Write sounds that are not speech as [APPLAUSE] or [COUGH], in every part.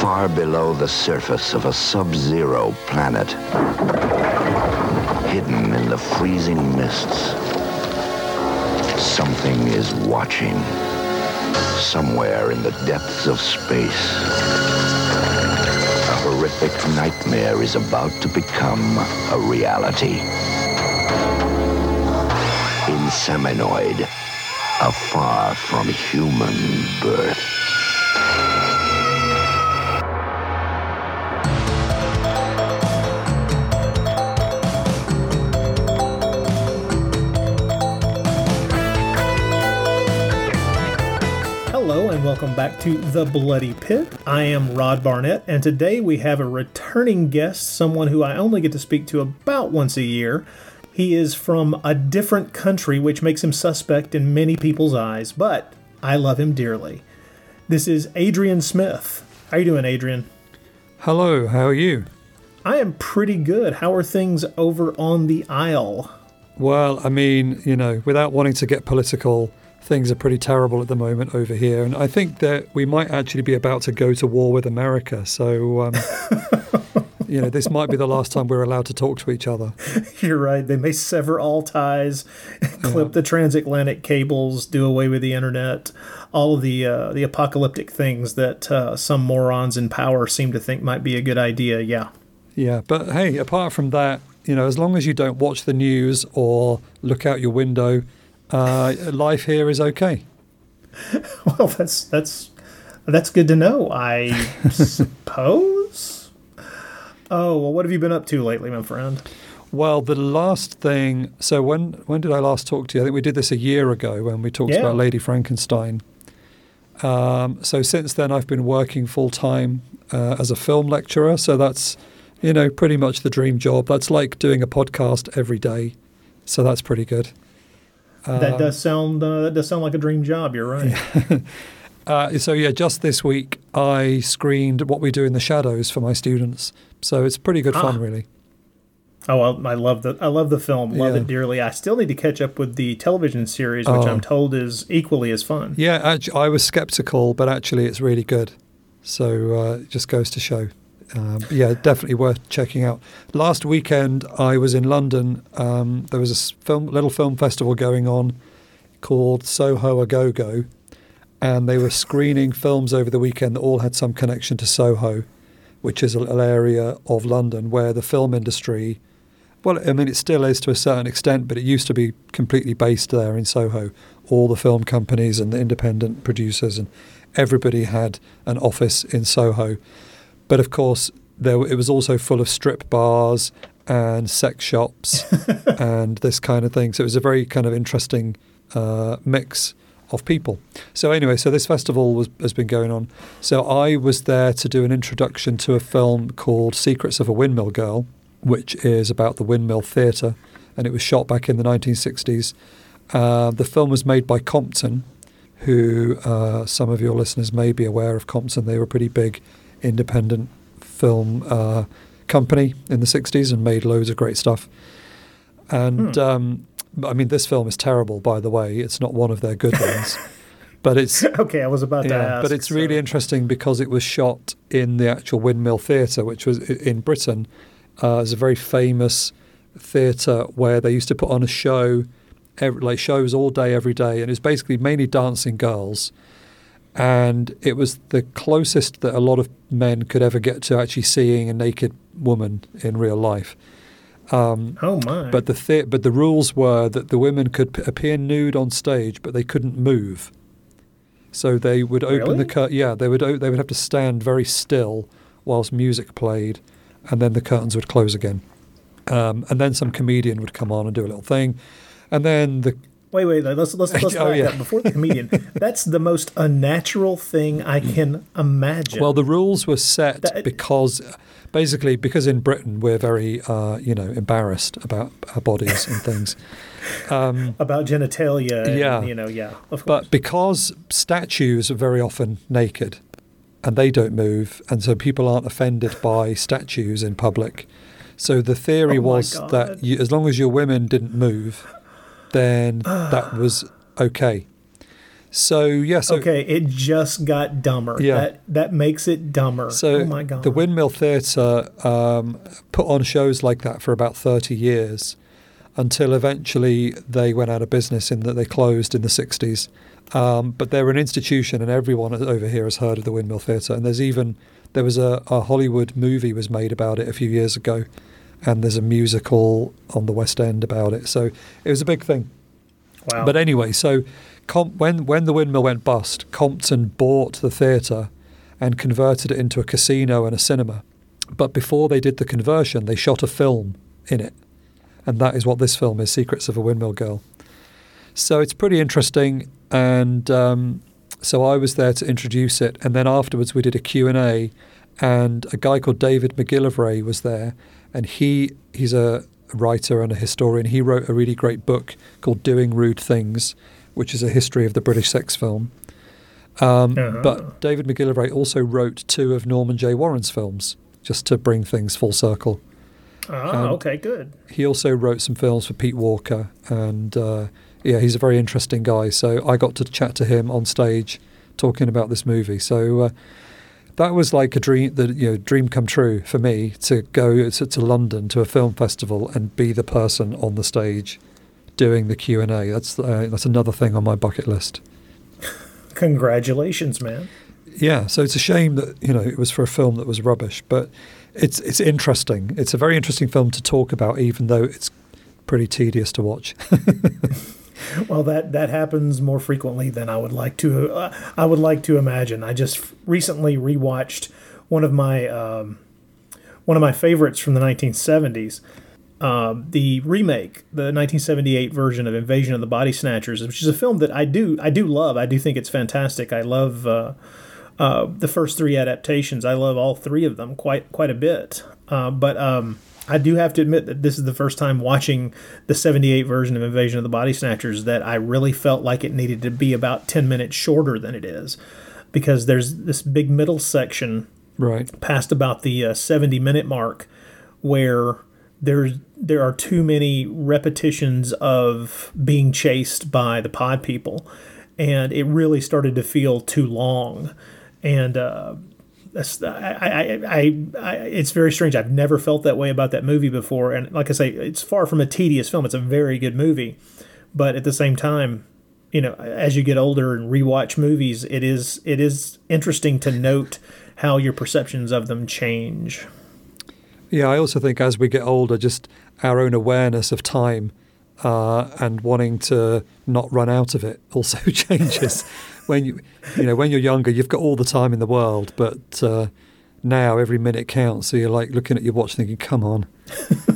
far below the surface of a sub-zero planet, hidden in the freezing mists, something is watching. Somewhere in the depths of space, a horrific nightmare is about to become a reality. Inseminoid, a far from human birth. Back to The Bloody Pit. I am Rod Barnett, and today we have a returning guest, someone who I only get to speak to about once a year. He is from a different country, which makes him suspect in many people's eyes, but I love him dearly. This is Adrian Smith. How you doing, Adrian? Hello, how are you? I am pretty good. How are things over on the Isle? Well, I mean, you know, without wanting to get political, things are pretty terrible at the moment over here. And I think that we might actually be about to go to war with America. So, um, [LAUGHS] you know, this might be the last time we're allowed to talk to each other. You're right. They may sever all ties, clip the transatlantic cables, do away with the internet, all of the uh, the apocalyptic things that uh, some morons in power seem to think might be a good idea. Yeah. Yeah. But hey, apart from that, you know, as long as you don't watch the news or look out your window, uh, life here is okay. [LAUGHS] Well, that's that's that's good to know. I [LAUGHS] suppose. Oh well, what have you been up to lately, my friend? Well, the last thing. So when when did I last talk to you? I think we did this a year ago when we talked Yeah. about Lady Frankenstein. Um, so since then, I've been working full time uh, as a film lecturer. So that's you know pretty much the dream job. That's like doing a podcast every day. So that's pretty good. That does sound uh, that does sound like a dream job. You're right. [LAUGHS] Uh, so yeah, just this week I screened What We Do in the Shadows for my students. So it's pretty good fun, Ah. really. Oh, I love the I love the film, love Yeah. it dearly. I still need to catch up with the television series, which Oh. I'm told is equally as fun. Yeah, actually, I was skeptical, but actually, it's really good. So uh, it just goes to show. Um, yeah, definitely worth checking out. Last weekend, I was in London. Um, there was a film, little film festival going on called Soho a Go Go, and they were screening films over the weekend that all had some connection to Soho, which is a little area of London where the film industry. Well, I mean, it still is to a certain extent, but it used to be completely based there in Soho. All the film companies and the independent producers and everybody had an office in Soho. But of course, there it was also full of strip bars and sex shops [LAUGHS] and this kind of thing. So it was a very kind of interesting uh, mix of people. So anyway, so this festival was, has been going on. So I was there to do an introduction to a film called Secrets of a Windmill Girl, which is about the windmill theatre, and it was shot back in the 1960s. Uh, the film was made by Compton, who uh, some of your listeners may be aware of Compton. They were pretty big independent film uh, company in the 60s and made loads of great stuff. And um, I mean, this film is terrible, by the way. It's not one of their good [LAUGHS] ones. But it's Okay, I was about to yeah, ask. but it's really interesting because it was shot in the actual Windmill Theatre, which was in Britain. Uh, it's a very famous theatre where they used to put on a show, every, like shows all day, every day, and it's basically mainly dancing girls. And it was the closest that a lot of men could ever get to actually seeing a naked woman in real life. Um, Oh my! but the but the rules were that the women could p- appear nude on stage, but they couldn't move. So they would open Really? the curtain. Yeah, they would. O- they would have to stand very still whilst music played, and then the curtains would close again. Um, and then some comedian would come on and do a little thing, and then the wait, wait, let's let's [LAUGHS] let's Oh, yeah. before the comedian. That's the most unnatural thing I can imagine. well, the rules were set That- because. Basically, because in Britain we're very, uh, you know, embarrassed about our bodies and things. [LAUGHS] Um, about genitalia. and, Yeah. you know, yeah. Of. But because statues are very often naked and they don't move, and so people aren't offended by statues in public. So the theory Oh was God. that you, as long as your women didn't move, then [SIGHS] that was okay. So yeah, so okay, it just got dumber. Yeah. That that makes it dumber. So oh my god. the Windmill Theatre um, put on shows like that for about 30 years until eventually they went out of business in that they closed in the 60s. Um, but they're an institution and everyone over here has heard of the Windmill Theatre. And there's even, there was a, a Hollywood movie was made about it a few years ago. And there's a musical on the West End about it. So it was a big thing. wow. But anyway, so Com- when when the windmill went bust, Compton bought the theatre and converted it into a casino and a cinema. But before they did the conversion, they shot a film in it, and that is what this film is: Secrets of a Windmill Girl. So it's pretty interesting, and um, so I was there to introduce it, and then afterwards we did a Q and A, and a guy called David McGillivray was there, and he he's a writer and a historian. He wrote a really great book called Doing Rude Things, which is a history of the British sex film. Um, Uh-huh. But David McGillivray also wrote two of Norman J. Warren's films, just to bring things full circle. Ah, um, okay, good. He also wrote some films for Pete Walker, and uh, yeah, he's a very interesting guy. So I got to chat to him on stage, talking about this movie. So uh, that was like a dream, the you know dream come true for me to go to, to London to a film festival and be the person on the stage doing the Q and A. That's uh, that's another thing on my bucket list. Congratulations, man. Yeah, so it's a shame that you know it was for a film that was rubbish, but it's it's interesting. It's a very interesting film to talk about, even though it's pretty tedious to watch. [LAUGHS] [LAUGHS] Well, that that happens more frequently than I would like to. Uh, I would like to imagine. I just recently rewatched one of my um, one of my favorites from the 1970s, um, the remake, the 1978 version of Invasion of the Body Snatchers, which is a film that I do I do love. I do think it's fantastic. I love uh, uh, the first three adaptations. I love all three of them quite quite a bit. Uh, but um, I do have to admit that this is the first time watching the 78 version of Invasion of the Body Snatchers that I really felt like it needed to be about 10 minutes shorter than it is. Because there's this big middle section right. past about the uh, 70 minute mark where there's there are too many repetitions of being chased by the pod people and it really started to feel too long and uh, I, I, I, it's very strange. I've never felt that way about that movie before, and like I say, it's far from a tedious film. It's a very good movie, but at the same time, you know, as you get older and rewatch movies, it is it is interesting to note how your perceptions of them change. Yeah, I also think as we get older, just our own awareness of time uh, and wanting to not run out of it [LAUGHS] also changes. When you, you know, when you're younger, you've got all the time in the world, but uh, now every minute counts. So you're like looking at your watch, thinking, "Come on." [LAUGHS]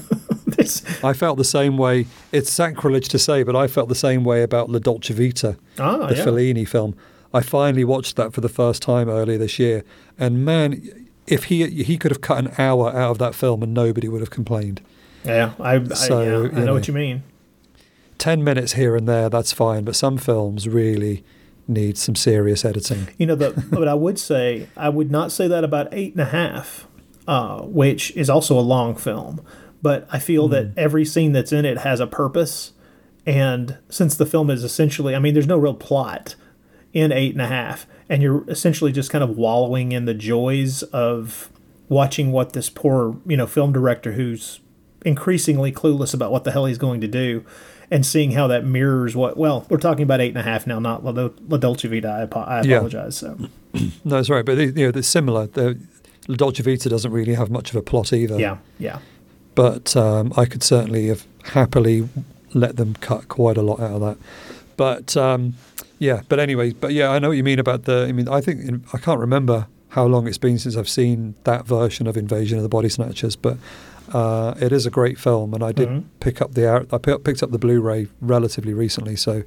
This- I felt the same way. It's sacrilege to say, but I felt the same way about La Dolce Vita, ah, the yeah. Fellini film. I finally watched that for the first time earlier this year, and man, if he he could have cut an hour out of that film and nobody would have complained. yeah, I, I, So, yeah, I know, know. what you mean. Ten minutes here and there, that's fine, but some films really need some serious editing. You know, the, but I would say I would not say that about eight and a half, uh, which is also a long film. But I feel that every scene that's in it has a purpose, and since the film is essentially, I mean, there's no real plot in eight and a half, and you're essentially just kind of wallowing in the joys of watching what this poor, you know, film director who's increasingly clueless about what the hell he's going to do and seeing how that mirrors what well we're talking about eight and a half now not la, la dolce vita i, apo- I Yeah. apologize so [CLEARS THROAT] No, that's right, but you know, they're similar. The La Dolce Vita doesn't really have much of a plot either. yeah yeah but um, I could certainly have happily let them cut quite a lot out of that. But um, yeah, but anyway, but yeah, I know what you mean about the. I mean, I think in, I can't remember how long it's been since I've seen that version of Invasion of the Body Snatchers, but uh, it is a great film, and I did Mhm. pick up the I picked up the Blu-ray relatively recently, so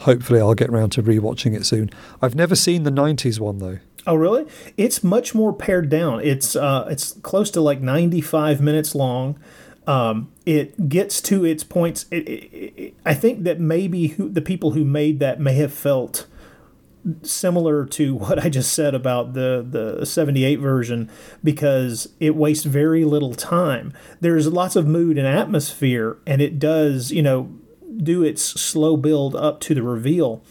hopefully I'll get around to rewatching it soon. I've never seen the '90s one though. oh really it's much more pared down it's uh it's close to like 95 minutes long um, it gets to its points. It, it, it, I think that maybe who, the people who made that may have felt similar to [LAUGHS] what I just said about the the 78 version because it wastes very little time. There's lots of mood and atmosphere and it does, you know, do its slow build up to the reveal.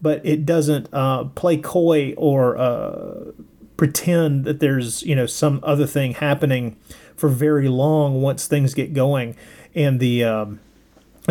but it doesn't uh, play coy or uh, pretend that there's you know some other thing happening for very long once things get going. And the um,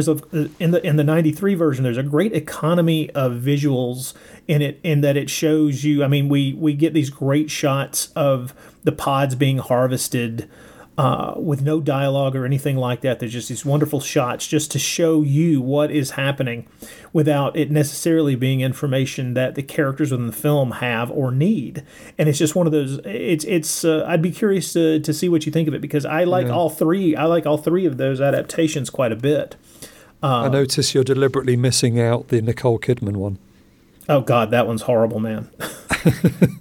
so uh, in the in the 93 version there's a great economy of visuals in it in that it shows you i mean we we get these great shots of the pods being harvested uh, with no dialogue or anything like that there's just these wonderful shots just to show you what is happening without it necessarily being information that the characters within the film have or need and it's just one of those it's it's uh, i'd be curious to, to see what you think of it because i like Yeah. all three i like all three of those adaptations quite a bit I notice you're deliberately missing out the Nicole Kidman one. Oh God, that one's horrible, man. [LAUGHS]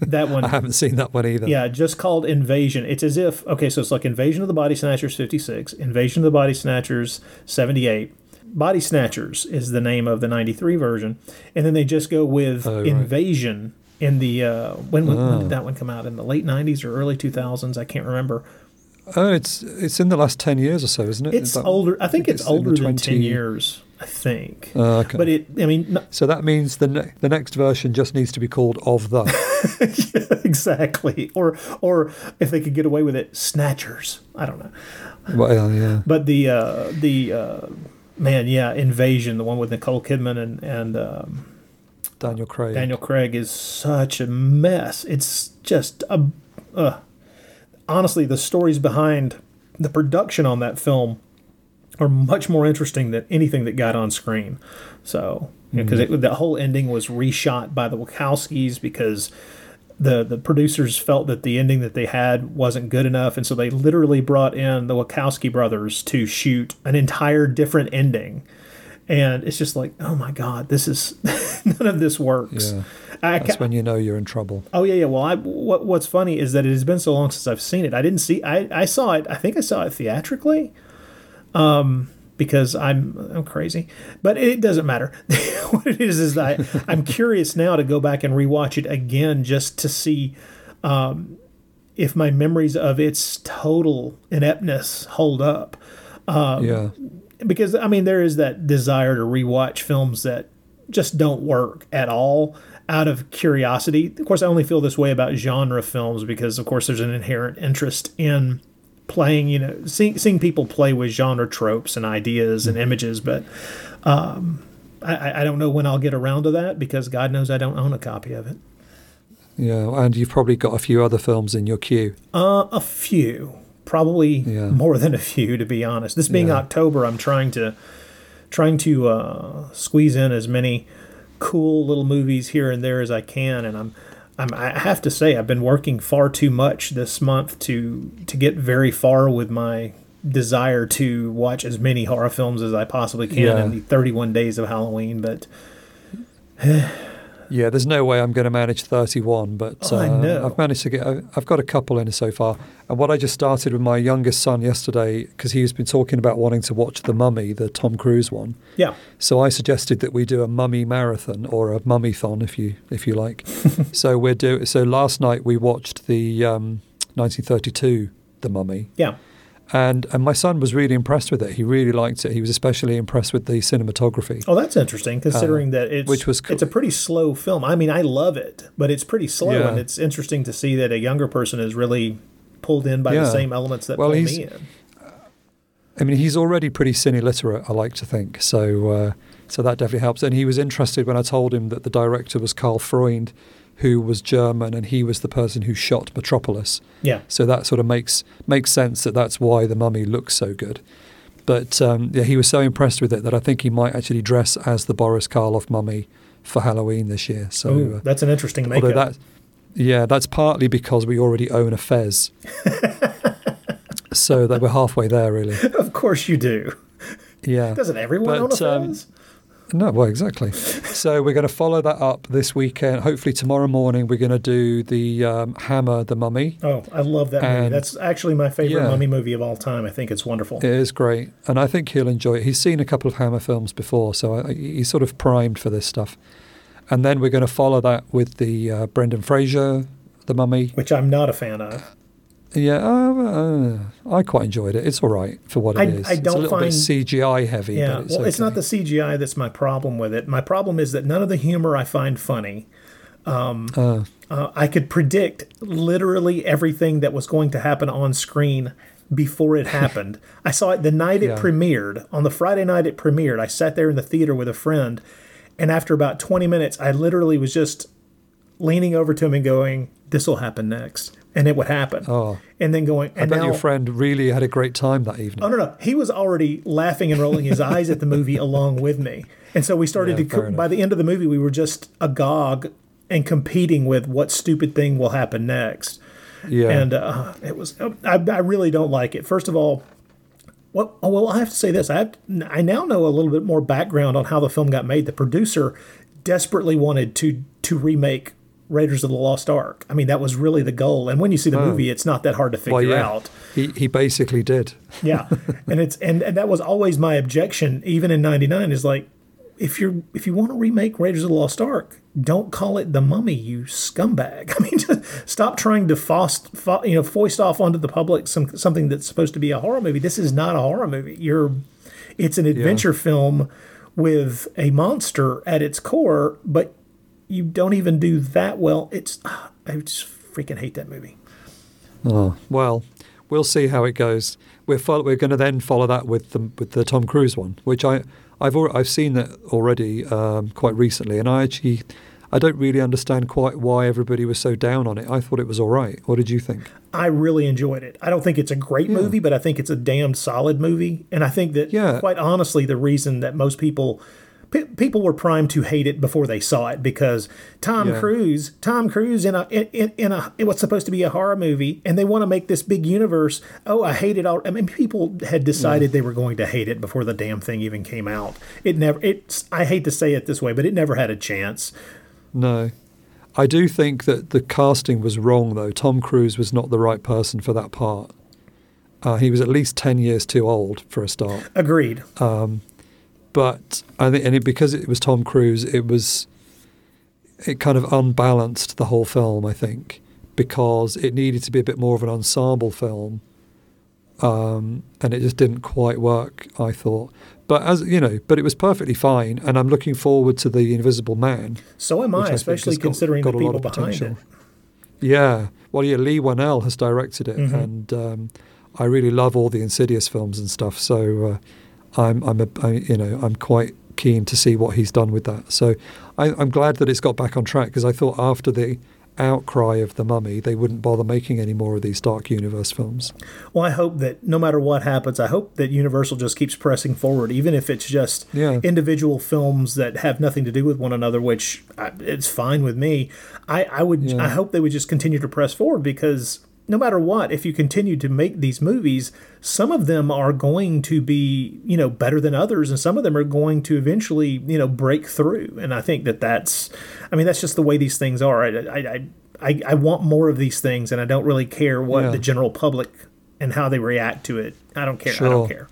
that one. I haven't seen that one either. yeah, just called Invasion. It's as if okay, so it's like Invasion of the Body Snatchers fifty six, Invasion of the Body Snatchers seventy eight. Body Snatchers is the name of the ninety three version, and then they just go with Oh, right. Invasion in the uh, when, when Oh. did that one come out in the late nineties or early two thousands? I can't remember. Oh, it's it's in the last ten years or so, isn't it? It's Is that- older. I think it's, the older than ten 20 years. I think. Oh, okay. But it, I mean, so that means the ne- the next version just needs to be called of the. [LAUGHS] exactly. Or, or if they could get away with it, snatchers. I don't know. well, yeah. But the uh, the uh, man, yeah, Invasion, the one with Nicole Kidman and and um, Daniel Craig. Daniel Craig is such a mess. It's just a. Uh, honestly, the stories behind the production on that film are much more interesting than anything that got on screen. So, because mm-hmm. the whole ending was reshot by the Wachowskis because the the producers felt that the ending that they had wasn't good enough, and so they literally brought in the Wachowski brothers to shoot an entire different ending. And it's just like, oh my god, this is [LAUGHS] none of this works. Yeah. I, That's when you know you're in trouble. Oh yeah, yeah. Well, I what what's funny is that it has been so long since I've seen it. I didn't see. I I saw it. I think I saw it theatrically, um, because I'm I'm crazy. But it doesn't matter. [LAUGHS] what it is is that I, I'm curious now to go back and rewatch it again just to see um, if my memories of its total ineptness hold up. Um, yeah. because I mean there is that desire to rewatch films that just don't work at all out of curiosity. Of course, I only feel this way about genre films because, of course, there's an inherent interest in playing, you know, seeing, seeing people play with genre tropes and ideas and images. But um, I, I don't know when I'll get around to that because God knows I don't own a copy of it. Yeah. And you've probably got a few other films in your queue. Uh, a few, probably Yeah. more than a few, to be honest. This being Yeah. October, I'm trying to trying to uh, squeeze in as many cool little movies here and there as I can, and I'm. I'm, I have to say, I've been working far too much this month to to get very far with my desire to watch as many horror films as I possibly can Yeah. in the 31 days of Halloween. But [SIGHS] Yeah, there's no way I'm going to manage 31, but I uh, know. I've managed to get. I've got a couple in so far. And what I just started with my youngest son yesterday because he's been talking about wanting to watch The Mummy, the Tom Cruise one. yeah, So I suggested that we do a mummy marathon or a mummy-thon, if you if you like. [LAUGHS] so we're do. So last night we watched the um, 1932 The Mummy, yeah, and and my son was really impressed with it. He really liked it. He was especially impressed with the cinematography. Oh, that's interesting considering that it's which was it's a pretty slow film. I mean, I love it, but it's pretty slow, Yeah. and it's interesting to see that a younger person is really pulled in by the same elements that Well, pull he's- me in. I mean, he's already pretty cine literate, I like to think. So, uh, so that definitely helps. And he was interested when I told him that the director was Karl Freund, who was German, and he was the person who shot Metropolis. Yeah, So that sort of makes makes sense that that's why the Mummy looks so good. But um, yeah, he was so impressed with it that I think he might actually dress as the Boris Karloff Mummy for Halloween this year. So, Ooh, uh, that's an interesting although makeup. that, yeah, that's partly because we already own a Fez. [LAUGHS] so that we're halfway there, really. of course you do. Yeah. Doesn't everyone But, own a um, Fez? No, well, exactly. [LAUGHS] so we're going to follow that up this weekend. Hopefully, tomorrow morning we're going to do the um, Hammer, the Mummy. Oh, I love that movie. and- That's actually my favorite Yeah. mummy movie of all time. I think it's wonderful. It is great, and I think he'll enjoy it. He's seen a couple of Hammer films before, so I, he's sort of primed for this stuff. And then we're going to follow that with the uh, Brendan Fraser, the Mummy. which I'm not a fan of. Yeah, uh, uh, I quite enjoyed it. It's all right for what it I- is. I it's a don't little find- bit CGI heavy. Yeah, but it's well, it's not the CGI that's my problem with it. My problem is that none of the humor I find funny. Uh, Uh, I could predict literally everything that was going to happen on screen before it happened. I saw it the night it Yeah. premiered. On the Friday night it premiered, I sat there in the theater with a friend, and after about 20 minutes, I literally was just leaning over to him and going, "This will happen next," and it would happen. Oh. and then going, I bet now, your friend really had a great time that evening. Oh no, no, he was already laughing and rolling his eyes at the movie [LAUGHS] along with me, and so we started Yeah, to. Co- by the end of the movie, we were just agog and competing with what stupid thing will happen next. yeah, And uh, it was. I, I really don't like it. First of all. Well, oh, well, I have to say this. I have, I now know a little bit more background on how the film got made. The producer desperately wanted to to remake Raiders of the Lost Ark. I mean, that was really the goal. And when you see the oh. movie, it's not that hard to figure well, yeah, out. he he basically did. Yeah, [LAUGHS] and it's and, and that was always my objection, even in '99, is like, if you're if you want to remake Raiders of the Lost Ark, don't call it The Mummy, you scumbag. [LAUGHS] I mean, just stop trying to foist, fo- you know, foist off onto the public some something that's supposed to be a horror movie. This is not a horror movie. You're, it's an adventure film with a monster at its core, but you don't even do that well. It's I just freaking hate that movie. Oh well, we'll see how it goes. We're follow- we're going to then follow that with the with the Tom Cruise one, which I I've al- I've seen that already um, quite recently, and I actually I don't really understand quite why everybody was so down on it. I thought it was all right. What did you think? I really enjoyed it. I don't think it's a great Yeah. movie, but I think it's a damn solid movie. And I think that, Yeah. quite honestly, the reason that most people pe- people were primed to hate it before they saw it because Tom Yeah. Cruise, Tom Cruise in a in, in, a in what's supposed to be a horror movie, and they want to make this big universe. Oh, I hate it all. I mean, people had decided they were going to hate it before the damn thing even came out. It never. It's. I hate to say it this way, but it never had a chance. No. I do think that the casting was wrong, though. Tom Cruise was not the right person for that part. Uh, he was at least 10 years too old for a start. Agreed. But I think, and it, because it was Tom Cruise, it was, it kind of unbalanced the whole film, I think, because it needed to be a bit more of an ensemble film. Um, and it just didn't quite work, I thought. But as you know, but it was perfectly fine, and I'm looking forward to the Invisible Man. So am which I, especially has got- considering got the people behind it. Yeah, well, yeah, Leigh Whannell has directed it, Mhm. and um, I really love all the Insidious films and stuff. So uh, I'm, I'm, a, I, you know, I'm quite keen to see what he's done with that. So I, I'm glad that it's got back on track because I thought after the outcry of the Mummy, they wouldn't bother making any more of these Dark Universe films. Well, I hope that no matter what happens, I hope that Universal just keeps pressing forward, even if it's just Yeah. individual films that have nothing to do with one another, which I, it's fine with me. I, I would, Yeah. I hope they would just continue to press forward because no matter what, if you continue to make these movies, some of them are going to be, you know, better than others, and some of them are going to eventually, you know, break through. And I think that that's, I mean, that's just the way these things are. I, I, I, I, I want more of these things, and I don't really care what Yeah. the general public and how they react to it. I don't care. I don't care.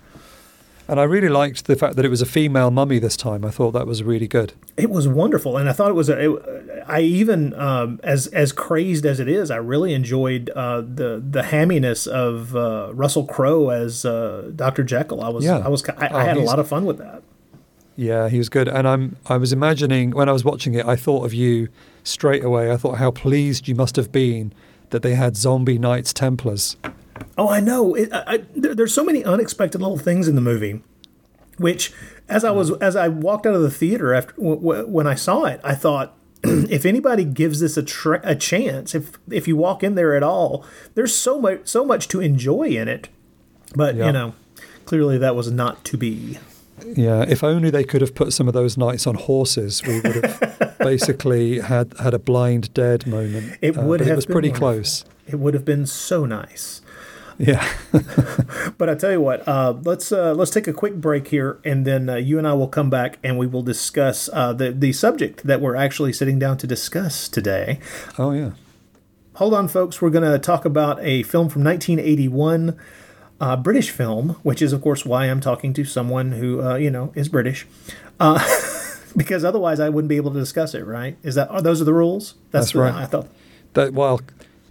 And I really liked the fact that it was a female mummy this time. I thought that was really good. It was wonderful, and I thought it was. A, it, I even um, as as crazed as it is, I really enjoyed uh, the the hamminess of uh, Russell Crowe as uh, Doctor Jekyll. I was Yeah. I was I, Oh, I had a lot of fun with that. Yeah, he was good. And I'm I was imagining when I was watching it, I thought of you straight away. I thought how pleased you must have been that they had zombie Knights Templars. Oh, I know. It, I, I, there, there's so many unexpected little things in the movie, which as I was mm-hmm. as I walked out of the theater after w- w- when I saw it, I thought. [CLEARS THROAT] if anybody gives this a, tr- a chance, if if you walk in there at all, there's so much so much to enjoy in it. But Yeah. you know, clearly that was not to be. Yeah, if only they could have put some of those knights on horses, we would have [LAUGHS] basically had had a blind dead moment. It uh, would but have It was been pretty wonderful. close. It would have been so nice. [LAUGHS] Yeah. But I tell you what, uh, let's uh, let's take a quick break here, and then uh, you and I will come back and we will discuss uh, the the subject that we're actually sitting down to discuss today. oh yeah. Hold on, folks. We're going to talk about a film from 1981, uh, British film, which is, of course, why I'm talking to someone who, uh, you know, is British. Uh, [LAUGHS] because otherwise I wouldn't be able to discuss it, right? Is that, are those are the rules? That's the- right. I thought, That well,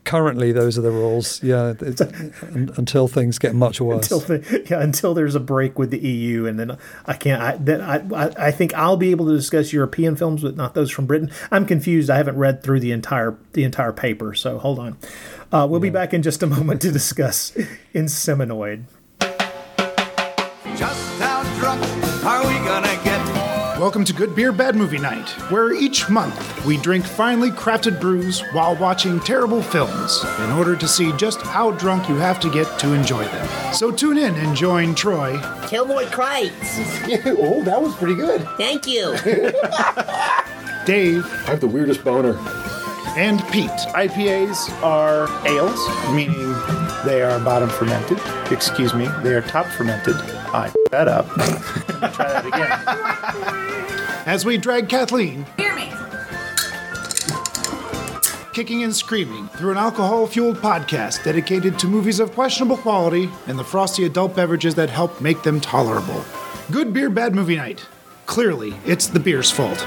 currently those are the rules. Yeah, it's, [LAUGHS] un, until things get much worse. until the, yeah, until there's a break with the EU, and then I can't. I then I, I I think I'll be able to discuss European films, but not those from Britain. I'm confused. I haven't read through the entire the entire paper, so hold on. Uh, we'll be back in just a moment to discuss [LAUGHS] Inseminoid. Just how Welcome to Good Beer Bad Movie Night, where each month we drink finely crafted brews while watching terrible films in order to see just how drunk you have to get to enjoy them. So tune in and join Troy, Kilroy Crates. [LAUGHS] oh, that was pretty good. Thank you. [LAUGHS] Dave, I have the weirdest boner. and Pete. IPAs are ales, meaning they are bottom fermented. Excuse me, they are top fermented. I f- that up. Try that again. As we drag Kathleen, Hear me. kicking and screaming through an alcohol fueled podcast dedicated to movies of questionable quality and the frosty adult beverages that help make them tolerable. Good Beer Bad Movie Night. Clearly, it's the beer's fault.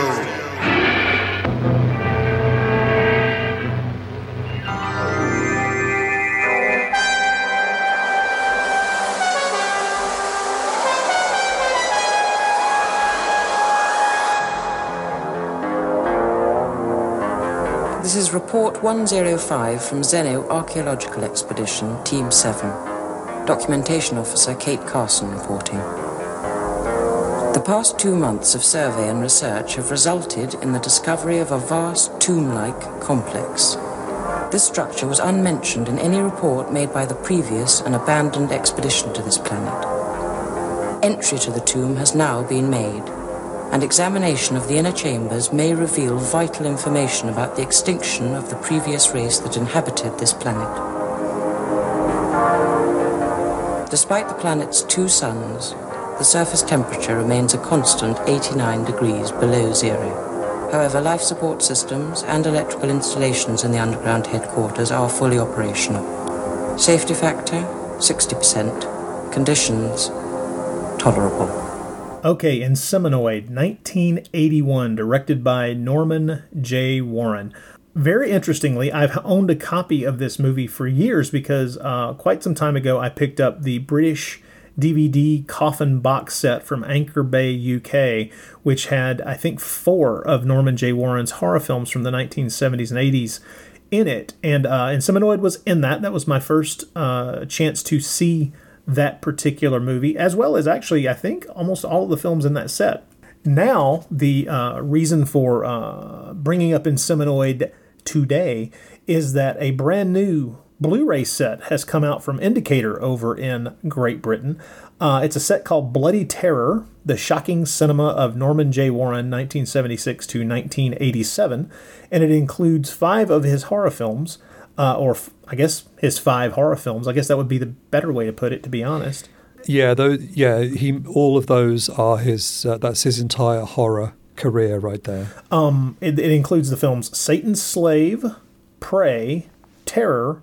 This is Report 105 from Zeno Archaeological Expedition, Team 7. Documentation Officer Kate Carson reporting. The past two months of survey and research have resulted in the discovery of a vast tomb like complex. This structure was unmentioned in any report made by the previous and abandoned expedition to this planet. Entry to the tomb has now been made and examination of the inner chambers may reveal vital information about the extinction of the previous race that inhabited this planet. Despite the planet's two suns, the surface temperature remains a constant 89 degrees below zero. However, life support systems and electrical installations in the underground headquarters are fully operational. Safety factor 60%. Conditions tolerable. Okay, Inseminoid, 1981, directed by Norman J. Warren. Very interestingly, I've owned a copy of this movie for years because uh, quite some time ago I picked up the British DVD coffin box set from Anchor Bay, UK, which had, I think, four of Norman J. Warren's horror films from the 1970s and 80s in it. And uh, Inseminoid was in that. That was my first uh, chance to see that particular movie, as well as actually, I think, almost all of the films in that set. Now, the uh, reason for uh, bringing up Inseminoid today is that a brand new Blu ray set has come out from Indicator over in Great Britain. Uh, it's a set called Bloody Terror The Shocking Cinema of Norman J. Warren, 1976 to 1987, and it includes five of his horror films uh, or f- I guess his five horror films. I guess that would be the better way to put it, to be honest. Yeah, though. Yeah, he. All of those are his. Uh, that's his entire horror career right there. Um, it, it includes the films Satan's Slave, Prey, Terror,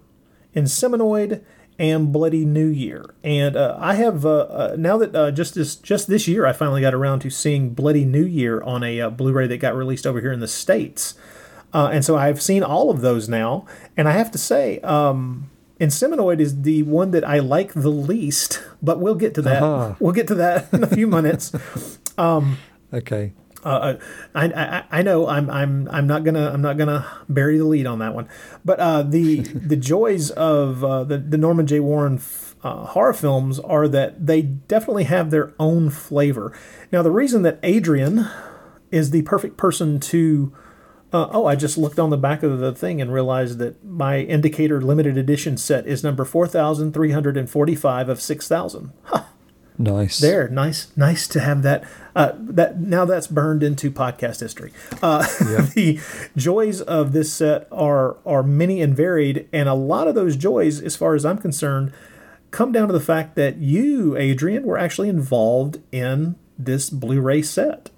Inseminoid, and Bloody New Year. And uh, I have uh, uh, now that uh, just this just this year, I finally got around to seeing Bloody New Year on a uh, Blu-ray that got released over here in the states. Uh, and so I've seen all of those now, and I have to say, um, Inseminoid is the one that I like the least. But we'll get to that. Uh-huh. We'll get to that in a few minutes. [LAUGHS] Um, Okay. Uh, I, I I know I'm I'm I'm not gonna I'm not gonna bury the lead on that one, but uh, the [LAUGHS] the joys of uh, the the Norman J Warren f- uh, horror films are that they definitely have their own flavor. Now the reason that Adrian is the perfect person to. Uh, oh, I just looked on the back of the thing and realized that my indicator limited edition set is number 4,345 of 6,000. Huh. Nice. There, nice, nice to have that. Uh, that now that's burned into podcast history. Uh, [LAUGHS] the joys of this set are are many and varied, and a lot of those joys, as far as I'm concerned, come down to the fact that you, Adrian, were actually involved in this Blu-ray set.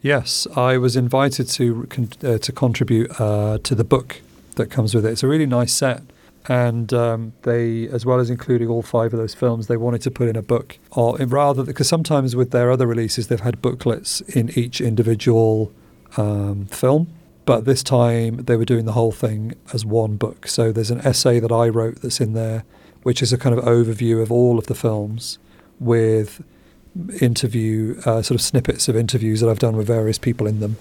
Yes, I was invited to uh, to contribute uh, to the book that comes with it. It's a really nice set, and um, they, as well as including all five of those films, they wanted to put in a book, or rather, because sometimes with their other releases, they've had booklets in each individual um, film. But this time they were doing the whole thing as one book. So there's an essay that I wrote that's in there, which is a kind of overview of all of the films with interview, uh, sort of snippets of interviews that I've done with various people in them,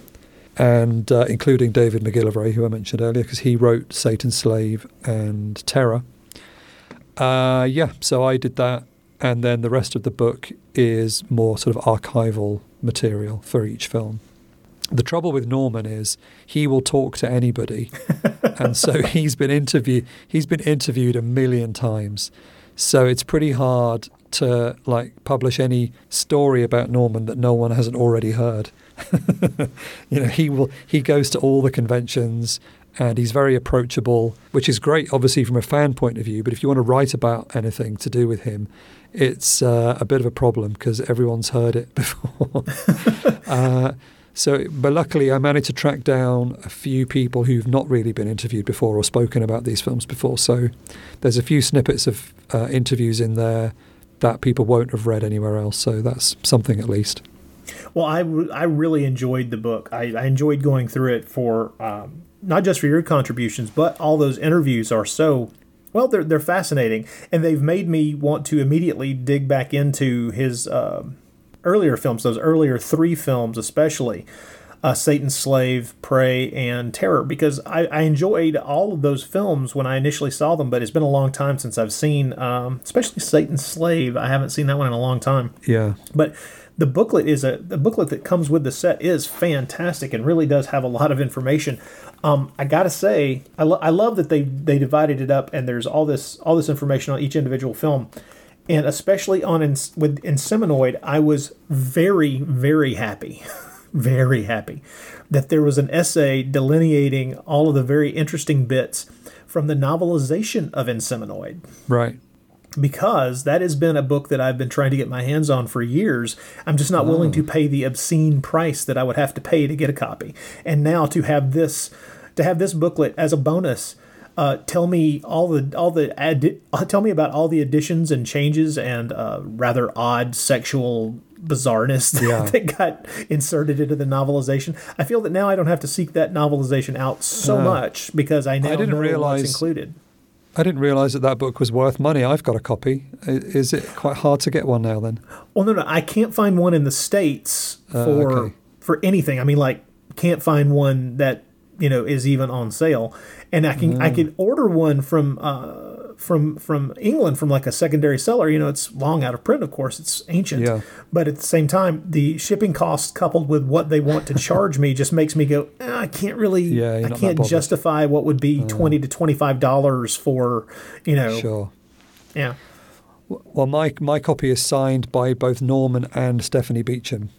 and uh, including David McGillivray, who I mentioned earlier, because he wrote Satan's Slave and Terror. Uh, yeah, so I did that, and then the rest of the book is more sort of archival material for each film. The trouble with Norman is he will talk to anybody, [LAUGHS] and so he's been interview he's been interviewed a million times. So it's pretty hard to like publish any story about Norman that no one hasn't already heard. [LAUGHS] you know, he will he goes to all the conventions and he's very approachable, which is great, obviously from a fan point of view. But if you want to write about anything to do with him, it's uh, a bit of a problem because everyone's heard it [LAUGHS] before. [LAUGHS] uh, so, but luckily, I managed to track down a few people who've not really been interviewed before or spoken about these films before. So, there's a few snippets of uh, interviews in there that people won't have read anywhere else. So that's something at least. Well, I, I really enjoyed the book. I, I enjoyed going through it for um, not just for your contributions, but all those interviews are so well. They're they're fascinating, and they've made me want to immediately dig back into his uh, earlier films. Those earlier three films, especially uh, Satan's Slave, Prey, and Terror, because I, I, enjoyed all of those films when I initially saw them, but it's been a long time since I've seen, um, especially Satan's Slave. I haven't seen that one in a long time. Yeah. But the booklet is a the booklet that comes with the set is fantastic and really does have a lot of information. Um, I gotta say, I, lo- I love that they they divided it up and there's all this all this information on each individual film and especially on with Inseminoid, I was very, very happy [LAUGHS] very happy that there was an essay delineating all of the very interesting bits from the novelization of Inseminoid. Right. Because that has been a book that I've been trying to get my hands on for years. I'm just not oh. willing to pay the obscene price that I would have to pay to get a copy. And now to have this to have this booklet as a bonus uh, tell me all the all the ad- uh, tell me about all the additions and changes and uh, rather odd sexual bizarreness that, [LAUGHS] yeah. that, got inserted into the novelization. I feel that now I don't have to seek that novelization out so much because I now I didn't know realize, what's included. I didn't realize that that book was worth money. I've got a copy. Is it quite hard to get one now? Then? Well, no, no, I can't find one in the states uh, for okay. for anything. I mean, like, can't find one that you know is even on sale and I can mm. I can order one from uh, from from England from like a secondary seller. You know, it's long out of print, of course. It's ancient, yeah. but at the same time, the shipping costs coupled with what they want to charge me just makes me go. Eh, I can't really. Yeah, I can't justify what would be uh, twenty to twenty five dollars for you know. Sure. Yeah. Well, my my copy is signed by both Norman and Stephanie Beacham.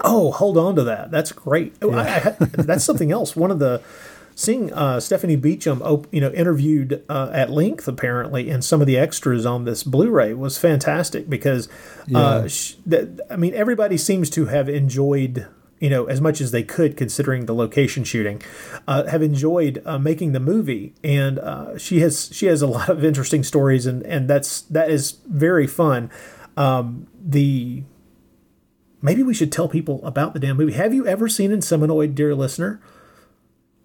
Oh, hold on to that. That's great. Yeah. I, I, that's something else. One of the seeing uh, Stephanie Beacham, you know, interviewed uh, at length apparently, and some of the extras on this Blu-ray was fantastic because, uh, she, that, I mean, everybody seems to have enjoyed. You know, as much as they could, considering the location shooting, uh, have enjoyed uh, making the movie, and uh, she has she has a lot of interesting stories, and and that's that is very fun. Um, the maybe we should tell people about the damn movie. Have you ever seen Inseminoid, dear listener?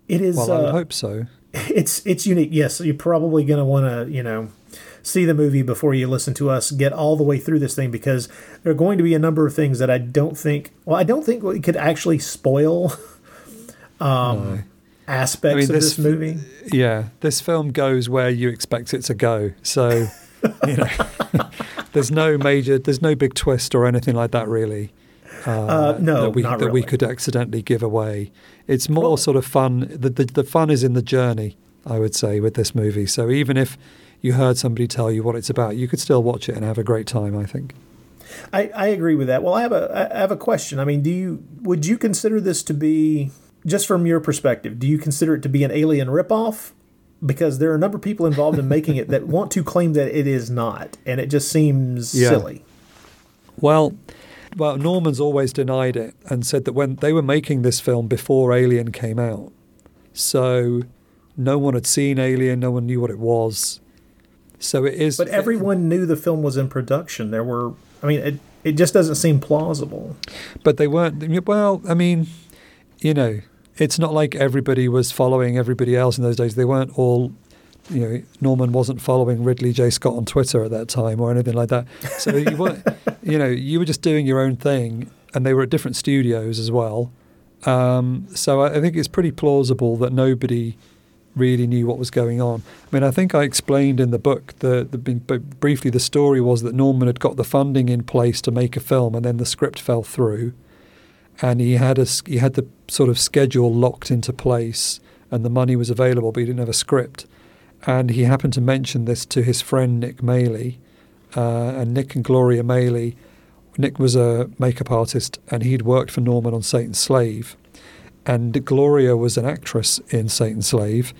It is. Well, I uh, hope so. [LAUGHS] It's it's unique. Yes, you're probably going to want to you know see the movie before you listen to us get all the way through this thing because there are going to be a number of things that I don't think. Well, I don't think we could actually spoil. [LAUGHS] Um, no. Aspects I mean, of this, this movie. Yeah, this film goes where you expect it to go. So, [LAUGHS] you know, there's no major, there's no big twist or anything like that, really. Uh, no, that we that we could accidentally give away. It's more sort of fun. The, the the fun is in the journey, I would say, with this movie. So even if you heard somebody tell you what it's about, you could still watch it and have a great time. I think. I, I agree with that. Well, I have a I have a question. I mean, do you would you consider this to be just from your perspective? Do you consider it to be an alien ripoff? Because there are a number of people involved in making it that want to claim that it is not, and it just seems Yeah. silly. Well, well, Norman's always denied it and said that when they were making this film before Alien came out, so no one had seen Alien, no one knew what it was. So it is. But everyone knew the film was in production. There were, I mean, it it just doesn't seem plausible. but they weren't. Well, I mean, you know, it's not like everybody was following everybody else in those days. They weren't all. You know, Norman wasn't following Ridley J. Scott on Twitter at that time or anything like that. So [LAUGHS] you weren't, you know, you were just doing your own thing, and they were at different studios as well. Um, so I, I think it's pretty plausible that nobody really knew what was going on. I mean, I think I explained in the book the, the briefly the story was that Norman had got the funding in place to make a film, and then the script fell through, and he had a he had the sort of schedule locked into place, and the money was available, but he didn't have a script, and he happened to mention this to his friend Nick Maley, uh, and Nick and Gloria Maley. Nick was a makeup artist, and he'd worked for Norman on Satan's Slave, and Gloria was an actress in Satan's Slave,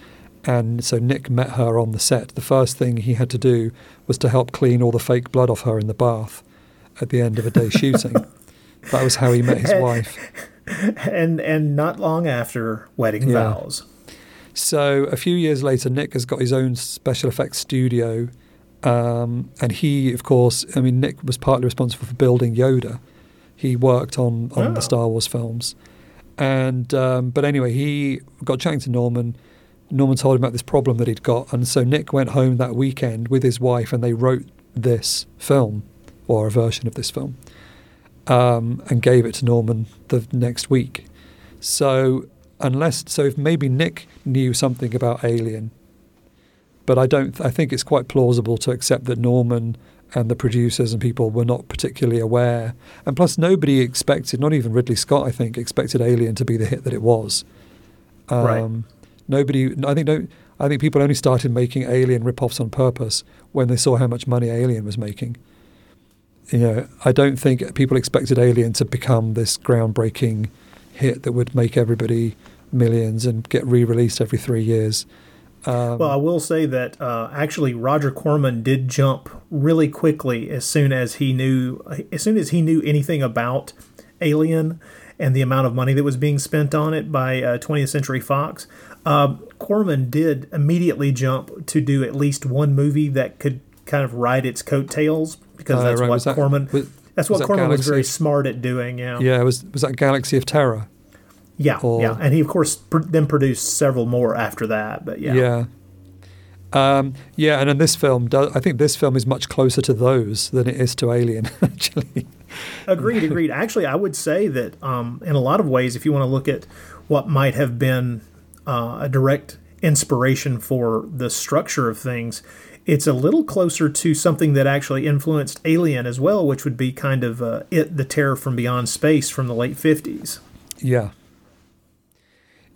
and so Nick met her on the set. The first thing he had to do was to help clean all the fake blood off her in the bath at the end of a day shooting. That was how he met his [LAUGHS] wife. And and not long after wedding Yeah. vows. So a few years later, Nick has got his own special effects studio, um, and he, of course, I mean, Nick was partly responsible for building Yoda. He worked on on Oh. the Star Wars films, and um, but anyway, he got chatting to Norman. Norman told him about this problem that he'd got, and so Nick went home that weekend with his wife, and they wrote this film or a version of this film, um, and gave it to Norman the next week. So unless so, if maybe Nick knew something about Alien, but I don't. I think it's quite plausible to accept that Norman and the producers and people were not particularly aware. And plus, nobody expected, not even Ridley Scott, I think, expected Alien to be the hit that it was. Um, Right. Nobody. I think. No, I think people only started making Alien rip-offs on purpose when they saw how much money Alien was making. You know, I don't think people expected Alien to become this groundbreaking hit that would make everybody millions and get re-released every three years. Um, Well, I will say that uh, actually Roger Corman did jump really quickly as soon as he knew as soon as he knew anything about Alien and the amount of money that was being spent on it by uh, 20th Century Fox. Uh, Corman did immediately jump to do at least one movie that could kind of ride its coattails because Uh, that's right, what that- Corman was- that's what Corman was very smart at doing. Yeah, yeah, was was that Galaxy of Terror? Yeah, Or- yeah. And he of course pr- then produced several more after that. But yeah, Yeah. Um, yeah, and then this film, I think this film is much closer to those than it is to Alien, [LAUGHS] actually. Agreed, agreed. Actually, I would say that um, in a lot of ways, if you want to look at what might have been uh, a direct inspiration for the structure of things, it's a little closer to something that actually influenced Alien as well, which would be kind of uh, it, the terror from beyond space from the late fifties. Yeah.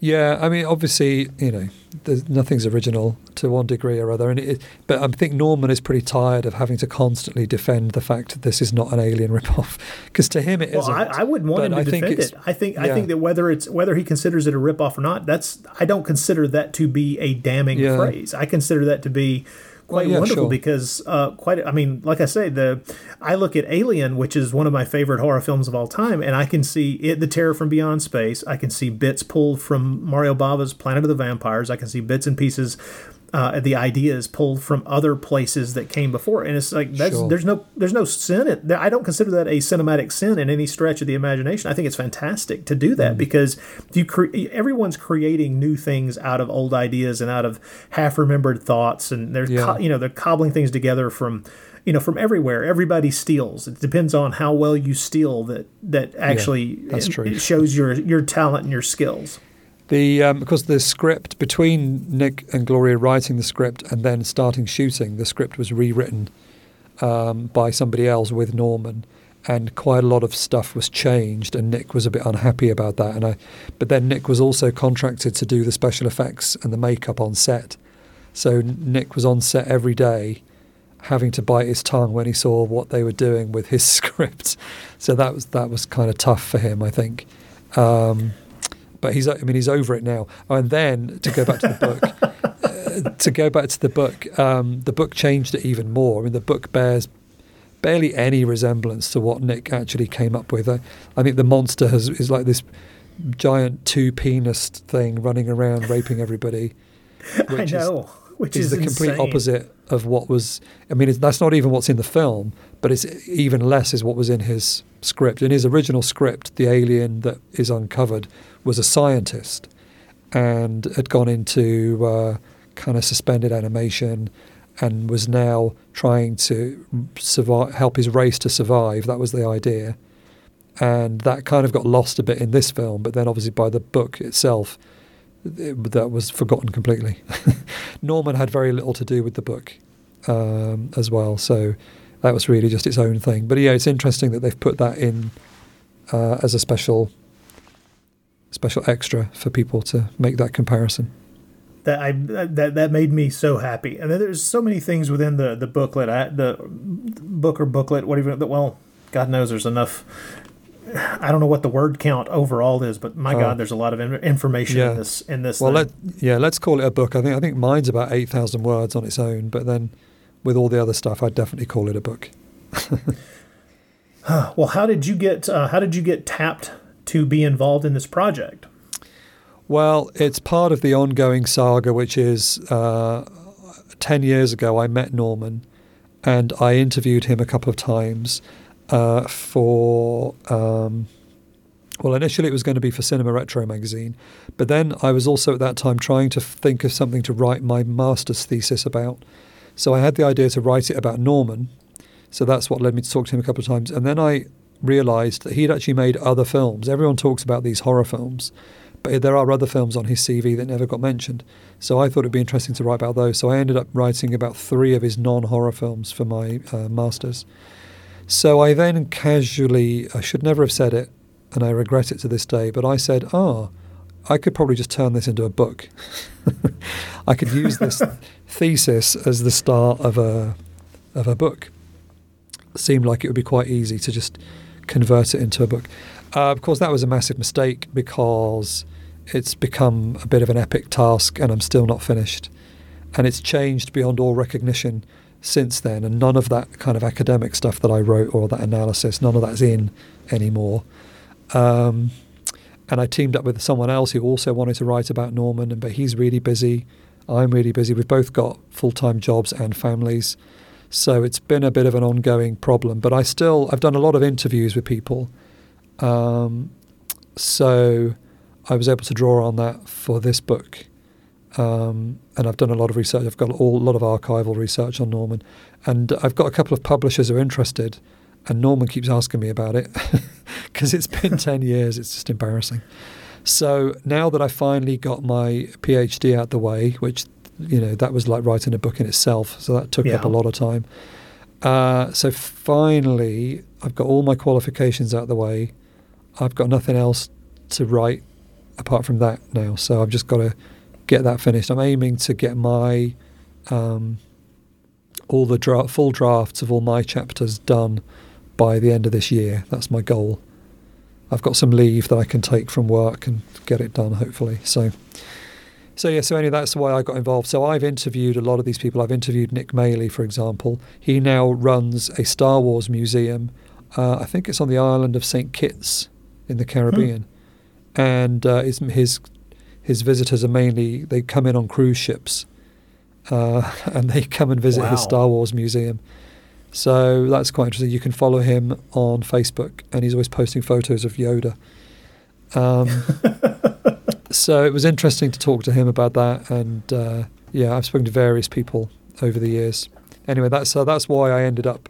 Yeah, I mean, obviously, you know, there's, nothing's original to one degree or other, and it, but I think Norman is pretty tired of having to constantly defend the fact that this is not an alien ripoff, [LAUGHS] because to him it Well, I, not I wouldn't want him to I think defend it. I think I think that whether it's whether he considers it a ripoff or not, that's I don't consider that to be a damning Yeah. phrase. I consider that to be quite yeah, wonderful sure. because uh, quite. I mean, like I say, the I look at Alien, which is one of my favorite horror films of all time, and I can see it, the terror from beyond space. I can see bits pulled from Mario Bava's Planet of the Vampires. I can see bits and pieces. Uh, the ideas pulled from other places that came before, and it's like that's, Sure. there's no there's no sin. In, I don't consider that a cinematic sin in any stretch of the imagination. I think it's fantastic to do that because you cre- everyone's creating new things out of old ideas and out of half remembered thoughts, and they're Yeah. co- you know they're cobbling things together from you know from everywhere. Everybody steals. It depends on how well you steal that that actually that's it- true. it shows your your talent and your skills. The um, because the script between Nick and Gloria writing the script and then starting shooting, the script was rewritten um, by somebody else with Norman, and quite a lot of stuff was changed, and Nick was a bit unhappy about that. And I, but then Nick was also contracted to do the special effects and the makeup on set, so Nick was on set every day, having to bite his tongue when he saw what they were doing with his [LAUGHS] script. So that was that was kind of tough for him, I think. Um, but he's I mean he's over it now. Oh, and then to go back to the book, [LAUGHS] uh, to go back to the book, um, the book changed it even more. I mean the book bears barely any resemblance to what Nick actually came up with. I, I think the monster has is like this giant two penis thing running around raping everybody. [LAUGHS] I know, which is, is the complete insane. opposite of what was. I mean, it's, that's not even what's in the film, but it's even less is what was in his script. In his original script, the alien that is uncovered was a scientist and had gone into uh, kind of suspended animation and was now trying to survive, help his race to survive. That was the idea. And that kind of got lost a bit in this film, but then obviously by the book itself, it, that was forgotten completely. [LAUGHS] Norman had very little to do with the book um, as well, so that was really just its own thing. But yeah, it's interesting that they've put that in uh, as a special special extra for people to make that comparison. that I that that made me so happy. And then there's so many things within the the booklet, I, the book or booklet, whatever. That well, God knows there's enough. I don't know what the word count overall is, but my Oh. God, there's a lot of in- information Yeah. in this in this. Well, let, yeah, let's call it a book. I think I think mine's about eight thousand words on its own, but then with all the other stuff, I'd definitely call it a book. [LAUGHS] well, how did you get uh, how did you get tapped to be involved in this project? Well, it's part of the ongoing saga, which is uh, 10 years ago, I met Norman and I interviewed him a couple of times uh, for. Um, well, initially it was going to be for Cinema Retro magazine, but then I was also at that time trying to think of something to write my master's thesis about. So I had the idea to write it about Norman. So that's what led me to talk to him a couple of times. And then I realized that he'd actually made other films. Everyone talks about these horror films, but there are other films on his CV that never got mentioned. So I thought it'd be interesting to write about those. So I ended up writing about three of his non horror films for my uh, master's. So I then casually, I should never have said it, and I regret it to this day, but I said, ah, I could probably just turn this into a book. [LAUGHS] I could use this [LAUGHS] thesis as the start of a of a book. Seemed like it would be quite easy to just convert it into a book. Uh, of course, that was a massive mistake because it's become a bit of an epic task, and I'm still not finished. And it's changed beyond all recognition since then, and none of that kind of academic stuff that I wrote or that analysis, none of that's in anymore. Um, and I teamed up with someone else who also wanted to write about Norman, but he's really busy. I'm really busy. We've both got full time jobs and families, so it's been a bit of an ongoing problem. But I still I've done a lot of interviews with people, um, so I was able to draw on that for this book. Um, and I've done a lot of research. I've got all, a lot of archival research on Norman, and I've got a couple of publishers who are interested. And Norman keeps asking me about it [LAUGHS] because it's been [LAUGHS] ten years. It's just embarrassing. So now that I finally got my PhD out the way, which you know that was like writing a book in itself, so that took up a lot of time. Uh, so finally, I've got all my qualifications out of the way. I've got nothing else to write apart from that now. So I've just got to get that finished. I'm aiming to get my um, all the dra- full drafts of all my chapters done by the end of this year. That's my goal. I've got some leave that I can take from work and get it done, hopefully. So, so yeah. So anyway, that's why I got involved. So I've interviewed a lot of these people. I've interviewed Nick Maley, for example. He now runs a Star Wars museum. Uh, I think it's on the island of Saint Kitts in the Caribbean, and uh, his his his visitors are mainly they come in on cruise ships, uh, [LAUGHS] and they come and visit Wow. his Star Wars museum. So that's quite interesting. You can follow him on Facebook, and he's always posting photos of Yoda. Um, [LAUGHS] so it was interesting to talk to him about that, and uh, yeah, I've spoken to various people over the years. Anyway, that's so that's why I ended up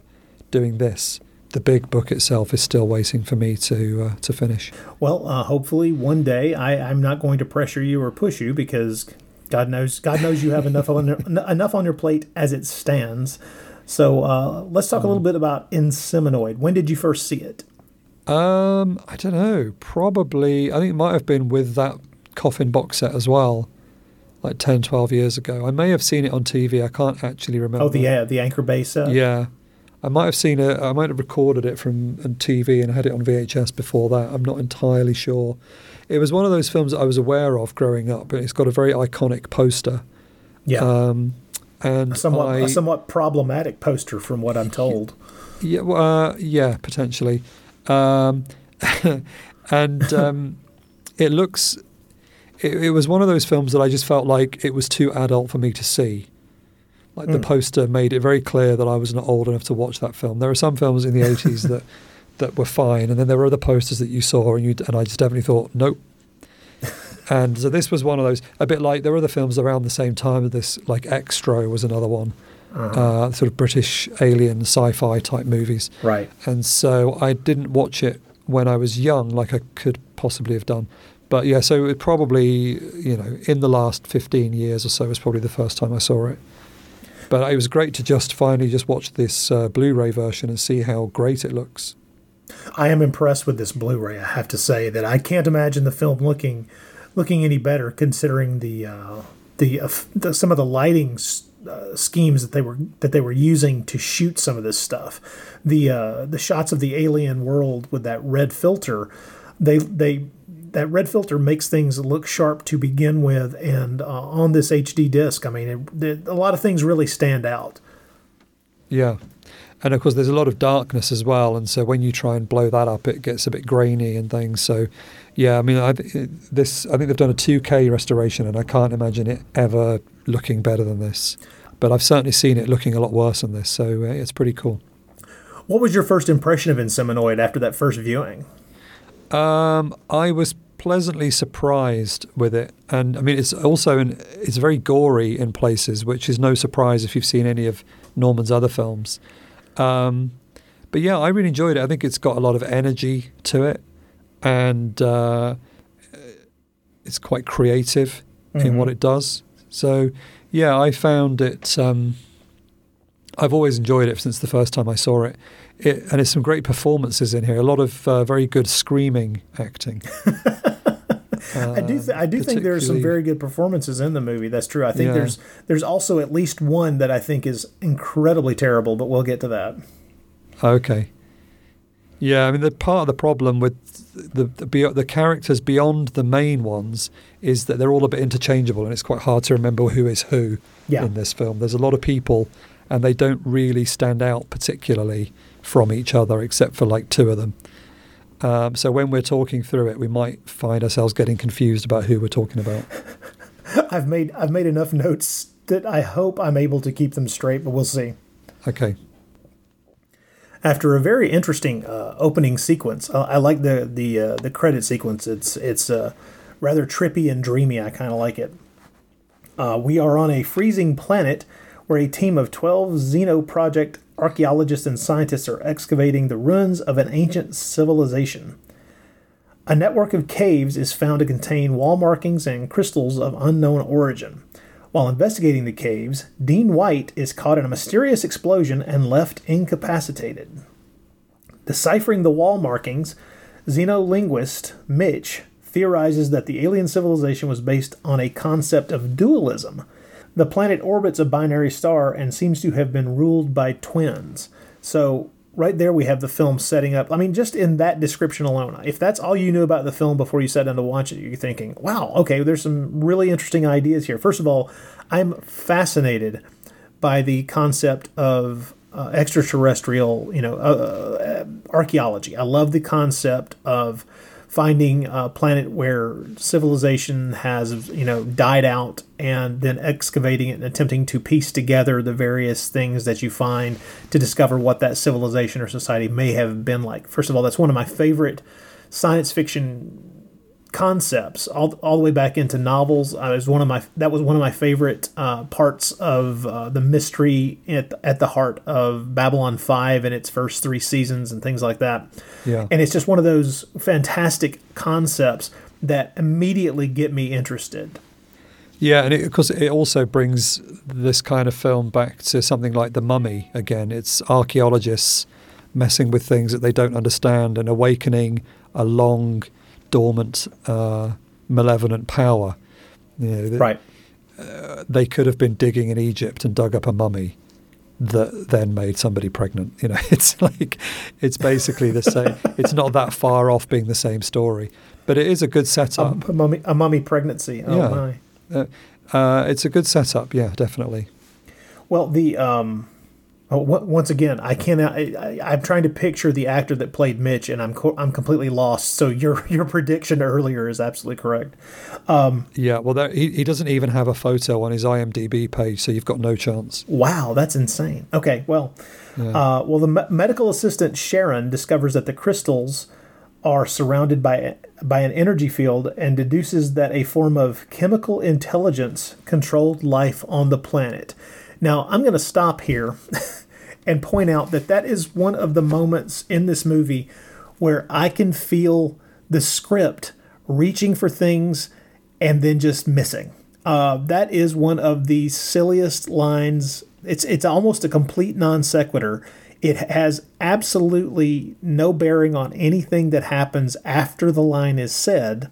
doing this. The big book itself is still waiting for me to uh, to finish. Well, uh, hopefully one day I, I'm not going to pressure you or push you because God knows God knows you have enough on your, [LAUGHS] enough on your plate as it stands. So uh, let's talk a little bit about Inseminoid. When did you first see it? Um, I don't know. Probably, I think it might have been with that coffin box set as well, like 10, 12 years ago. I may have seen it on TV. I can't actually remember. Oh, the uh, the Anchor Bay set. Yeah. I might have seen it. I might have recorded it from TV and had it on VHS before that. I'm not entirely sure. It was one of those films that I was aware of growing up, and it's got a very iconic poster. yeah. Um, and a somewhat I, a somewhat problematic poster, from what I'm told. Yeah, well, uh, yeah, potentially. Um, [LAUGHS] and um, it looks. It, it was one of those films that I just felt like it was too adult for me to see. Like the Mm. poster made it very clear that I was not old enough to watch that film. There are some films in the [LAUGHS] eighties that that were fine, and then there were other posters that you saw, and you and I just definitely thought, nope. [LAUGHS] and so this was one of those. A bit like there were other films around the same time. This, like Xtro, was another one. Uh, sort of British alien sci-fi type movies. Right. And so I didn't watch it when I was young, like I could possibly have done. But yeah, so it probably, you know, in the last 15 years or so was probably the first time I saw it. But it was great to just finally just watch this uh, Blu-ray version and see how great it looks. I am impressed with this Blu-ray. I have to say that I can't imagine the film looking looking any better, considering the uh, the, uh, the some of the lighting uh, schemes that they were that they were using to shoot some of this stuff. The uh, the shots of the alien world with that red filter, they they that red filter makes things look sharp to begin with, and uh, on this HD disc, I mean, it, it, a lot of things really stand out. Yeah. And of course, there's a lot of darkness as well, and so when you try and blow that up, it gets a bit grainy and things. So, yeah, I mean, I, this I think they've done a 2K restoration, and I can't imagine it ever looking better than this. But I've certainly seen it looking a lot worse than this, so uh, it's pretty cool. What was your first impression of Inseminoid after that first viewing? Um, I was pleasantly surprised with it, and I mean, it's also an, it's very gory in places, which is no surprise if you've seen any of Norman's other films. Um, but yeah, I really enjoyed it. I think it's got a lot of energy to it, and uh, it's quite creative in what it does. So yeah, I found it. Um, I've always enjoyed it since the first time I saw it. it and there's some great performances in here. A lot of uh, very good screaming acting. [LAUGHS] I do. Um, Th- I do think there are some very good performances in the movie. That's true. I think Yeah. there's there's also at least one that I think is incredibly terrible, but we'll get to that. Okay. Yeah, I mean the part of the problem with the the, the characters beyond the main ones is that they're all a bit interchangeable, and it's quite hard to remember who is who Yeah. in this film. There's a lot of people, and they don't really stand out particularly from each other, except for like two of them. Um, so when we're talking through it, we might find ourselves getting confused about who we're talking about. [LAUGHS] I've made I've made enough notes that I hope I'm able to keep them straight, but we'll see. Okay. After a very interesting uh, opening sequence, uh, I like the the uh, the credit sequence. It's it's uh, rather trippy and dreamy. I kind of like it. Uh, we are on a freezing planet where a team of 12 Xeno Project archaeologists and scientists are excavating the ruins of an ancient civilization. A network of caves is found to contain wall markings and crystals of unknown origin. While investigating the caves, Dean White is caught in a mysterious explosion and left incapacitated. Deciphering the wall markings, xenolinguist Mitch theorizes that the alien civilization was based on a concept of dualism. The planet orbits a binary star and seems to have been ruled by twins. So, right there, we have the film setting up. I mean, just in that description alone, if that's all you knew about the film before you sat down to watch it, you're thinking, wow, okay, there's some really interesting ideas here. First of all, I'm fascinated by the concept of uh, extraterrestrial, you know, uh, uh, archaeology. I love the concept of finding a planet where civilization has, you know, died out and then excavating it and attempting to piece together the various things that you find to discover what that civilization or society may have been like. First of all, that's one of my favorite science fiction concepts all, all the way back into novels. I was one of my that was one of my favorite uh, parts of uh, the mystery at, at the heart of Babylon 5 and its first 3 seasons and things like that. Yeah. And it's just one of those fantastic concepts that immediately get me interested. Yeah, and it, of course, it also brings this kind of film back to something like The Mummy again. It's archaeologists messing with things that they don't understand and awakening a long dormant, uh, malevolent power. You know, that- Right. they could have been digging in Egypt and dug up a mummy that then made somebody pregnant. You know, [LAUGHS] it's like it's basically the same. [LAUGHS] it's not that far off being the same story, but it is a good A, setup. a mummy, a mummy pregnancy. Oh Yeah. my. Uh, uh, it's a good setup. Yeah, definitely. Well, the um, oh, once again, I cannot. I, I, I'm trying to picture the actor that played Mitch, and I'm co- I'm completely lost. So your [LAUGHS] your prediction earlier is absolutely correct. Yeah. Well, there, he he doesn't even have a photo on his IMDb page, so you've got no chance. Wow, that's insane. Okay, well, uh, well, the me- medical assistant Sharon discovers that the crystals are surrounded by by an energy field and deduces that a form of chemical intelligence controlled life on the planet. Now, I'm going to stop here [LAUGHS] and point out that that is one of the moments in this movie where I can feel the script reaching for things and then just missing. Uh, that is one of the silliest lines. It's it's almost a complete non sequitur. It has absolutely no bearing on anything that happens after the line is said,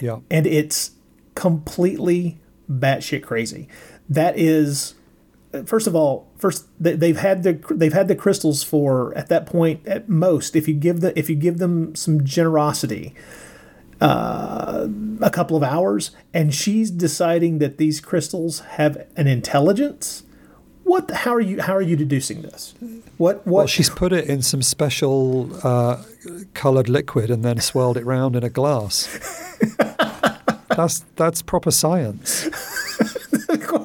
Yeah. and it's completely batshit crazy. That is, first of all, first they- they've had the they've had the crystals for at that point at most. If you give the if you give them some generosity, uh, a couple of hours, and she's deciding that these crystals have an intelligence. What? the- How are you? How are you deducing this? What? What? Well, she's put it in some special uh, coloured liquid and then swirled it round in a glass. [LAUGHS] that's that's proper science.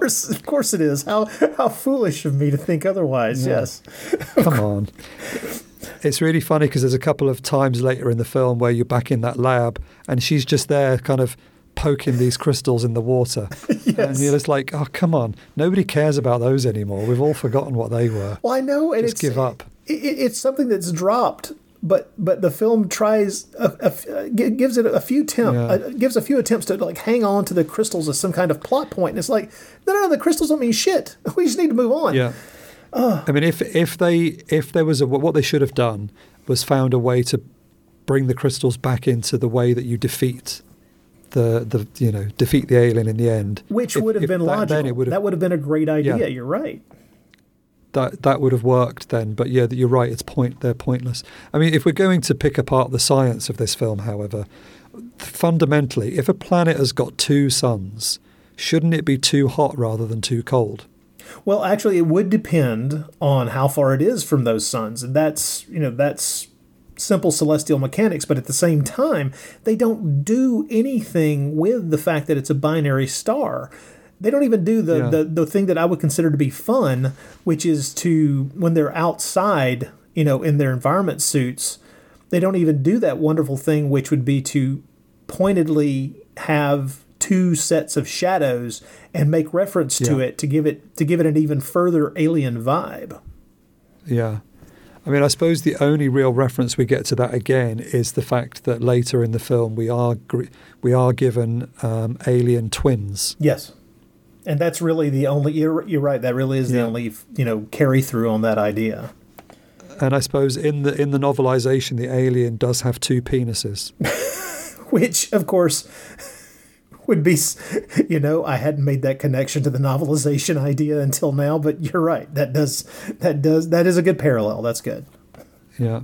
Of course, of course, it is. How how foolish of me to think otherwise. Yeah. Yes. [LAUGHS] Come on. It's really funny because there's a couple of times later in the film where you're back in that lab and she's just there kind of poking these crystals in the water. [LAUGHS] And you're just like, oh, come on. Nobody cares about those anymore. We've all forgotten what they were. Well, I know, and Just it's give up. It- it's something that's dropped, but but the film tries a, a uh, gives it a few attempt Yeah. uh, gives a few attempts to like hang on to the crystals as some kind of plot point, and it's like no, no, no, the crystals don't mean shit. [LAUGHS] We just need to move on. Yeah. I mean, if if they if there was a what they should have done was found a way to bring the crystals back into the way that you defeat the the you know defeat the alien in the end, Which If- would have been that- logical. Would that would have been a great idea. Yeah. You're right. That that would have worked then. But yeah, you're right. It's point. They're pointless. I mean, if we're going to pick apart the science of this film, however, fundamentally, if a planet has got two suns, shouldn't it be too hot rather than too cold? Well, actually, it would depend on how far it is from those suns, and that's you know that's simple celestial mechanics. But at the same time, they don't do anything with the fact that it's a binary star. They don't even do the, Yeah. the the thing that I would consider to be fun, which is to when they're outside, you know, in their environment suits, they don't even do that wonderful thing, which would be to pointedly have two sets of shadows and make reference to it to give it to give it an even further alien vibe. Yeah. I mean, I suppose the only real reference we get to that again is the fact that later in the film we are we are given um, alien twins. Yes. And that's really the only you're, you're right that really is the only you know carry through on that idea. And I suppose in the in the novelization, the alien does have two penises. [LAUGHS] Which of course would be you know I hadn't made that connection to the novelization idea until now but you're right that does that does that is a good parallel that's good. Yeah.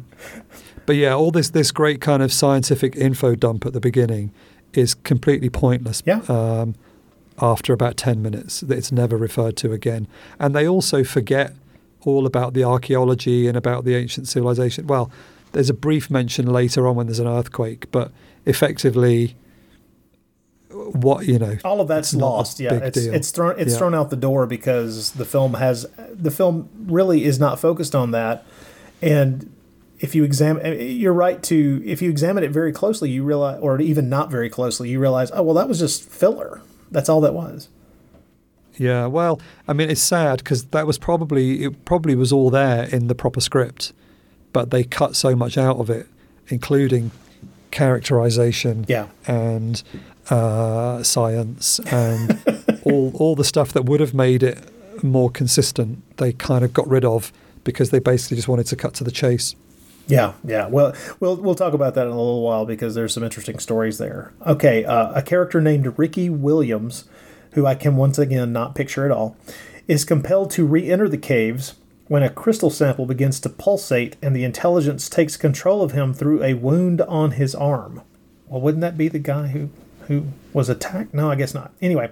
But yeah, all this this great kind of scientific info dump at the beginning is completely pointless. Yeah. Um, after about ten minutes, that it's never referred to again, and they also forget all about the archaeology and about the ancient civilization. Well, there's a brief mention later on when there's an earthquake, but effectively, what you know, all of that's it's not a lost. Yeah, it's it's thrown it's Yeah. thrown out the door because the film has the film really is not focused on that, and if you examine, eh, you're right to if you examine it very closely, you realize, or even not very closely, you realize, oh well, that was just filler. That's all that was. Yeah, well, I mean, it's sad because that was probably it probably was all there in the proper script, but they cut so much out of it, including characterization Yeah. and uh, science and [LAUGHS] all all the stuff that would have made it more consistent. They kind of got rid of because they basically just wanted to cut to the chase. Yeah, yeah. Well, we'll we'll talk about that in a little while because there's some interesting stories there. Okay, uh, a character named Ricky Williams, who I can once again not picture at all, is compelled to re-enter the caves when a crystal sample begins to pulsate and the intelligence takes control of him through a wound on his arm. Well, wouldn't that be the guy who who was attacked? No, I guess not. Anyway,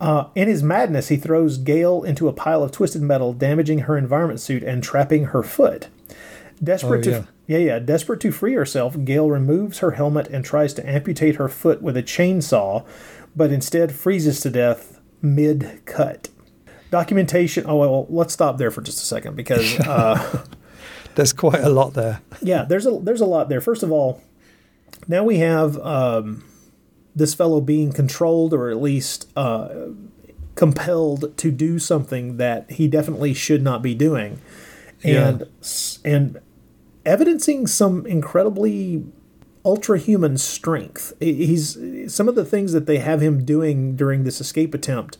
uh, in his madness, he throws Gail into a pile of twisted metal, damaging her environment suit and trapping her foot. Desperate Oh, to yeah, yeah, desperate to free herself, Gail removes her helmet and tries to amputate her foot with a chainsaw, but instead freezes to death mid-cut. Documentation. Oh well, let's stop there for just a second because [LAUGHS] uh, There's quite a lot there. yeah, there's a there's a lot there. First of all, now we have um, this fellow being controlled or at least uh, compelled to do something that he definitely should not be doing, and s and evidencing some incredibly ultra human strength. He's some of the things that they have him doing during this escape attempt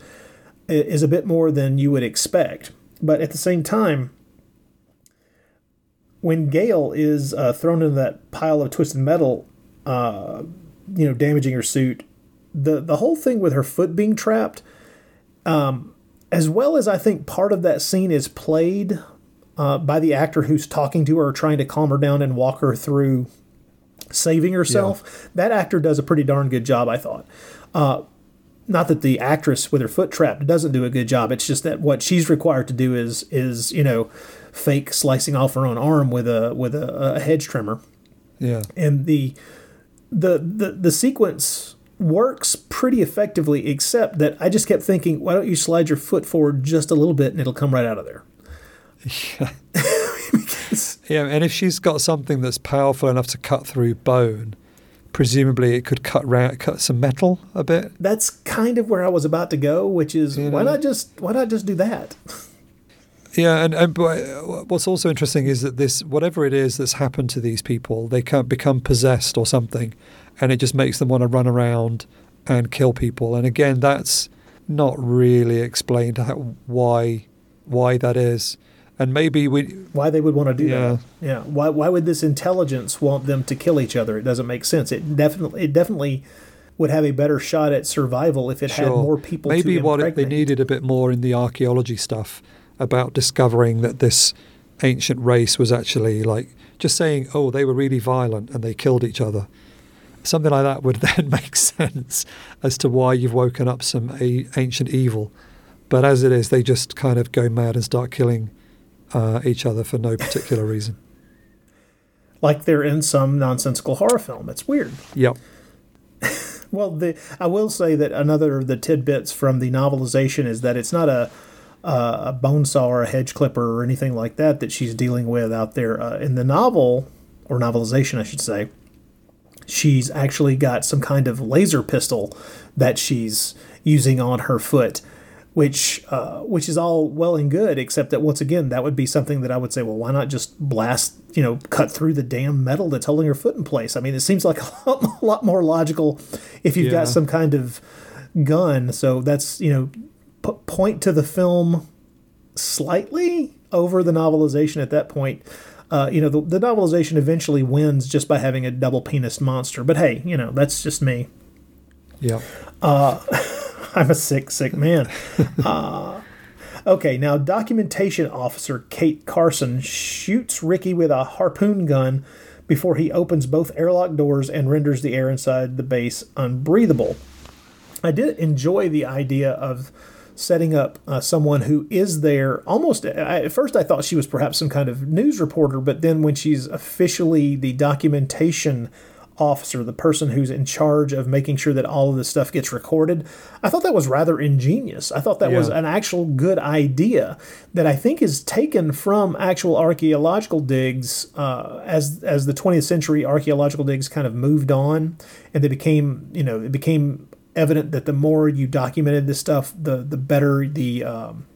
is a bit more than you would expect, but at the same time when Gail is uh, thrown into that pile of twisted metal, uh, you know, damaging her suit, the the whole thing with her foot being trapped, um, as well as I think part of that scene is played uh, by the actor who's talking to her, trying to calm her down and walk her through saving herself. That actor does a pretty darn good job, I thought. Uh, not that the actress with her foot trapped doesn't do a good job. It's just that what she's required to do is is you know fake slicing off her own arm with a with a, a hedge trimmer, Yeah. and the the the the sequence works pretty effectively. Except that I just kept thinking, why don't you slide your foot forward just a little bit and it'll come right out of there. Yeah, [LAUGHS] yeah, and if she's got something that's powerful enough to cut through bone, presumably it could cut ra- cut some metal a bit. That's kind of where I was about to go, which is You why know? not just why not just do that? [LAUGHS] Yeah, and, and what's also interesting is that this whatever it is that's happened to these people, they can't become possessed or something, and it just makes them want to run around and kill people. And again, that's not really explained how, why why that is. And maybe we why they would want to do Yeah. that. Yeah. Why why would this intelligence want them to kill each other? It doesn't make sense. It definitely it definitely would have a better shot at survival if it had more people Maybe what it, they needed a bit more in the archaeology stuff about discovering that this ancient race was actually like just saying, oh, they were really violent and they killed each other. Something like that would [LAUGHS] then make sense as to why you've woken up some a- ancient evil. But as it is, they just kind of go mad and start killing uh, each other for no particular reason. like they're in some nonsensical horror film. It's weird. Yep. [LAUGHS] Well, the I will say that another of the tidbits from the novelization is that it's not a uh, a bone saw or a hedge clipper or anything like that that she's dealing with out there uh, in the novel or novelization, I should say. She's actually got some kind of laser pistol that she's using on her foot, which uh, which is all well and good, except that once again that would be something that I would say, well, why not just blast, you know, cut through the damn metal that's holding her foot in place? I mean, it seems like a [LAUGHS] lot, a lot more logical if you've Yeah. got some kind of gun. So that's you know, p- point to the film slightly over the novelization at that point. Uh, you know, the, the novelization eventually wins just by having a double penis monster. But hey, you know, that's just me. Yep. [LAUGHS] [LAUGHS] I'm a sick, sick man. [LAUGHS] uh, okay, now documentation officer Kate Carson shoots Ricky with a harpoon gun before he opens both airlock doors and renders the air inside the base unbreathable. I did enjoy the idea of setting up uh, someone who is there almost I, at first i thought she was perhaps some kind of news reporter but then when she's officially the documentation officer the person who's in charge of making sure that all of this stuff gets recorded. I thought that was rather ingenious. I thought that was an actual good idea that i think is taken from actual archaeological digs uh, as as the 20th century archaeological digs kind of moved on and they became you know it became evident that the more you documented this stuff, the the better the um,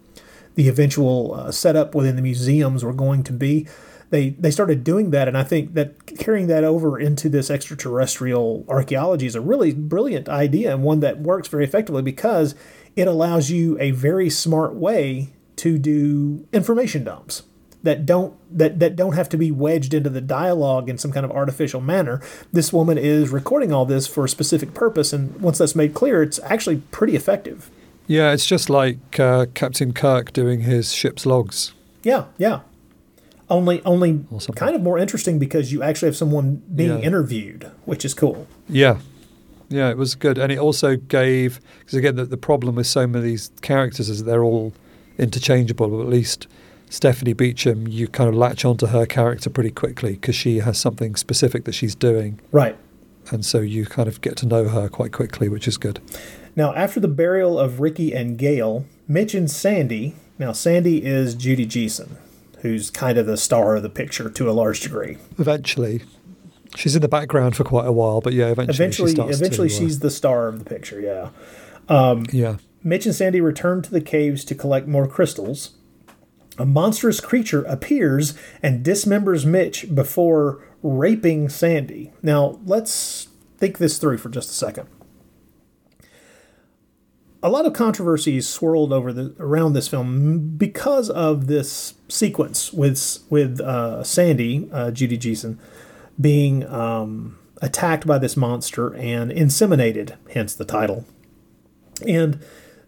the eventual uh, setup within the museums were going to be. They they started doing that, and I think that carrying that over into this extraterrestrial archaeology is a really brilliant idea and one that works very effectively because it allows you a very smart way to do information dumps that don't that that don't have to be wedged into the dialogue in some kind of artificial manner. This woman is recording all this for a specific purpose, and once that's made clear, it's actually pretty effective. Yeah, it's just like uh, Captain Kirk doing his ship's logs. Yeah, yeah. Only only kind of more interesting because you actually have someone being Yeah. interviewed, which is cool. Yeah. Yeah, it was good. And it also gave, because again, the, the problem with so many of these characters is they're all interchangeable, at least Stephanie Beacham, you kind of latch onto her character pretty quickly because she has something specific that she's doing. Right. And so you kind of get to know her quite quickly, which is good. Now, after the burial of Ricky and Gail, Mitch and Sandy. Now, Sandy is Judy Geeson, who's kind of the star of the picture to a large degree. Eventually, she's in the background for quite a while, but yeah, eventually, Eventually, she starts eventually, to, uh, she's the star of the picture. Yeah. yeah. Mitch and Sandy return to the caves to collect more crystals. A monstrous creature appears and dismembers Mitch before raping Sandy. Now, let's think this through for just a second. A lot of controversy swirled over the around this film because of this sequence with with uh, Sandy, uh, Judy Geeson, being um, attacked by this monster and inseminated, hence the title. And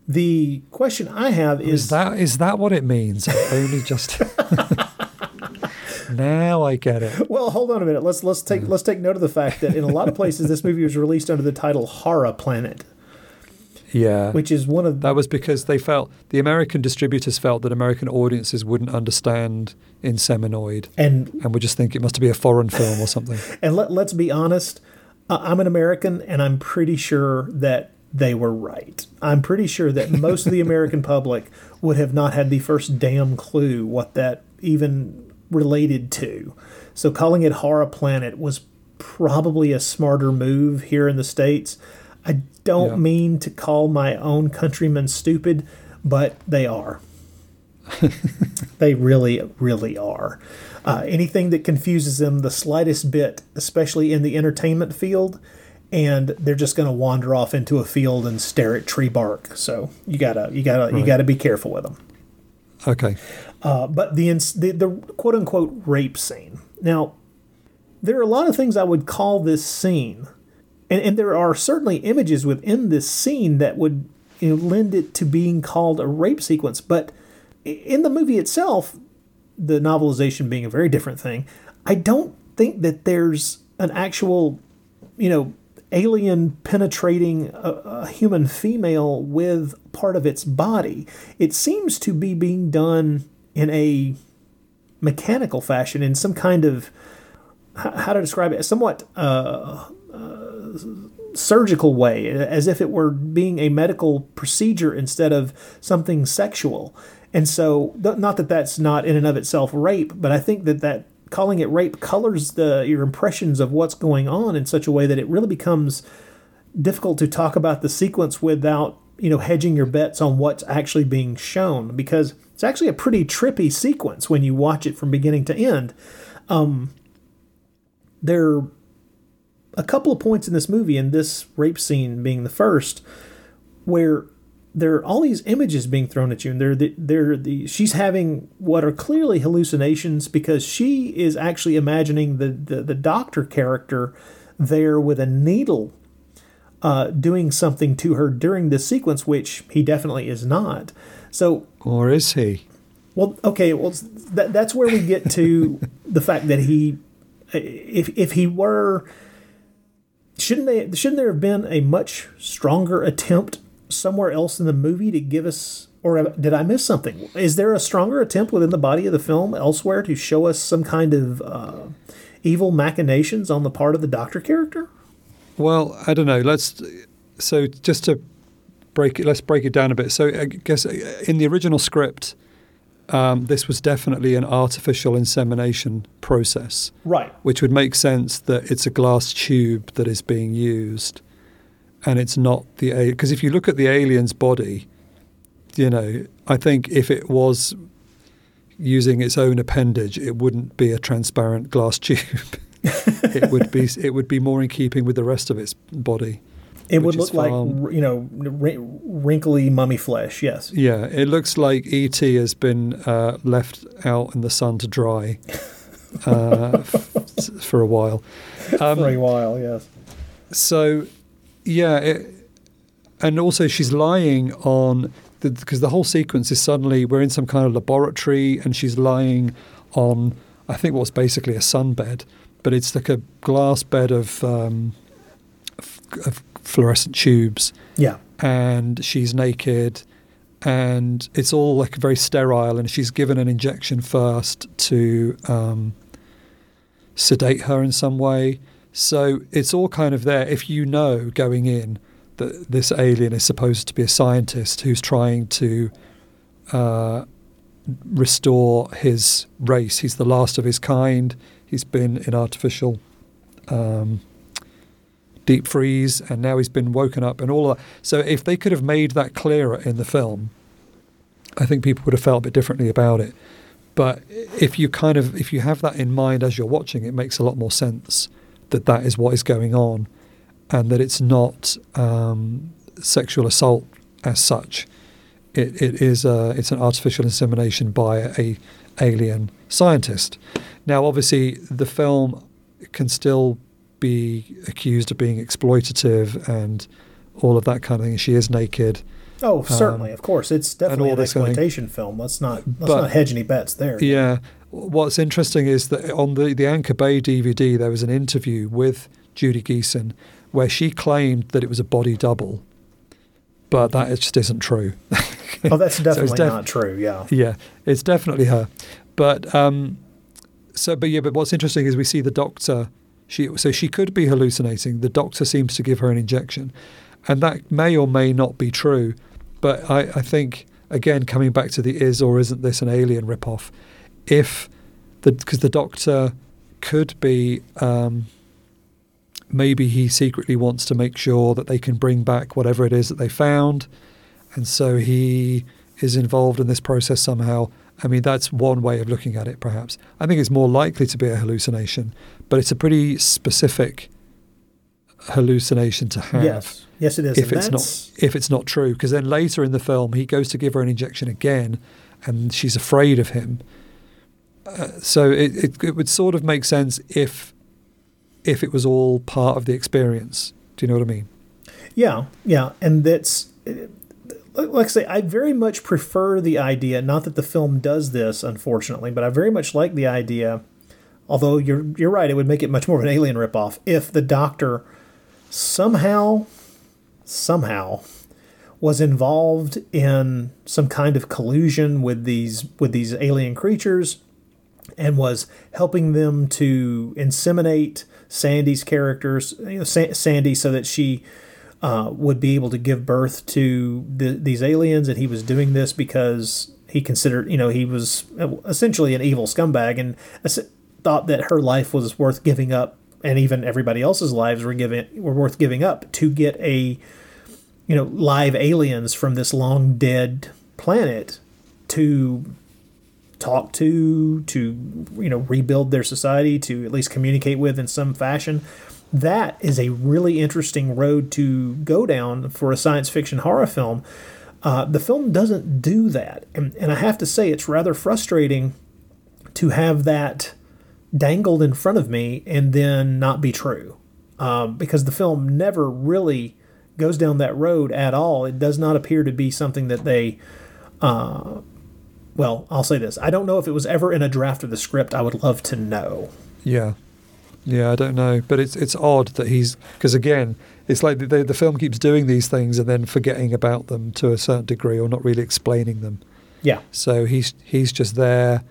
the question I have is, Is that is that what it means? Only just [LAUGHS] now I get it. well, hold on a minute. Let's let's take let's take note of the fact that in a lot of places this movie was released under the title Horror Planet, Yeah, which is one of that was because they felt the American distributors felt that American audiences wouldn't understand Inseminoid and and would just think it must be a foreign film or something. [LAUGHS] and let let's be honest. Uh, I'm an American, and I'm pretty sure that they were right. I'm pretty sure that most of the American public would have not had the first damn clue what that even related to. So calling it Horror Planet was probably a smarter move here in the States. I don't Yeah. mean to call my own countrymen stupid, but they are. [LAUGHS] they really, really are. Uh, anything that confuses them the slightest bit, especially in the entertainment field, and they're just going to wander off into a field and stare at tree bark. So you gotta, you gotta, you gotta be careful with them. Okay, Uh, but the, ins- the the quote unquote rape scene. Now, there are a lot of things I would call this scene, and, and there are certainly images within this scene that would you know, lend it to being called a rape sequence. But in the movie itself, the novelization being a very different thing, I don't think that there's an actual, you know, alien penetrating a, a human female with part of its body. It seems to be being done in a mechanical fashion, in some kind of how to describe it, somewhat uh, surgical way, as if it were being a medical procedure instead of something sexual. And so, not that that's not in and of itself rape, but I think that that calling it rape colors the your impressions of what's going on in such a way that it really becomes difficult to talk about the sequence without you know hedging your bets on what's actually being shown because it's actually a pretty trippy sequence when you watch it from beginning to end. Um, there a couple of points in this movie, and this rape scene being the first, where there are all these images being thrown at you, and they're the, they're the she's having what are clearly hallucinations because she is actually imagining the the, the doctor character there with a needle uh, doing something to her during this sequence, which he definitely is not. So or is he? well, okay, well that, that's where we get to the fact that he, if if he were, shouldn't they shouldn't there have been a much stronger attempt somewhere else in the movie to give us, or did I miss something? Is there a stronger attempt within the body of the film elsewhere to show us some kind of uh, evil machinations on the part of the Doctor character? Well, I don't know. Let's so just to break it. Let's break it down a bit. So I guess uh, in the original script, um, this was definitely an artificial insemination process, Right. which would make sense that it's a glass tube that is being used, and it's not the because if you look at the alien's body, you know, I think if it was using its own appendage, it wouldn't be a transparent glass [LAUGHS] tube. [LAUGHS] it would be it would be more in keeping with the rest of its body. It would look like far- you know wrinkly mummy flesh. Yes. Yeah, it looks like ET has been uh, left out in the sun to dry [LAUGHS] uh, f- for a while. Um, For a while. Yes. So, yeah, it, and also she's lying on because the, whole sequence is suddenly we're in some kind of laboratory and she's lying on I think what's basically a sunbed, but it's like a glass bed of, um, of fluorescent tubes, Yeah. and she's naked. And it's all like very sterile, and she's given an injection first to um, sedate her in some way. So it's all kind of there. If you know going in that this alien is supposed to be a scientist who's trying to uh, restore his race, he's the last of his kind. He's been in artificial um, deep freeze, and now he's been woken up, and all of that. So if they could have made that clearer in the film, I think people would have felt a bit differently about it. But if you kind of if you have that in mind as you're watching, it makes a lot more sense that that is what is going on, and that it's not um, sexual assault as such. It, it is a, it's an artificial insemination by a alien scientist. Now, obviously, the film can still be accused of being exploitative and all of that kind of thing. She is naked. Oh, certainly, of course. It's definitely an this kind of thing. exploitation film. Let's not let's But- not hedge any bets there. Yeah. What's interesting is that on the, the Anchor Bay DVD, there was an interview with Judy Geeson where she claimed that it was a body double, but that just isn't true. Oh, that's [LAUGHS] So definitely def- not true. Yeah. Yeah, it's definitely her. But um, so, but yeah, but what's interesting is we see the doctor. She so she could be hallucinating. The doctor seems to give her an injection, and that may or may not be true. But I, I think again, coming back to the is or isn't this an alien ripoff? If the because the doctor could be. Um, Maybe he secretly wants to make sure that they can bring back whatever it is that they found, and so he is involved in this process somehow. I mean, that's one way of looking at it, perhaps. I think it's more likely to be a hallucination, but it's a pretty specific hallucination to have. Yes. Yes, it is. If And it's that's- not, if it's not true, because then later in the film he goes to give her an injection again, and she's afraid of him. Uh, so it, it it would sort of make sense if if it was all part of the experience. Do you know what I mean? Yeah, yeah, and that's like I say, I very much prefer the idea. Not that the film does this, unfortunately, but I very much like the idea. Although you're you're right, it would make it much more of an alien ripoff if the Doctor somehow somehow was involved in some kind of collusion with these with these alien creatures and was helping them to inseminate Sandy's characters, you know, Sa- Sandy, so that she uh, would be able to give birth to the, these aliens, and he was doing this because he considered, you know, he was essentially an evil scumbag and thought that her life was worth giving up, and even everybody else's lives were giving were worth giving up to get a, you know, live aliens from this long dead planet to talk to, to you know rebuild their society, to at least communicate with in some fashion. That is a really interesting road to go down for a science fiction horror film. Uh, the film doesn't do that, and, and I have to say it's rather frustrating to have that dangled in front of me and then not be true, um, because the film never really goes down that road at all. It does not appear to be something that they uh, well, I'll say this. I don't know if it was ever in a draft of the script. I would love to know. Yeah, yeah, I don't know, but it's it's odd that he's because again, it's like the, the film keeps doing these things and then forgetting about them to a certain degree or not really explaining them. Yeah. So he's he's just there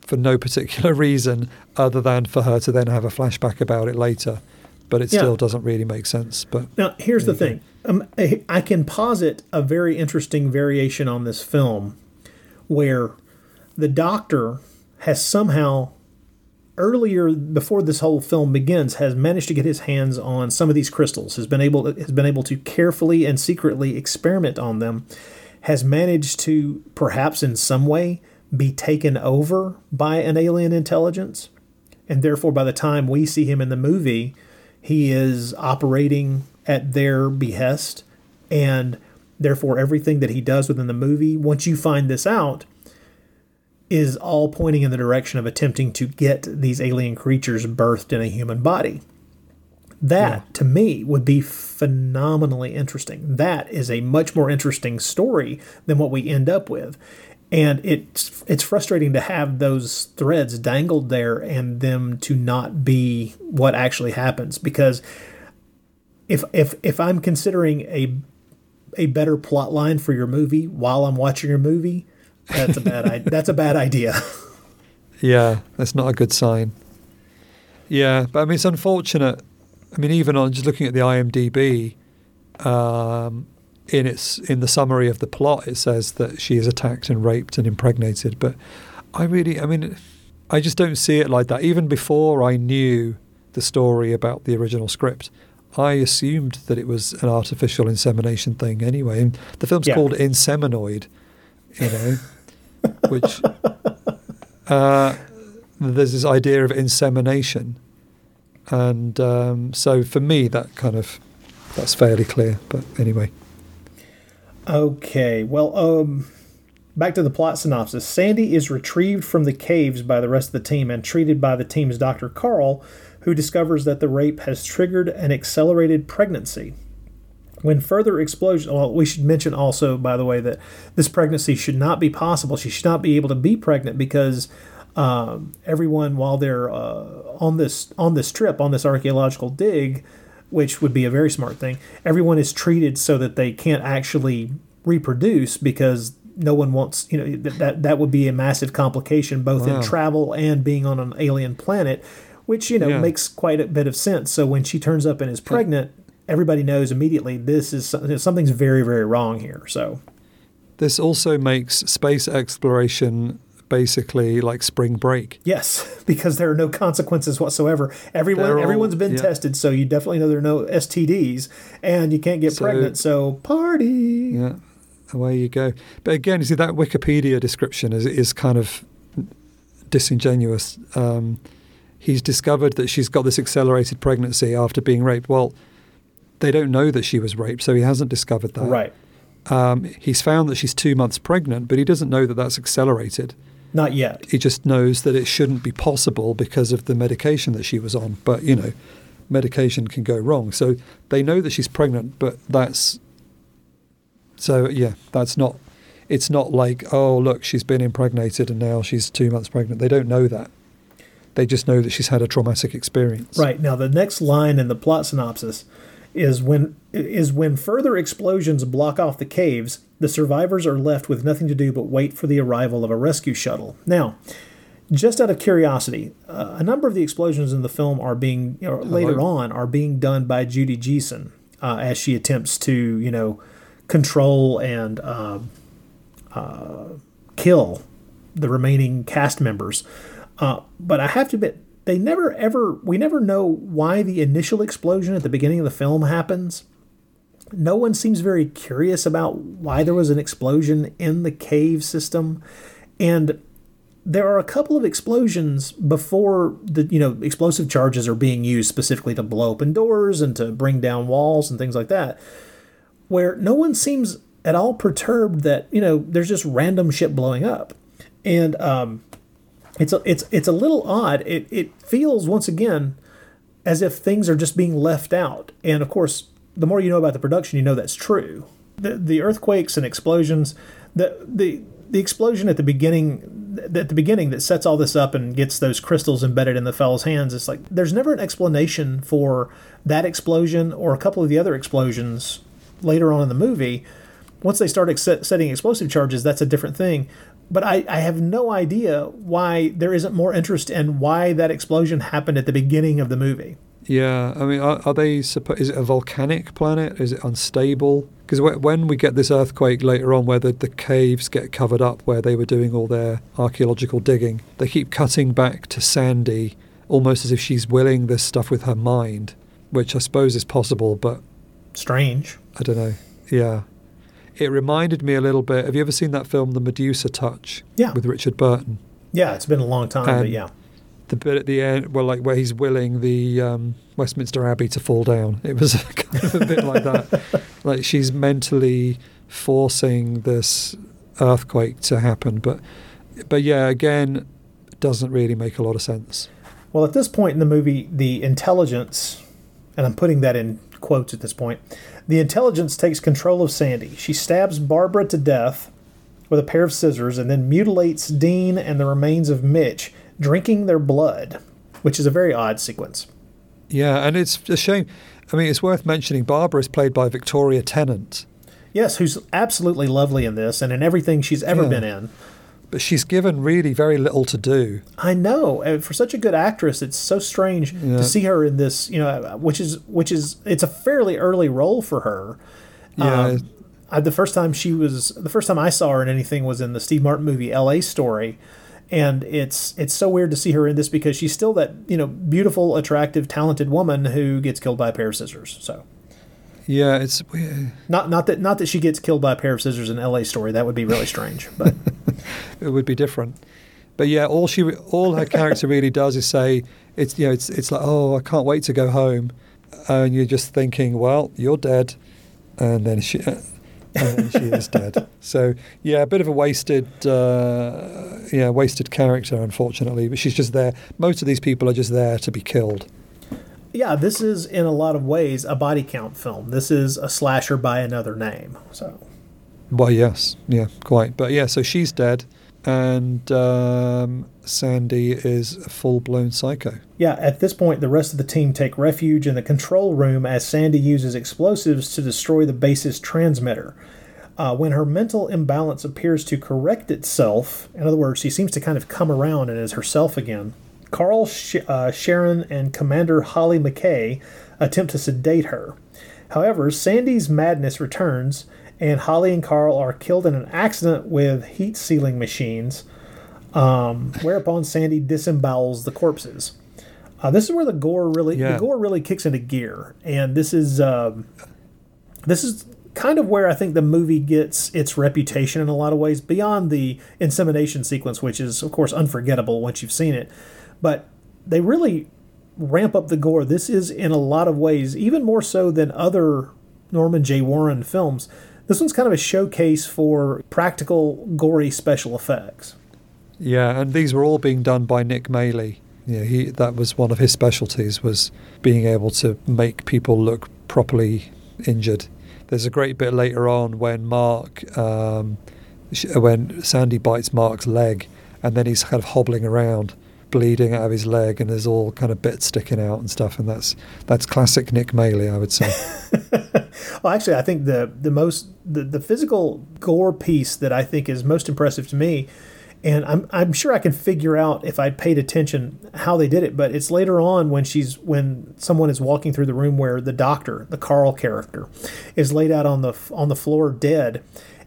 for no particular [LAUGHS] reason other than for her to then have a flashback about it later, but it Yeah. still doesn't really make sense. But Now, here's the thing. Um, I, I can posit a very interesting variation on this film where the doctor has somehow earlier before this whole film begins has managed to get his hands on some of these crystals has been able has been able to carefully and secretly experiment on them has managed to perhaps in some way be taken over by an alien intelligence. And therefore, by the time we see him in the movie, he is operating at their behest. And therefore, everything that he does within the movie, once you find this out, is all pointing in the direction of attempting to get these alien creatures birthed in a human body. That, yeah. to me, would be phenomenally interesting. That is a much more interesting story than what we end up with. And it's it's frustrating to have those threads dangled there and them to not be what actually happens because if if if I'm considering a a better plot line for your movie while I'm watching your movie, that's a bad that's a bad idea. [LAUGHS] yeah, that's not a good sign. Yeah, but I mean it's unfortunate I mean, even on just looking at the IMDb, um, in its in the summary of the plot, it says that she is attacked and raped and impregnated. But I really, I mean, I just don't see it like that. Even before I knew the story about the original script, I assumed that it was an artificial insemination thing anyway. And the film's yeah. called Inseminoid, you know, which uh, there's this idea of insemination and um, so for me, that kind of that's fairly clear. But anyway. Okay. Well, um, back to the plot synopsis. Sandy is retrieved from the caves by the rest of the team and treated by the team's Dr. Carl, who discovers that the rape has triggered an accelerated pregnancy. When further explosion, well, we should mention also, by the way, that this pregnancy should not be possible. She should not be able to be pregnant because um, everyone while they're uh, on this on this trip on this archaeological dig, which would be a very smart thing. Everyone is treated so that they can't actually reproduce because no one wants you know that that would be a massive complication both wow. in travel and being on an alien planet, which you know yeah. makes quite a bit of sense. So when she turns up and is pregnant, everybody knows immediately this is something's very very wrong here. So. This also makes space exploration basically like spring break. Yes, [LAUGHS] because there are no consequences whatsoever. Everyone everyone's been yeah. tested, so you definitely know there are no STDs, and you can't get so, pregnant. So party. Yeah, away you go. But again, you see that Wikipedia description is is kind of disingenuous. Um, he's discovered that she's got this accelerated pregnancy after being raped. Well, they don't know that she was raped, so he hasn't discovered that. Right. Um, he's found that she's two months pregnant, but he doesn't know that that's accelerated. Not yet. He just knows that it shouldn't be possible because of the medication that she was on. But, you know, medication can go wrong. So they know that she's pregnant, but that's. So, yeah, that's not. It's not like, oh, look, she's been impregnated and now she's two months pregnant. They don't know that. They just know that she's had a traumatic experience. Right. Now, the next line in the plot synopsis is when is when further explosions block off the caves, the survivors are left with nothing to do but wait for the arrival of a rescue shuttle. Now, just out of curiosity, uh, a number of the explosions in the film are being or later on are being done by Judy Geeson uh, as she attempts to you know control and uh, uh kill the remaining cast members. Uh, but I have to admit, they never ever we never know why the initial explosion at the beginning of the film happens. No one seems very curious about why there was an explosion in the cave system. And there are a couple of explosions before the you know explosive charges are being used specifically to blow open doors and to bring down walls and things like that where no one seems at all perturbed that you know there's just random shit blowing up and um, it's a, it's it's a little odd. It it feels once again as if things are just being left out. And of course, the more you know about the production, you know that's true. The the earthquakes and explosions, the the the explosion at the beginning at the beginning that sets all this up and gets those crystals embedded in the fellow's hands it's like there's never an explanation for that explosion or a couple of the other explosions later on in the movie once they start ex- setting explosive charges that's a different thing but I, I have no idea why there isn't more interest in why that explosion happened at the beginning of the movie. Yeah, I mean, are, are they? Suppo- Is it a volcanic planet? Is it unstable? Because when we get this earthquake later on, where the, the caves get covered up, where they were doing all their archaeological digging, they keep cutting back to Sandy, almost as if she's willing this stuff with her mind, which I suppose is possible, but strange. I don't know. Yeah, it reminded me a little bit. Have you ever seen that film, The Medusa Touch? Yeah. With Richard Burton. Yeah, it's been a long time, but yeah. The bit at the end, well, like where he's willing the um, Westminster Abbey to fall down. It was [LAUGHS] kind of a bit like that. [LAUGHS] Like she's mentally forcing this earthquake to happen, but but yeah, again, it doesn't really make a lot of sense. Well, at this point in the movie, the intelligence, and I'm putting that in quotes at this point, the intelligence takes control of Sandy. She stabs Barbara to death with a pair of scissors and then mutilates Dean and the remains of Mitch, drinking their blood, which is a very odd sequence. Yeah, and it's a shame. I mean, it's worth mentioning. Barbara is played by Victoria Tennant, Yes, who's absolutely lovely in this and in everything she's ever Yeah. been in. But she's given really very little to do. I know. and For such a good actress, it's so strange Yeah. to see her in this. You know, which is which is it's a fairly early role for her. Yeah, Um, I, the first time she was the first time I saw her in anything was in the Steve Martin movie L.A. Story, and it's it's so weird to see her in this because she's still that you know beautiful, attractive, talented woman who gets killed by a pair of scissors. So yeah, it's weird. not not that not that she gets killed by a pair of scissors in L.A. Story. That would be really strange. But [LAUGHS] it would be different. But yeah, all she, all her character really does is say, it's you know, it's it's like, oh, I can't wait to go home, and you're just thinking, well, you're dead, and then she, and then she is dead. [LAUGHS] So yeah, a bit of a wasted, uh, yeah, wasted character, unfortunately. But she's just there. Most of these people are just there to be killed. Yeah, this is in a lot of ways a body count film. This is a slasher by another name. So Well, yes, yeah, quite. But yeah, so she's dead, and um, Sandy is a full-blown psycho. Yeah, at this point, the rest of the team take refuge in the control room as Sandy uses explosives to destroy the base's transmitter. Uh, when her mental imbalance appears to correct itself, in other words, she seems to kind of come around and is herself again, Carl, Sh- uh, Sharon, and Commander Holly McKay attempt to sedate her. However, Sandy's madness returns, and Holly and Carl are killed in an accident with heat sealing machines, um, whereupon Sandy disembowels the corpses. Uh, this is where the gore really Yeah. the gore really kicks into gear, and this is um, this is kind of where I think the movie gets its reputation in a lot of ways beyond the insemination sequence, which is of course unforgettable once you've seen it. But they really ramp up the gore. This is in a lot of ways even more so than other Norman J. Warren films. This one's kind of a showcase for practical, gory special effects. Yeah, and these were all being done by Nick Maley. Yeah, he that was one of his specialties was being able to make people look properly injured. There's a great bit later on when Mark, um, when Sandy bites Mark's leg, and then he's kind of hobbling around, bleeding out of his leg, and there's all kind of bits sticking out and stuff. And that's that's classic Nick Maley, I would say. [LAUGHS] Well, actually, I think the the most the, the physical gore piece that I think is most impressive to me, and I'm I'm sure I can figure out if I paid attention how they did it. But it's later on when she's when someone is walking through the room where the doctor, the Carl character, is laid out on the on the floor dead.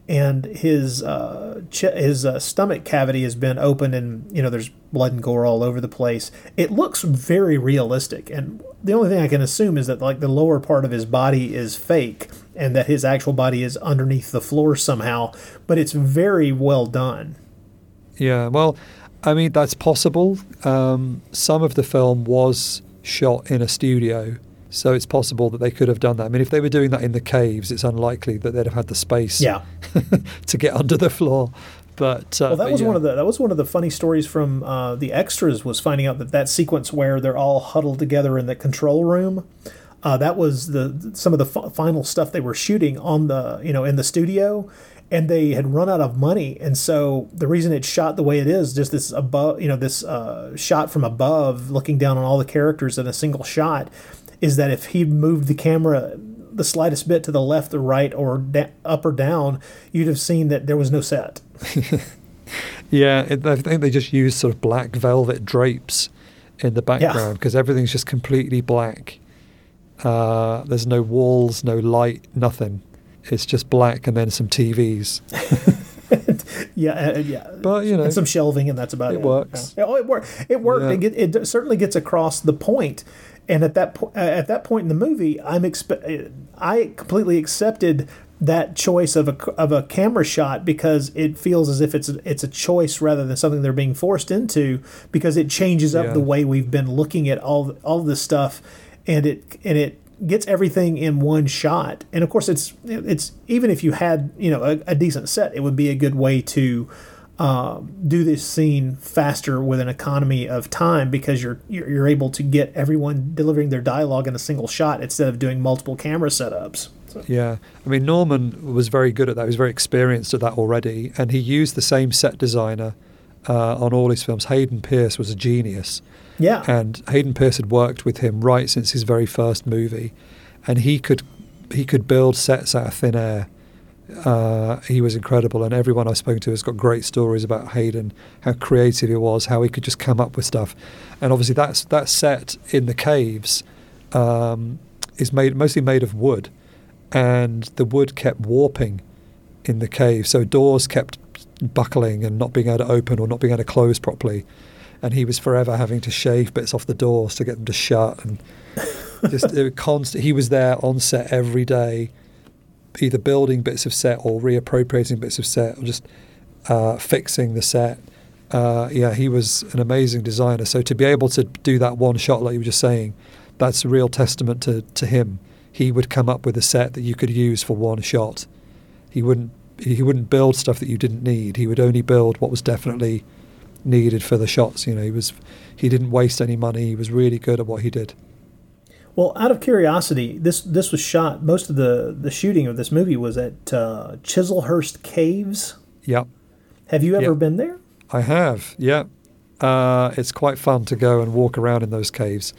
And his uh, ch- his uh, stomach cavity has been opened, and you know there's blood and gore all over the place. It looks very realistic, and the only thing I can assume is that like the lower part of his body is fake and that his actual body is underneath the floor somehow, but it's very well done. Yeah, well, I mean that's possible. Um, some of the film was shot in a studio, so it's possible that they could have done that. I mean, if they were doing that in the caves, it's unlikely that they'd have had the space Yeah. [LAUGHS] to get under the floor. But uh, Well, that but was yeah. one of the that was one of the funny stories from uh, the extras was finding out that that sequence where they're all huddled together in the control room. Uh, that was the some of the f- final stuff they were shooting on the you know in the studio, and they had run out of money, and so the reason it's shot the way it is, just this above you know this uh, shot from above, looking down on all the characters in a single shot, is that if he moved the camera the slightest bit to the left or right or da- up or down, you'd have seen that there was no set. [LAUGHS] Yeah, it, I think they just used sort of black velvet drapes in the background because everything's just completely black. Uh, there's no walls, no light, nothing. It's just black and then some TVs. [LAUGHS] Yeah, uh, yeah. But, you know, and some shelving, and that's about it. it works. Yeah. Oh, it worked. It worked. Yeah. It, get, it certainly gets across the point. And at that po- uh, at that point in the movie, I'm expe- I completely accepted that choice of a of a camera shot because it feels as if it's a, it's a choice rather than something they're being forced into because it changes up Yeah. the way we've been looking at all all this stuff and it and it gets everything in one shot and of course it's it's even if you had you know a, a decent set it would be a good way to um, do this scene faster with an economy of time because you're, you're you're able to get everyone delivering their dialogue in a single shot instead of doing multiple camera setups. So, Yeah, I mean Norman was very good at that. He was very experienced at that already, and he used the same set designer uh, on all his films. Hayden Pearce was a genius, yeah, and Hayden Pearce had worked with him right since his very first movie, and he could he could build sets out of thin air. Uh, he was incredible, and everyone I've spoken to has got great stories about Hayden, how creative he was, how he could just come up with stuff, and obviously that's that set in the caves um, is made mostly made of wood, and the wood kept warping in the cave, so doors kept buckling and not being able to open or not being able to close properly, and he was forever having to shave bits off the doors to get them to shut, and just [LAUGHS] it was constant. He was there on set every day, either building bits of set or reappropriating bits of set or just uh, fixing the set. Uh, yeah, he was an amazing designer. So to be able to do that one shot, like you were just saying, that's a real testament to, to him. He would come up with a set that you could use for one shot. He wouldn't he wouldn't build stuff that you didn't need. He would only build what was definitely needed for the shots. You know, he was he didn't waste any money. He was really good at what he did. Well, out of curiosity, this this was shot. Most of the the shooting of this movie was at uh, Chislehurst Caves. Yep. Have you ever Yep. been there? I have, yeah. Uh, it's quite fun to go and walk around in those caves.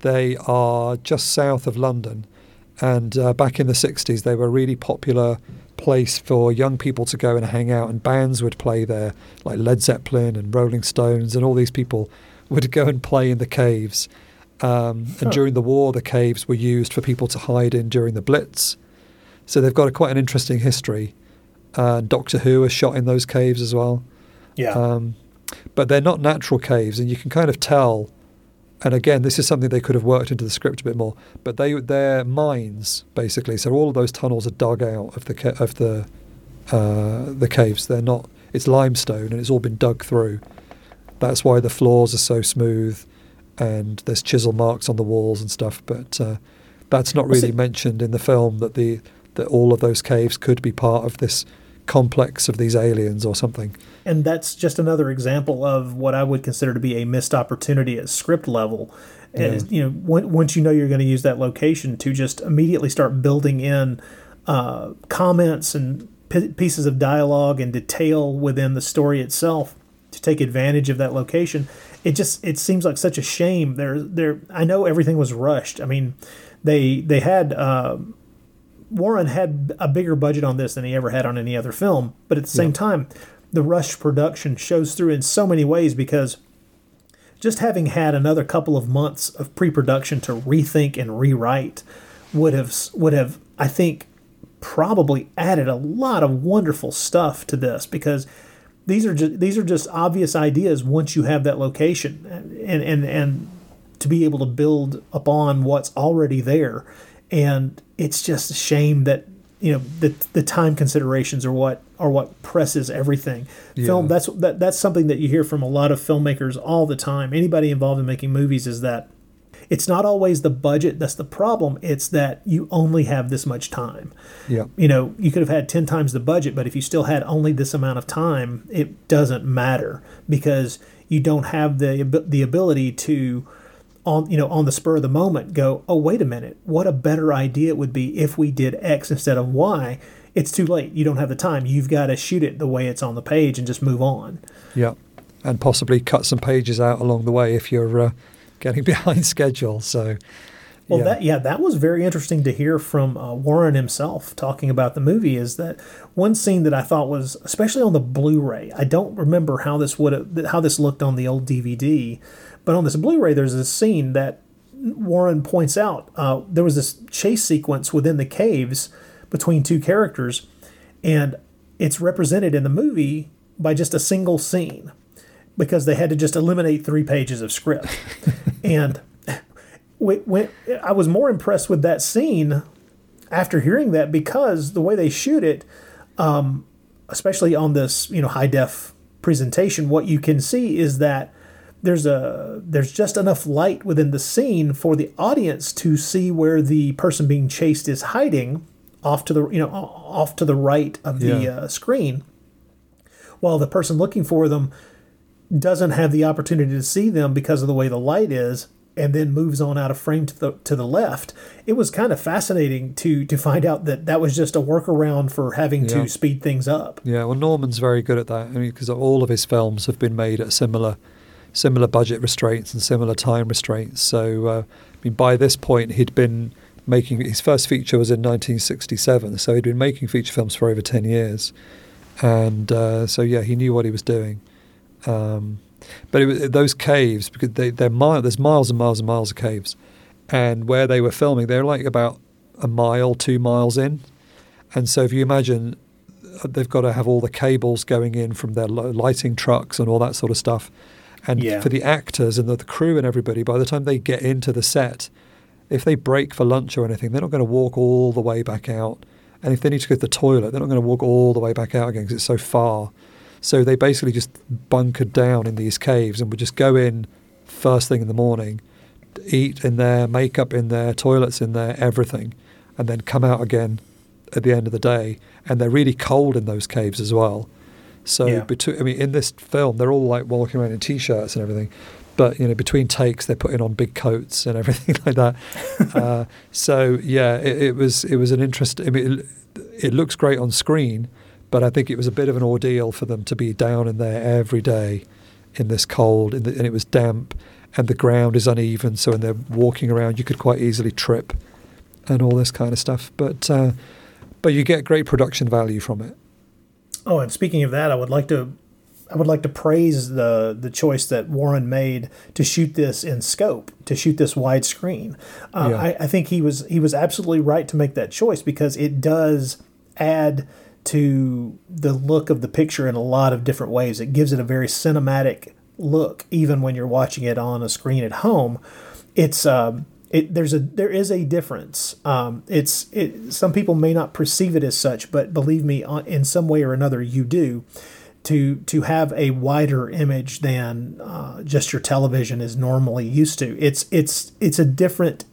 They are just south of London, and uh, back in the 60s, they were a really popular place for young people to go and hang out, and bands would play there, like Led Zeppelin and Rolling Stones, and all these people would [LAUGHS] go and play in the caves. Um, and during the war, the caves were used for people to hide in during the Blitz. So they've got a, quite an interesting history. Uh, Doctor Who was shot in those caves as well. Yeah. Um, but they're not natural caves, and you can kind of tell. And again, this is something they could have worked into the script a bit more. But they they're mines basically, so all of those tunnels are dug out of the ca- of the uh, the caves. They're not. It's limestone, and it's all been dug through. That's why the floors are so smooth, and there's chisel marks on the walls and stuff. But uh, that's not really mentioned in the film. That the that all of those caves could be part of this complex of these aliens or something. And that's just another example of what I would consider to be a missed opportunity at script level. And you know, once you know you're going to use that location, to just immediately start building in uh, comments and p- pieces of dialogue and detail within the story itself to take advantage of that location. It just it seems like such a shame. There, there. I know everything was rushed. I mean, they they had. Uh, Warren had a bigger budget on this than he ever had on any other film, but at the same time, the rushed production shows through in so many ways because just having had another couple of months of pre-production to rethink and rewrite would have would have I think probably added a lot of wonderful stuff to this because these are just these are just obvious ideas once you have that location and and and to be able to build upon what's already there. And it's just a shame that you know the the time considerations are what are what presses everything. Film Yeah. that's that, that's something that you hear from a lot of filmmakers all the time. Anybody involved in making movies is that it's not always the budget that's the problem it's that you only have this much time. Yeah. you know you could have had 10 times the budget but if you still had only this amount of time it doesn't matter because you don't have the the ability to on you know on the spur of the moment go oh wait a minute. What a better idea it would be if we did x instead of y. It's too late. You don't have the time. You've got to shoot it the way it's on the page and just move on. Yeah, and possibly cut some pages out along the way if you're uh, getting [LAUGHS] behind schedule. So, Well, yeah. that yeah, that was very interesting to hear from uh, Warren himself talking about the movie. Is that one scene that I thought was especially on the Blu-ray. I don't remember how this would have how this looked on the old DVD, but on this Blu-ray, there's a scene that Warren points out. Uh, there was this chase sequence within the caves between two characters, and it's represented in the movie by just a single scene because they had to just eliminate three pages of script. [LAUGHS] and I was more impressed with that scene after hearing that because the way they shoot it, um, especially on this you know high def presentation, what you can see is that there's a there's just enough light within the scene for the audience to see where the person being chased is hiding off to the you know off to the right of the Yeah. uh, screen while the person looking for them doesn't have the opportunity to see them because of the way the light is and then moves on out of frame to the to the left it was kind of fascinating to to find out that that was just a workaround for having Yeah. to speed things up Yeah, well, Norman's very good at that. I mean, because all of his films have been made at similar, similar budget restraints and similar time restraints. So, uh, I mean, by this point, he'd been making his first feature was in 1967. So he'd been making feature films for over 10 years, and uh, so yeah, he knew what he was doing. Um, but it was, those caves, because they, they're mile, there's miles and miles and miles of caves, and where they were filming, they're like about a mile, two miles in, and so if you imagine uh, they've got to have all the cables going in from their lighting trucks and all that sort of stuff. And Yeah. for the actors and the, the crew and everybody, by the time they get into the set, if they break for lunch or anything, they're not going to walk all the way back out. And if they need to go to the toilet, they're not going to walk all the way back out again because it's so far. So they basically just bunkered down in these caves and would just go in first thing in the morning, eat in there, makeup in there, toilets in there, everything, and then come out again at the end of the day. And they're really cold in those caves as well. So Yeah. between, I mean, in this film, they're all like walking around in t-shirts and everything, but you know, between takes, they're putting on big coats and [LAUGHS] everything like that. uh, [LAUGHS] so yeah, it, it was it was an interest. I mean, it, it looks great on screen, but I think it was a bit of an ordeal for them to be down in there every day in this cold, in the, and it was damp, and the ground is uneven. So when they're walking around, you could quite easily trip, and all this kind of stuff. But uh, but you get great production value from it. Oh, and speaking of that, I would like to I would like to praise the the choice that Warren made to shoot this in scope, to shoot this widescreen. Uh, Yeah. I, I think he was he was absolutely right to make that choice because it does add to the look of the picture in a lot of different ways. It gives it a very cinematic look, even when you're watching it on a screen at home. It's um, it, there's a there is a difference. Um, it's it, some people may not perceive it as such, but believe me, in some way or another, you do. To to have a wider image than uh, just your television is normally used to. It's it's it's a different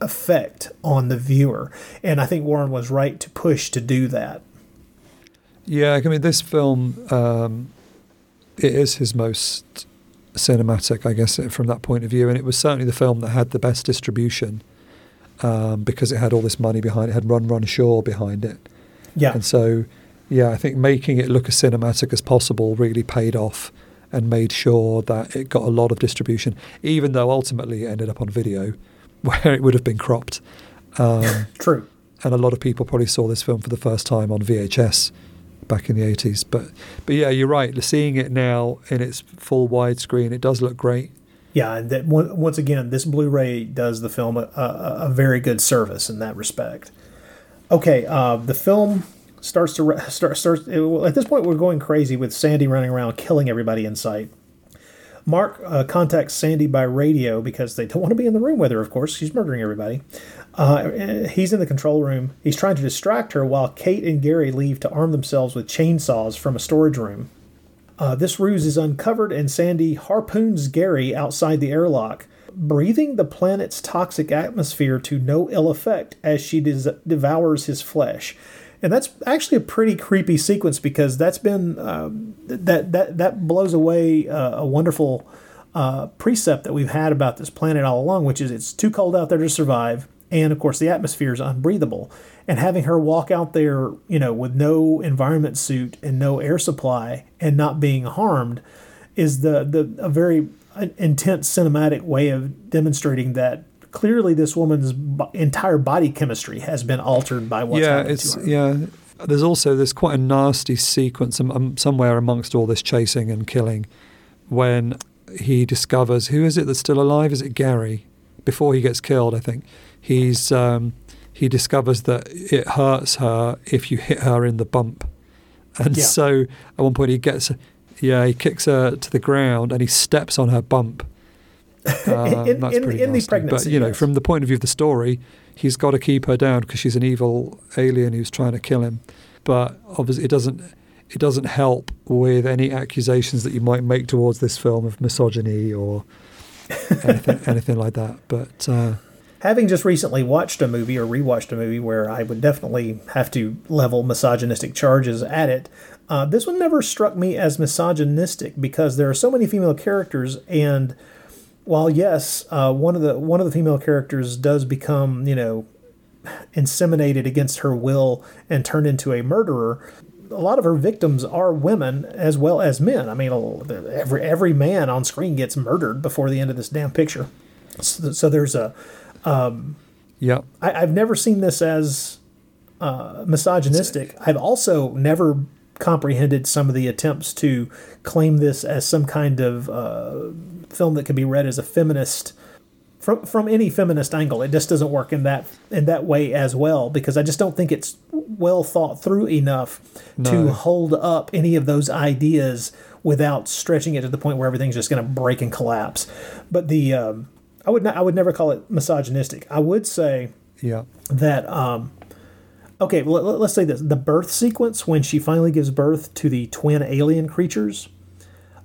effect on the viewer, and I think Warren was right to push to do that. Yeah, I mean, this film, um, it is his most cinematic, I guess, from that point of view. And it was certainly the film that had the best distribution um, because it had all this money behind it, had Run Run Shaw behind it. Yeah, And so, yeah, I think making it look as cinematic as possible really paid off and made sure that it got a lot of distribution, even though ultimately it ended up on video [LAUGHS] where it would have been cropped. Um, true. and a lot of people probably saw this film for the first time on VHS back in the 80s. But but yeah, you're right. Seeing it now in its full widescreen, it does look great. Yeah, and that once again, this Blu-ray does the film a, a, a very good service in that respect. Okay, uh, the film starts to re- start starts at this point. We're going crazy with Sandy running around killing everybody in sight. Mark uh, contacts Sandy by radio because they don't want to be in the room with her. Of course, she's murdering everybody. Uh, he's in the control room. He's trying to distract her while Kate and Gary leave to arm themselves with chainsaws from a storage room. Uh, this ruse is uncovered, and Sandy harpoons Gary outside the airlock, breathing the planet's toxic atmosphere to no ill effect as she des- devours his flesh. And that's actually a pretty creepy sequence because that's been um, that that that blows away uh, a wonderful uh, precept that we've had about this planet all along, which is it's too cold out there to survive, and of course the atmosphere is unbreathable. And having her walk out there, you know, with no environment suit and no air supply and not being harmed, is the the a very uh, intense cinematic way of demonstrating that clearly this woman's entire body chemistry has been altered by what's yeah, happened it's to her. yeah. There's also there's quite a nasty sequence um, somewhere amongst all this chasing and killing when he discovers who is it that's still alive? Is it Gary? Before he gets killed, I think he's um, he discovers that it hurts her if you hit her in the bump, and Yeah. so at one point he gets yeah he kicks her to the ground and he steps on her bump. [LAUGHS] Um, In- that's in- pretty in the nasty. pregnancy, but you know, yes. from the point of view of the story, he's got to keep her down because she's an evil alien who's trying to kill him. But obviously, it doesn't it doesn't help with any accusations that you might make towards this film of misogyny or [LAUGHS] anything anything like that. But uh, Having just recently watched a movie or rewatched a movie where I would definitely have to level misogynistic charges at it, uh, this one never struck me as misogynistic because there are so many female characters, and while yes, uh, one of the one of the female characters does become you know inseminated against her will and turned into a murderer. A lot of her victims are women as well as men. I mean, every every man on screen gets murdered before the end of this damn picture. So, so there's a um, yeah. I, I've never seen this as uh, misogynistic. I've also never comprehended some of the attempts to claim this as some kind of uh, film that can be read as a feminist from from any feminist angle. It just doesn't work in that in that way as well because I just don't think it's well thought through enough No. to hold up any of those ideas without stretching it to the point where everything's just going to break and collapse. But the um, I would not, I would never call it misogynistic. I would say yeah. that um, okay well, let, us say this the birth sequence when she finally gives birth to the twin alien creatures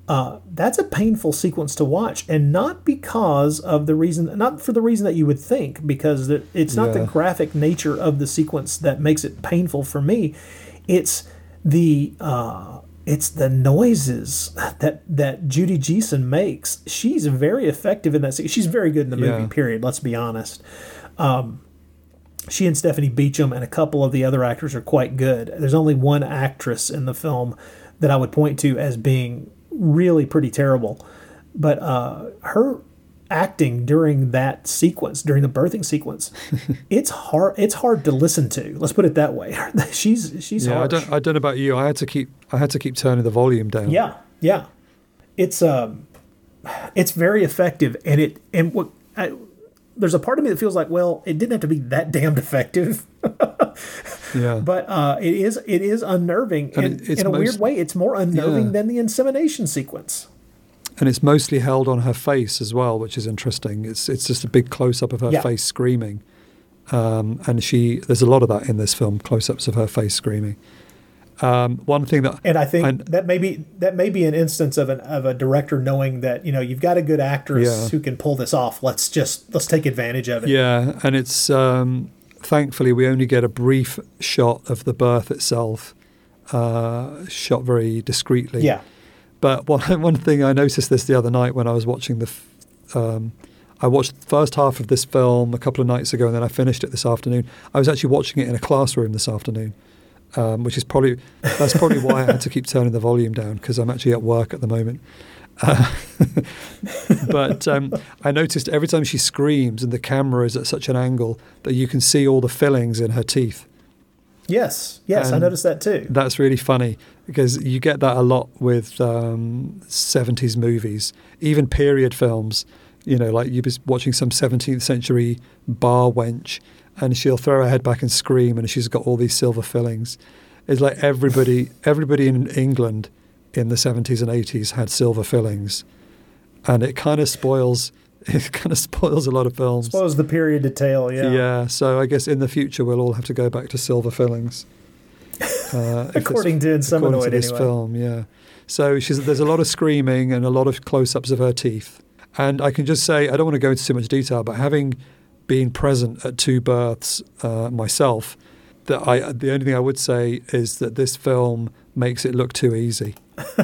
uh, that's a painful sequence to watch and not because of the reason not for the reason that you would think because it- it's not the graphic nature of the sequence that makes it painful for me it's the uh, it's the noises that that Judy Geeson makes. She's very effective in that. se- She's very good in the movie. Yeah. Period. Let's be honest. Um, she and Stephanie Beacham and a couple of the other actors are quite good. There's only one actress in the film that I would point to as being really pretty terrible, but uh, her acting during that sequence, during the birthing sequence, [LAUGHS] it's hard. It's hard to listen to. Let's put it that way. [LAUGHS] she's she's yeah, I harsh. don't I don't know about you. I had to keep I had to keep turning the volume down. Yeah, yeah. It's um, it's very effective, and it and what I, there's a part of me that feels like, well, it didn't have to be that damned effective, [LAUGHS] Yeah. but uh, it is it is unnerving And in, it's in a weird way. It's more unnerving Yeah. than the insemination sequence. and it's mostly held on her face as well, which is interesting. It's it's just a big close up of her Yeah. face screaming, um, and she there's a lot of that in this film, close ups of her face screaming. Um, one thing that And I think and- that may be that may be an instance of an of a director knowing that you know you've got a good actress Yeah. who can pull this off. Let's just let's take advantage of it. Yeah, and it's um, thankfully we only get a brief shot of the birth itself, uh, shot very discreetly. Yeah. But [LAUGHS] one one thing I noticed this the other night when I was watching the, f- um, I watched the first half of this film a couple of nights ago, and then I finished it this afternoon. I was actually watching it in a classroom this afternoon, um, which is probably that's probably why I had to keep turning the volume down because I'm actually at work at the moment. Uh, [LAUGHS] but um, I noticed every time she screams and the camera is at such an angle that you can see all the fillings in her teeth. Yes, yes, I noticed that too. That's really funny because you get that a lot with um, 70s movies, even period films. You know, like you're watching some 17th century bar wench and she'll throw her head back and scream and she's got all these silver fillings. It's like everybody, everybody in England in the 70s and 80s had silver fillings. And it kind of spoils, [LAUGHS] it kind of spoils a lot of films. Spoils the period detail. Yeah. Yeah, so I guess in the future we'll all have to go back to silver fillings. [LAUGHS] Uh, According to according to this anyway. film, yeah. So she's there's a lot of screaming and a lot of close-ups of her teeth. And I can just say I don't want to go into too much detail, but having been present at two births uh, myself, that I the only thing I would say is that this film makes it look too easy. [LAUGHS]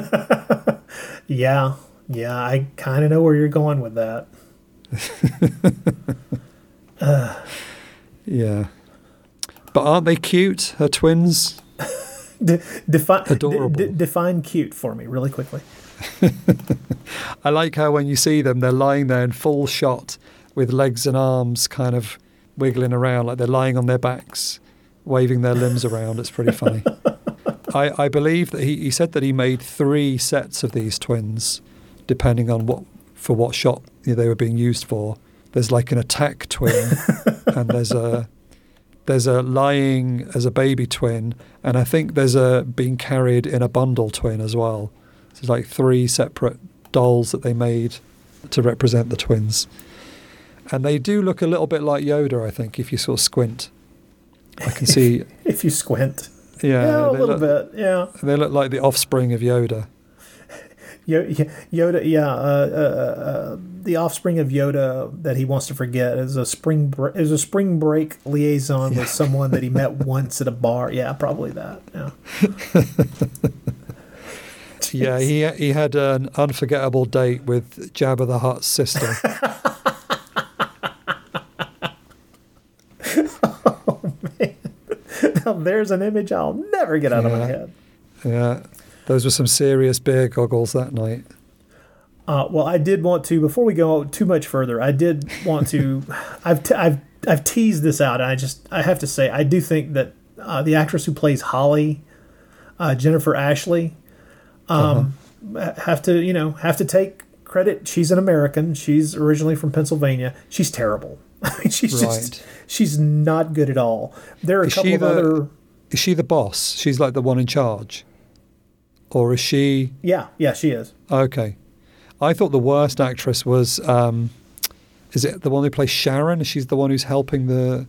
Yeah, yeah, I kind of know where you're going with that. [LAUGHS] Yeah. But aren't they cute? Her twins? [LAUGHS] De- Adorable. de- define cute for me, really quickly. I like how when you see them, they're lying there in full shot with legs and arms kind of wiggling around, like they're lying on their backs, waving their limbs around. It's pretty funny. [LAUGHS] I, I believe that he, he said that he made three sets of these twins, depending on what for what shot they were being used for. There's like an attack twin, [LAUGHS] and there's a there's a lying as a baby twin, and I think there's a being carried in a bundle twin as well. So it's like three separate dolls that they made to represent the twins. And they do look a little bit like Yoda. I think if you sort of squint, I can see. [LAUGHS] if you squint. Yeah, Yeah, a little look, bit. Yeah. They look like the offspring of Yoda. [LAUGHS] Yoda, yeah, uh, uh, uh, the offspring of Yoda that he wants to forget is a spring bre- is a spring break liaison with someone that he met [LAUGHS] once at a bar. Yeah, probably that. Yeah. Yeah, he he had an unforgettable date with Jabba the Hutt's sister. [LAUGHS] Now [LAUGHS] there's an image I'll never get out of my head. yeah, those were some serious beer goggles that night. Uh, well, I did want to before we go too much further. I did want to. [LAUGHS] I've t- I've I've teased this out. And I just I have to say I do think that uh, the actress who plays Holly, uh, Jennifer Ashley, um, have to you know have to take credit. She's an American. She's originally from Pennsylvania. She's terrible. I mean, she's Right. just she's not good at all. There are a Is couple she of the- other. Is she the boss? She's like the one in charge, or is she? Yeah, yeah, she is. Okay, I thought the worst actress was. Um, is it the one who plays Sharon? She's the one who's helping the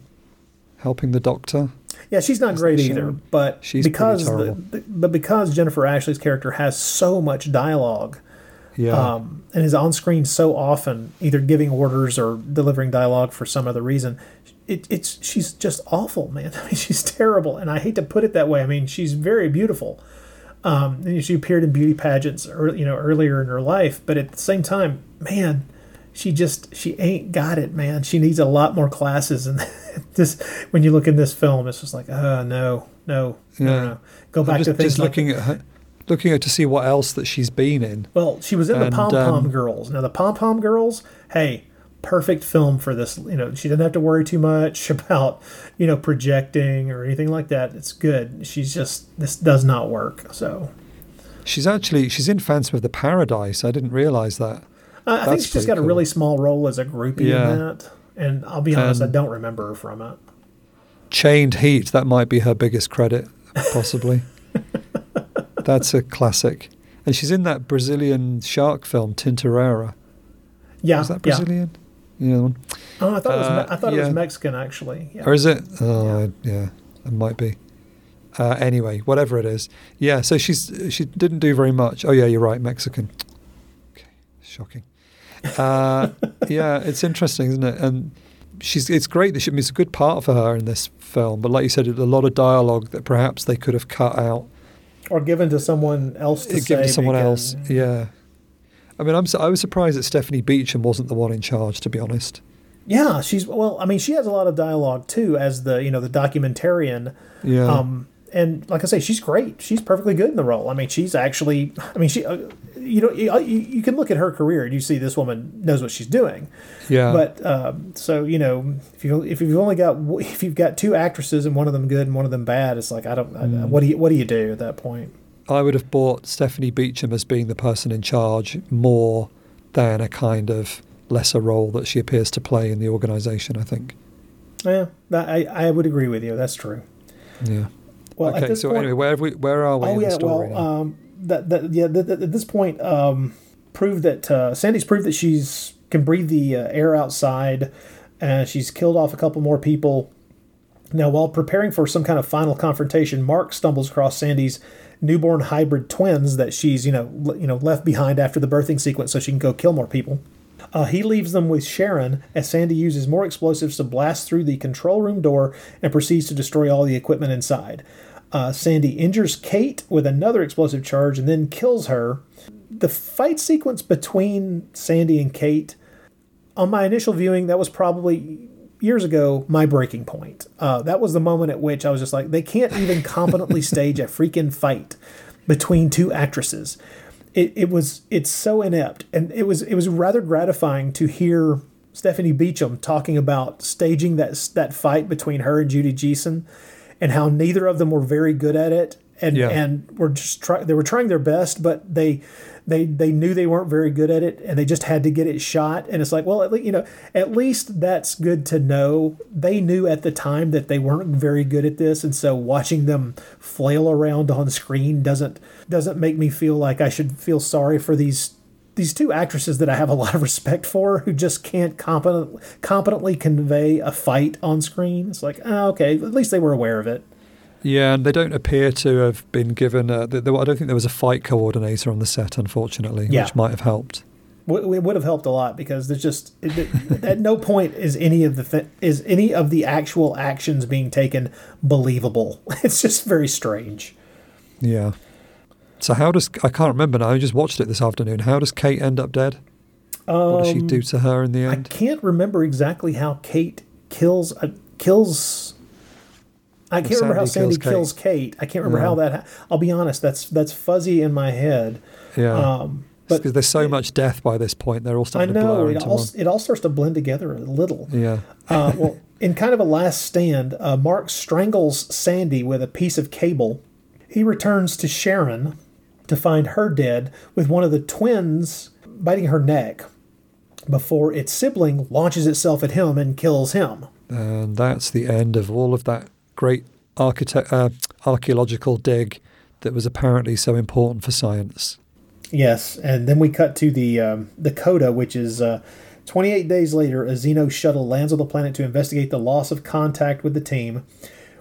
helping the doctor. Yeah, she's not Is great that either. Sharon? But She's because the- but because Jennifer Ashley's character has so much dialogue, Yeah, um, and is on screen so often, either giving orders or delivering dialogue for some other reason, it, it's she's just awful, man. [LAUGHS] I mean, she's terrible, and I hate to put it that way. I mean, she's very beautiful. Um, and she appeared in beauty pageants, you know, earlier in her life, but at the same time, man, she just she ain't got it, man. She needs a lot more classes, and [LAUGHS] this when you look in this film, it's just like, uh, no, no, no, Yeah. no. Go back I'm just, to things just like looking at her, looking at to see what else that she's been in. well, she was in the Pom Pom um, Girls. Now, the Pom Pom Girls, hey, perfect film for this. You know, she doesn't have to worry too much [LAUGHS] about, you know, projecting or anything like that. It's good. She's just, this does not work. So She's actually she's in Phantom of the Paradise. I didn't realize that. I, I think she's got a really small role as a groupie Yeah. in that. And I'll be honest, I don't remember her from it. Chained Heat, that might be her biggest credit, possibly. [LAUGHS] That's a classic. And she's in that Brazilian shark film, Tintorera. Yeah. Is that yeah. Brazilian? Yeah. the one. Oh, I thought, it was, Uh, Me- I thought it was. Mexican, actually. Yeah. Or is it? Oh, yeah, it might be. Uh, anyway, whatever it is. Yeah, so she's she didn't do very much. Oh, yeah, you're right, Mexican. Okay, shocking. Uh, [LAUGHS] yeah, it's interesting, isn't it? And she's it's great that she, I mean, it's a good part for her in this film. But like you said, a lot of dialogue that perhaps they could have cut out Or given to someone else to given to someone because- else. Yeah. I mean, I'm su- I was surprised that Stephanie Beacham wasn't the one in charge, to be honest. Yeah, she's well. I mean, she has a lot of dialogue too, as the you know the documentarian. Yeah. Um, and like I say, she's great. She's perfectly good in the role. I mean, she's actually. I mean, she. Uh, you know, you, you you can look at her career and you see this woman knows what she's doing. yeah. But um, so you know, if you if you've only got if you've got two actresses and one of them good and one of them bad, it's like I don't. I, Mm. what do you what do you do at that point? I would have bought Stephanie Beacham as being the person in charge more than a kind of lesser role that she appears to play in the organisation. I think. Yeah, that, I I would agree with you. That's true. Yeah. Well, at okay. this So point, anyway, where have we, where are we Oh in yeah, the story? well, um, that that yeah, that, that- at this point, um, proved that uh, Sandy's proved that she's can breathe the uh, air outside, and she's killed off a couple more people. Now, while preparing for some kind of final confrontation, Mark stumbles across Sandy's newborn hybrid twins that she's you know le- you know left behind after the birthing sequence, so she can go kill more people. Uh, he leaves them with Sharon as Sandy uses more explosives to blast through the control room door and proceeds to destroy all the equipment inside. Uh, Sandy injures Kate with another explosive charge and then kills her. The fight sequence between Sandy and Kate, on my initial viewing, that was probably years ago my breaking point. Uh, that was the moment at which I was just like, they can't even competently [LAUGHS] stage a freaking fight between two actresses. It, it was it's so inept, and it was it was rather gratifying to hear Stephanie Beacham talking about staging that that fight between her and Judy Geeson, and how neither of them were very good at it, and Yeah. and were just try, they were trying their best, but they they they knew they weren't very good at it, and they just had to get it shot. And it's like, well, at least you know, at least that's good to know. They knew at the time that they weren't very good at this, and so watching them flail around on screen doesn't doesn't make me feel like I should feel sorry for these these two actresses that I have a lot of respect for who just can't competent, competently convey a fight on screen. It's like, oh, okay, at least they were aware of it. Yeah, and they don't appear to have been given. A, there- I don't think there was a fight coordinator on the set, unfortunately, Yeah. which might have helped. W- It would have helped a lot because there's just it, at no point is any of the th- is any of the actual actions being taken believable. [LAUGHS] It's just very strange. Yeah. So how does I can't remember now? I just watched it this afternoon. How does Kate end up dead? what does she do to her in the Um, I can't remember exactly how Kate kills uh, kills. I can't remember how Sandy kills kills Kate. I can't remember Yeah. how that. Ha- I'll be honest. That's that's fuzzy in my head. Yeah. Um, but because there's so much death by this point, they're all I starting to blur it into all one. it all starts to blend together a little. Yeah. Uh, well, in kind of a last stand, uh, Mark strangles Sandy with a piece of cable. He returns to Sharon to find her dead with one of the twins biting her neck before its sibling launches itself at him and kills him. And that's the end of all of that great architect, uh, archaeological dig that was apparently so important for science. Yes, and then we cut to the um, the coda, which is uh, 28 days later. A Xeno shuttle lands on the planet to investigate the loss of contact with the team.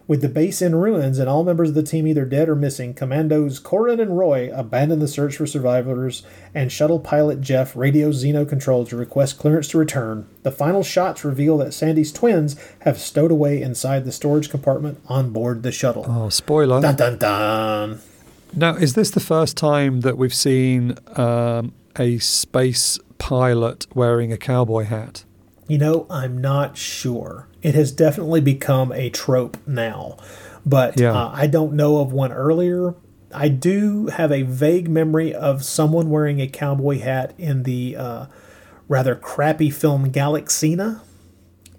With the base in ruins and all members of the team either dead or missing, Commandos Corin and Roy abandon the search for survivors, and shuttle pilot Jeff radios Xeno control to request clearance to return. The final shots reveal that Sandy's twins have stowed away inside the storage compartment on board the shuttle. Oh, spoiler. Dun dun dun. Now, is this the first time that we've seen um, a space pilot wearing a cowboy hat? You know, I'm not sure. It has definitely become a trope now, but Yeah. uh, I don't know of one earlier. I do have a vague memory of someone wearing a cowboy hat in the uh, rather crappy film Galaxina,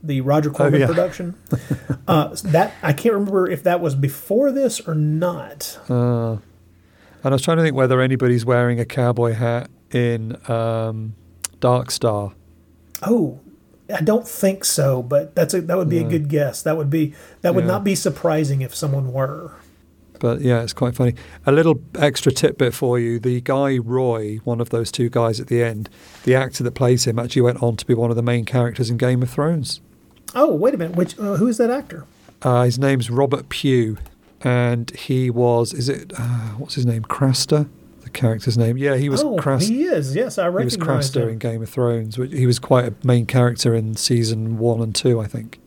the Roger Corman yeah. production. [LAUGHS] uh, that I can't remember if that was before this or not. Uh, and I was trying to think whether anybody's wearing a cowboy hat in um, Dark Star. Oh, I don't think so, but that's a, that would be a good guess. That would be that would Yeah. not be surprising if someone were. But yeah, it's quite funny. A little extra tidbit for you: the guy Roy, one of those two guys at the end, the actor that plays him, actually went on to be one of the main characters in Game of Thrones. Oh, wait a minute. Which uh, who is that actor? Uh, his name's Robert Pugh, and he was is it uh, what's his name? Craster, the character's name. Yeah, he was oh, he is. Yes, I He was recognize Craster him. in Game of Thrones. Which he was quite a main character in season one and two, I think.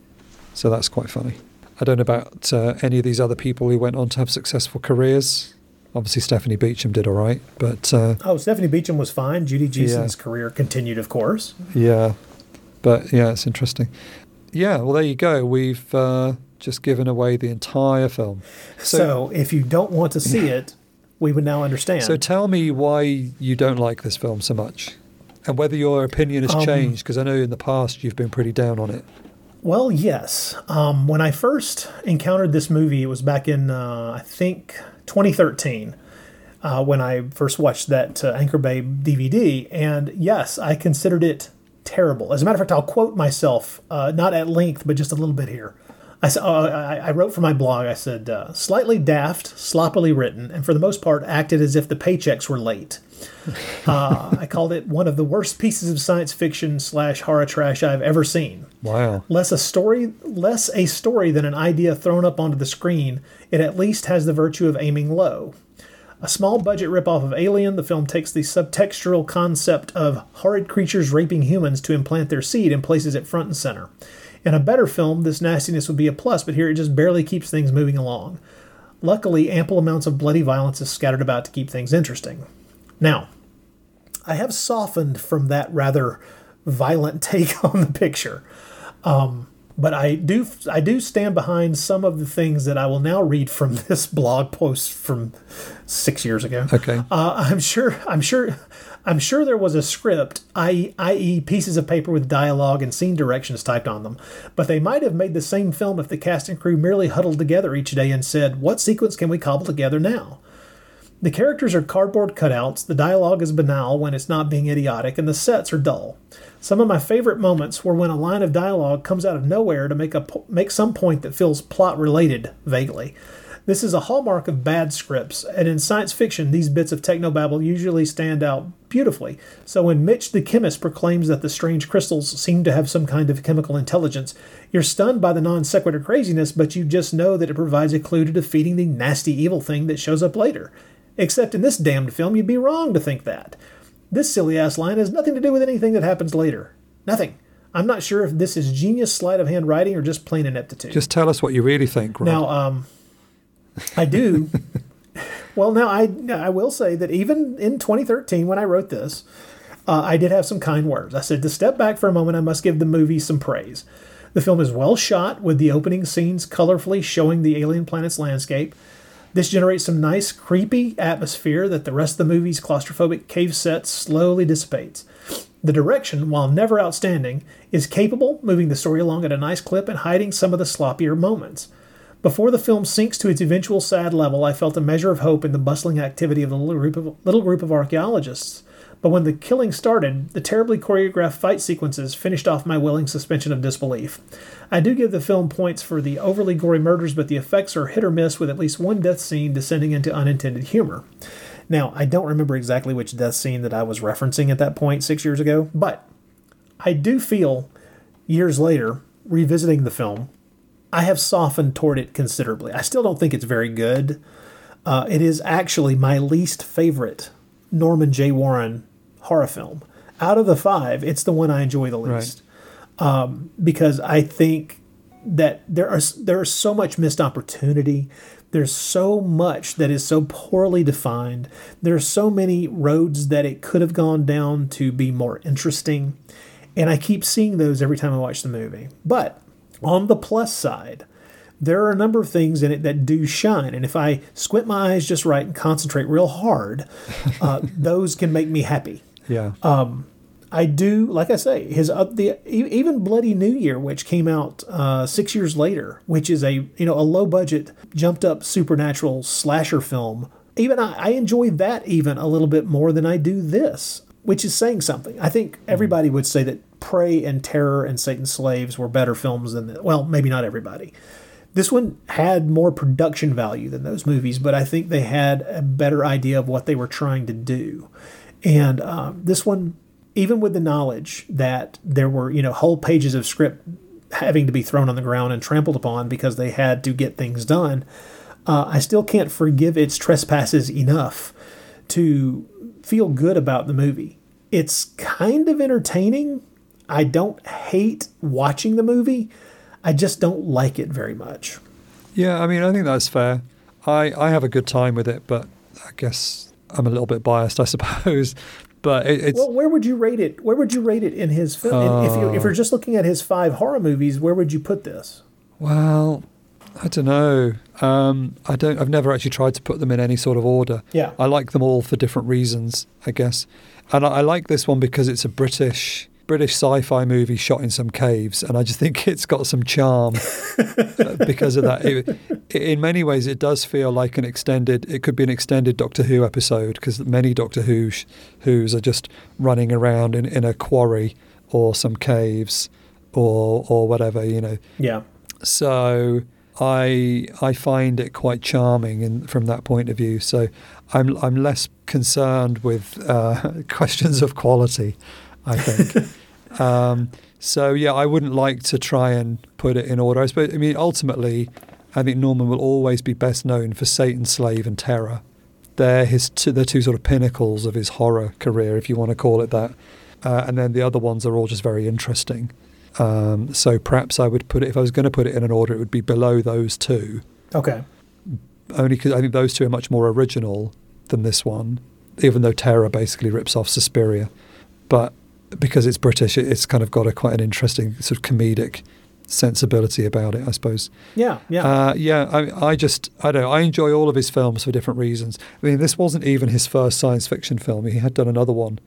So that's quite funny. I don't know about uh, any of these other people who went on to have successful careers. Obviously, Stephanie Beacham did all right, but uh, Oh, Stephanie Beacham was fine. Judy Geeson's career continued, of course. yeah, but yeah, it's interesting. Yeah, well, there you go. We've uh, just given away the entire film. So, if you don't want to see [LAUGHS] it, we would now understand. So tell me why you don't like this film so much, and whether your opinion has Um, changed. Because I know in the past you've been pretty down on it. Well, yes. Um, when I first encountered this movie, it was back in, uh, I think, 2013, uh, when I first watched that uh, Anchor Bay DVD. And yes, I considered it terrible. As a matter of fact, I'll quote myself, uh, not at length, but just a little bit here. I, uh, I, I wrote for my blog, I said, uh, slightly daft, sloppily written, and for the most part acted as if the paychecks were late. [LAUGHS] Uh, I called it one of the worst pieces of science fiction slash horror trash I've ever seen Wow. less a story less a story than an idea thrown up onto the screen it at least has the virtue of aiming low a small budget ripoff of alien the film takes the subtextual concept of horrid creatures raping humans to implant their seed and places it front and center in a better film this nastiness would be a plus but here it just barely keeps things moving along. Luckily ample amounts of bloody violence is scattered about to keep things interesting. Now i have softened from that rather violent [LAUGHS] take on the picture. Um, but I do I do stand behind some of the things that I will now read from [LAUGHS] this blog post from six years ago. Okay. Uh, I'm sure I'm sure I'm sure there was a script, i.e., i.e. pieces of paper with dialogue and scene directions typed on them, but they might have made the same film if the cast and crew merely huddled together each day and said, "What sequence can we cobble together now?" The characters are cardboard cutouts, the dialogue is banal when it's not being idiotic, and the sets are dull. Some of my favorite moments were when a line of dialogue comes out of nowhere to make a make some point that feels plot related vaguely. This is a hallmark of bad scripts, and in science fiction, these bits of technobabble usually stand out beautifully. So when Mitch the chemist proclaims that the strange crystals seem to have some kind of chemical intelligence, you're stunned by the non sequitur craziness, but you just know that it provides a clue to defeating the nasty evil thing that shows up later. Except in this damned film, you'd be wrong to think that. This silly ass line has nothing to do with anything that happens later. Nothing. I'm not sure if this is genius sleight of hand writing or just plain ineptitude. Just tell us what you really think, Rob. Now, um, I do. [LAUGHS] well, now I I will say that even in 2013, when I wrote this, uh, I did have some kind words. I said to step back for a moment, I must give the movie some praise. The film is well shot, with the opening scenes colorfully showing the alien planet's landscape. This generates some nice, creepy atmosphere that the rest of the movie's claustrophobic cave set slowly dissipates. The direction, while never outstanding, is capable, moving the story along at a nice clip and hiding some of the sloppier moments. Before the film sinks to its eventual sad level, I felt a measure of hope in the bustling activity of the little group of, little group of archaeologists. But when the killing started, the terribly choreographed fight sequences finished off my willing suspension of disbelief. I do give the film points for the overly gory murders, but the effects are hit or miss with at least one death scene descending into unintended humor. Now, I don't remember exactly which death scene that I was referencing at that point six years ago, but I do feel years later, revisiting the film, I have softened toward it considerably. I still don't think it's very good. Uh, it is actually my least favorite Norman J. Warren horror film. Out of the five, it's the one I enjoy the least Right. um, because I think that there are there is so much missed opportunity. There's so much that is so poorly defined. There are so many roads that it could have gone down to be more interesting, and I keep seeing those every time I watch the movie. But on the plus side, there are a number of things in it that do shine, and if I squint my eyes just right and concentrate real hard, uh, [LAUGHS] those can make me happy. Yeah. I do, like I say, his up the even Bloody New Year, which came out uh, six years later, which is a you know a low budget, jumped up supernatural slasher film. Even I, I enjoy that even a little bit more than I do this, which is saying something. I think everybody would say that Prey and Terror and Satan's Slaves were better films than the, well, maybe not everybody. This one had more production value than those movies, but I think they had a better idea of what they were trying to do. And um, this one, even with the knowledge that there were, you know, whole pages of script having to be thrown on the ground and trampled upon because they had to get things done, uh, I still can't forgive its trespasses enough to feel good about the movie. It's kind of entertaining. I don't hate watching the movie. I just don't like it very much. Yeah, I mean, I think that's fair. I, I have a good time with it, but I guess I'm a little bit biased, I suppose. [LAUGHS] But it, it's Well, where would you rate it? Where would you rate it in his film? if you if you're just looking at his five horror movies, where would you put this? well, I don't know. Um, I don't. I've never actually tried to put them in any sort of order. Yeah. I like them all for different reasons, I guess. And I, I like this one because it's a British British sci-fi movie shot in some caves, and I just think [LAUGHS] it's got some charm uh, because of that. It, it- in many ways, it does feel like an extended. It could be an extended Doctor Who episode because many Doctor Who Who's are just running around in, in a quarry or some caves or or whatever, you know. Yeah. So I I find it quite charming in, from that point of view. So I'm I'm less concerned with uh, [LAUGHS] questions of quality. I think. [LAUGHS] um, so yeah, I wouldn't like to try and put it in order. I suppose. I mean, ultimately, I think Norman will always be best known for Satan's Slave and Terror. They're his two, the two sort of pinnacles of his horror career, if you want to call it that. Uh, and then the other ones are all just very interesting. Um, so perhaps I would put it, if I was going to put it in an order, it would be below those two, Okay. only because I think those two are much more original than this one, even though Terror basically rips off Suspiria. But because it's British, it's kind of got a quite an interesting sort of comedic sensibility about it, I suppose. Yeah. Yeah. Uh, yeah, I, I just, I don't know, I enjoy all of his films for different reasons. I mean, this wasn't even his first science fiction film. He had done another one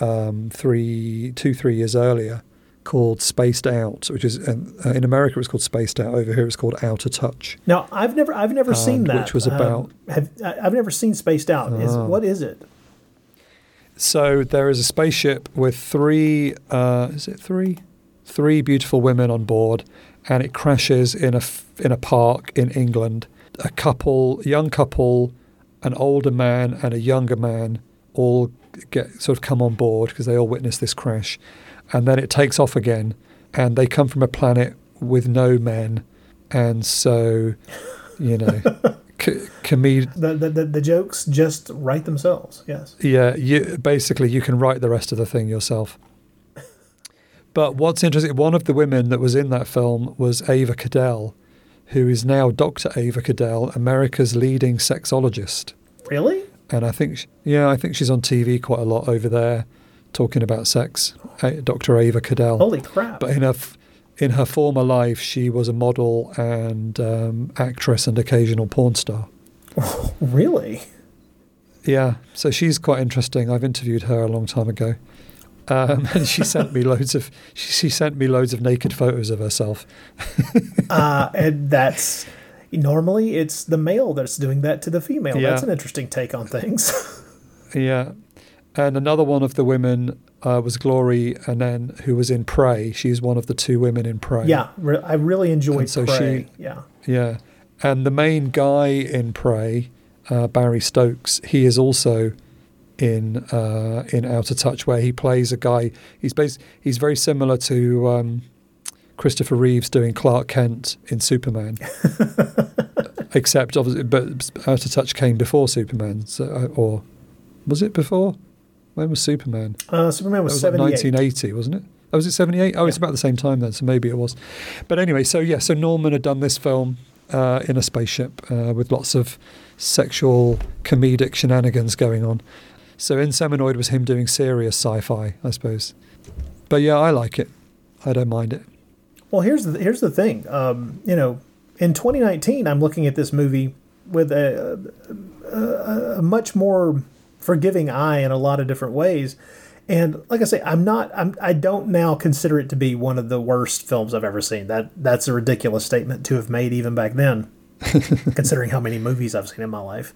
um, three, two, three years earlier called Spaced Out, which is, um, uh, in America it's called Spaced Out. Over here it's called Outer Touch. now I've never I've never seen that. which was Um, about- have I- I've never seen Spaced Out. Is Oh. what is it? So there is a spaceship with three, uh, is it three? Three beautiful women on board, and it crashes in a f- in a park in England. a couple, young couple, an older man and a younger man all get sort of come on board because they all witness this crash, and then it takes off again, and they come from a planet with no men, and so, you know, [LAUGHS] c- comedic. The, the, the, the jokes just write themselves. Yes. Yeah, you basically you can write the rest of the thing yourself. [LAUGHS] But what's interesting, one of the women that was in that film was Ava Cadell, who is now Dr. Ava Cadell, America's leading sexologist. Really? And I think, sh- yeah, I think she's on TV quite a lot over there, talking about sex. Dr. Ava Cadell. Holy crap. But in f- in her former life, she was a model and um, actress and occasional porn star. Oh, [LAUGHS] really? Yeah, so she's quite interesting. I've interviewed her a long time ago, um, [LAUGHS] and she sent me loads of she, she sent me loads of naked photos of herself. [LAUGHS] uh, and that's normally it's the male that's doing that to the female. Yeah. That's an interesting take on things. Yeah, and another one of the women uh, was Glory Annen, who was in Prey. She's one of the two women in Prey. yeah, re- I really enjoyed And so Prey. she- yeah. Yeah, and the main guy in Prey, uh, Barry Stokes, he is also in uh, in Outer Touch, where he plays a guy. He's bas- he's very similar to um, Christopher Reeves doing Clark Kent in Superman, [LAUGHS] except obviously, but Outer Touch came before Superman, so, uh, or was it before? When was Superman? Uh, Superman was, was like 78. 1980, wasn't it? Oh, was it 78? Oh, it's about the same time then, so maybe it was. But anyway, so yeah, so Norman had done this film uh, in a spaceship uh, with lots of sexual comedic shenanigans going on. So Inseminoid was him doing serious sci-fi, I suppose. But yeah, I like it. I don't mind it. Well, here's the here's the thing. Um, you know, in 2019, I'm looking at this movie with a, a, a much more forgiving eye in a lot of different ways. And like I say, I'm not. I'm. I don't now consider it to be one of the worst films I've ever seen. That that's a ridiculous statement to have made even back then, [LAUGHS] considering how many movies I've seen in my life.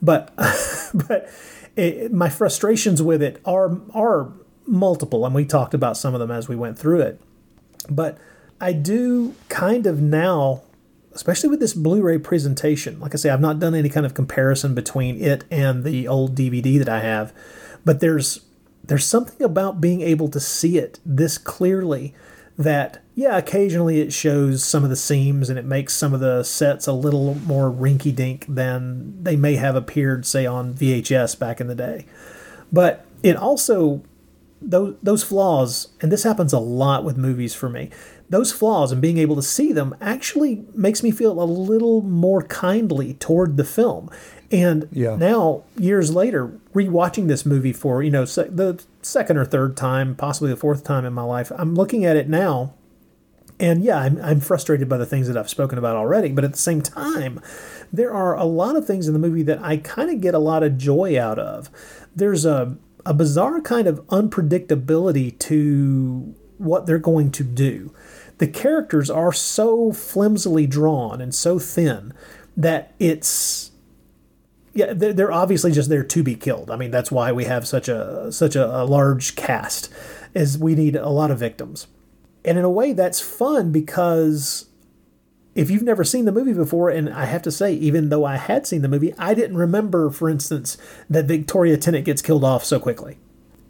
But [LAUGHS] but it, my frustrations with it are are multiple, and we talked about some of them as we went through it. But I do kind of now, especially with this Blu-ray presentation. Like I say, I've not done any kind of comparison between it and the old DVD that I have, but there's there's something about being able to see it this clearly that yeah occasionally it shows some of the seams and it makes some of the sets a little more rinky dink than they may have appeared say on VHS back in the day but it also those those flaws and this happens a lot with movies for me those flaws and being able to see them actually makes me feel a little more kindly toward the film and Yeah. now years later rewatching this movie for you know se- the second or third time possibly the fourth time in my life i'm looking at it now and yeah I'm, I'm frustrated by the things that i've spoken about already but at the same time there are a lot of things in the movie that i kind of get a lot of joy out of there's a, a bizarre kind of unpredictability to what they're going to do. The characters are so flimsily drawn and so thin that it's yeah they're, they're obviously just there to be killed. I mean that's why we have such a such a, a large cast is we need a lot of victims. And in a way that's fun because if you've never seen the movie before and i have to say even though i had seen the movie i didn't remember for instance that victoria tennant gets killed off so quickly.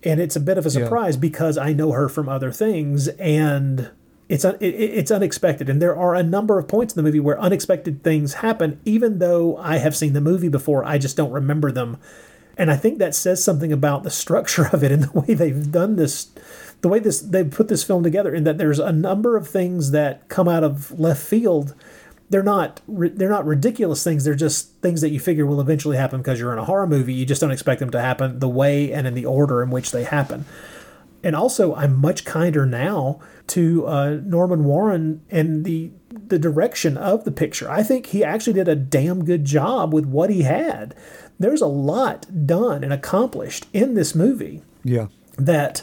And it's a bit of a Yeah. surprise because i know her from other things and it's un- it, it- it's unexpected. And there are a number of points in the movie where unexpected things happen even though i have seen the movie before i just don't remember them. And i think that says something about the structure [LAUGHS] of it and the way they've done this the way this they put this film together in that there's a number of things that come out of left field they're not they're not ridiculous things they're just things that you figure will eventually happen because you're in a horror movie you just don't expect them to happen the way and in the order in which they happen and also I'm much kinder now to uh, Norman Warren and the the direction of the picture. I think he actually did a damn good job with what he had. There's a lot done and accomplished in this movie Yeah. that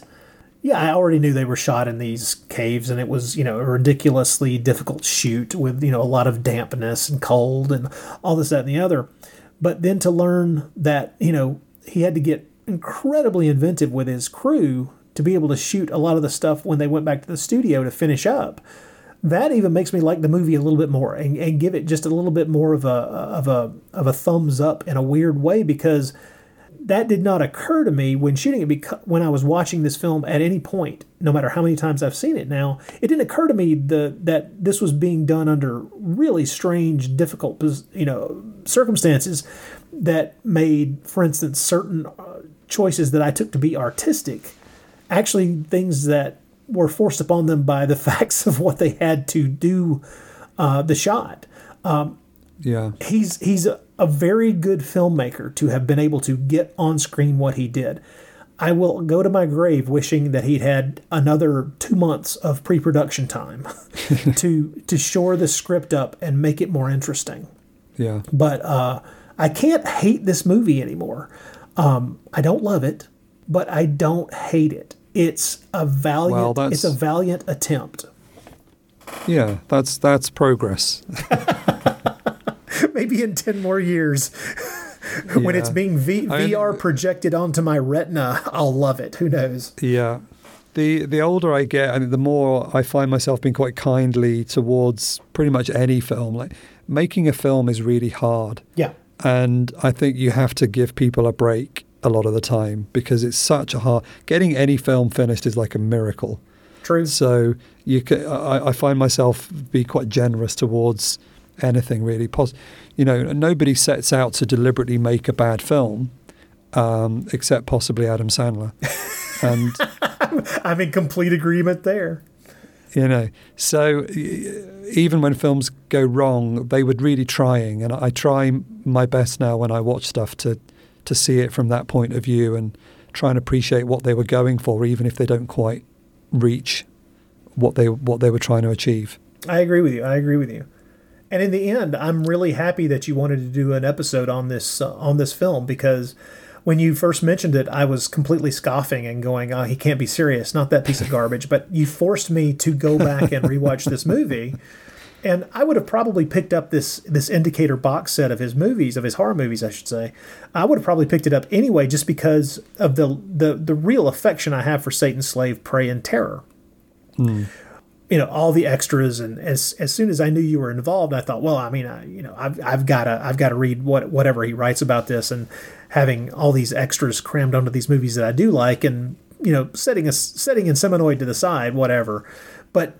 yeah, I already knew they were shot in these caves and it was, you know, a ridiculously difficult shoot with, you know, a lot of dampness and cold and all this, that, and the other. But then to learn that, you know, he had to get incredibly inventive with his crew to be able to shoot a lot of the stuff when they went back to the studio to finish up. that even makes me like the movie a little bit more and, and give it just a little bit more of a of a of a thumbs up in a weird way because that did not occur to me when shooting it because when I was watching this film at any point, no matter how many times I've seen it now, it didn't occur to me the, that this was being done under really strange, difficult, you know, circumstances that made, for instance, certain uh, choices that I took to be artistic, actually things that were forced upon them by the [LAUGHS] facts of what they had to do uh, the shot. Um, yeah, he's he's a, a very good filmmaker to have been able to get on screen what he did. I will go to my grave wishing that he'd had another two months of pre-production time [LAUGHS] to to shore the script up and make it more interesting. Yeah. But uh, I can't hate this movie anymore. Um, I don't love it, but I don't hate it. It's a valiant. Well, it's a valiant attempt. Yeah, that's that's progress. [LAUGHS] [LAUGHS] maybe in 10 more years. [LAUGHS] when yeah. it's being v- VR projected onto my retina, I'll love it. Who knows? Yeah. The the older I get, I mean, the more I find myself being quite kindly towards pretty much any film. Like making a film is really hard. Yeah. And I think you have to give people a break a lot of the time because it's such a hard. Getting any film finished is like a miracle. True. So you can, I, I find myself be quite generous towards anything really. Pos- you know, nobody sets out to deliberately make a bad film, um, except possibly Adam Sandler. [LAUGHS] And I'm in complete agreement there. You know, so even when films go wrong, they were really trying, and I try my best now when I watch stuff to to see it from that point of view and try and appreciate what they were going for, even if they don't quite reach what they what they were trying to achieve. I agree with you. I agree with you. And in the end, I'm really happy that you wanted to do an episode on this uh, on this film because when you first mentioned it, I was completely scoffing and going, "Oh, he can't be serious, not that piece of garbage." but you forced me to go back and rewatch this movie, and I would have probably picked up this this indicator box set of his movies, of his horror movies, I should say. I would have probably picked it up anyway, just because of the the the real affection I have for Satan's Slave, Prey, and Terror. Mm you know all the extras and as as soon as I knew you were involved I thought well I mean I, you know I've I've got to I've got to read what whatever he writes about this and having all these extras crammed onto these movies that I do like and you know setting a setting Inseminoid to the side whatever but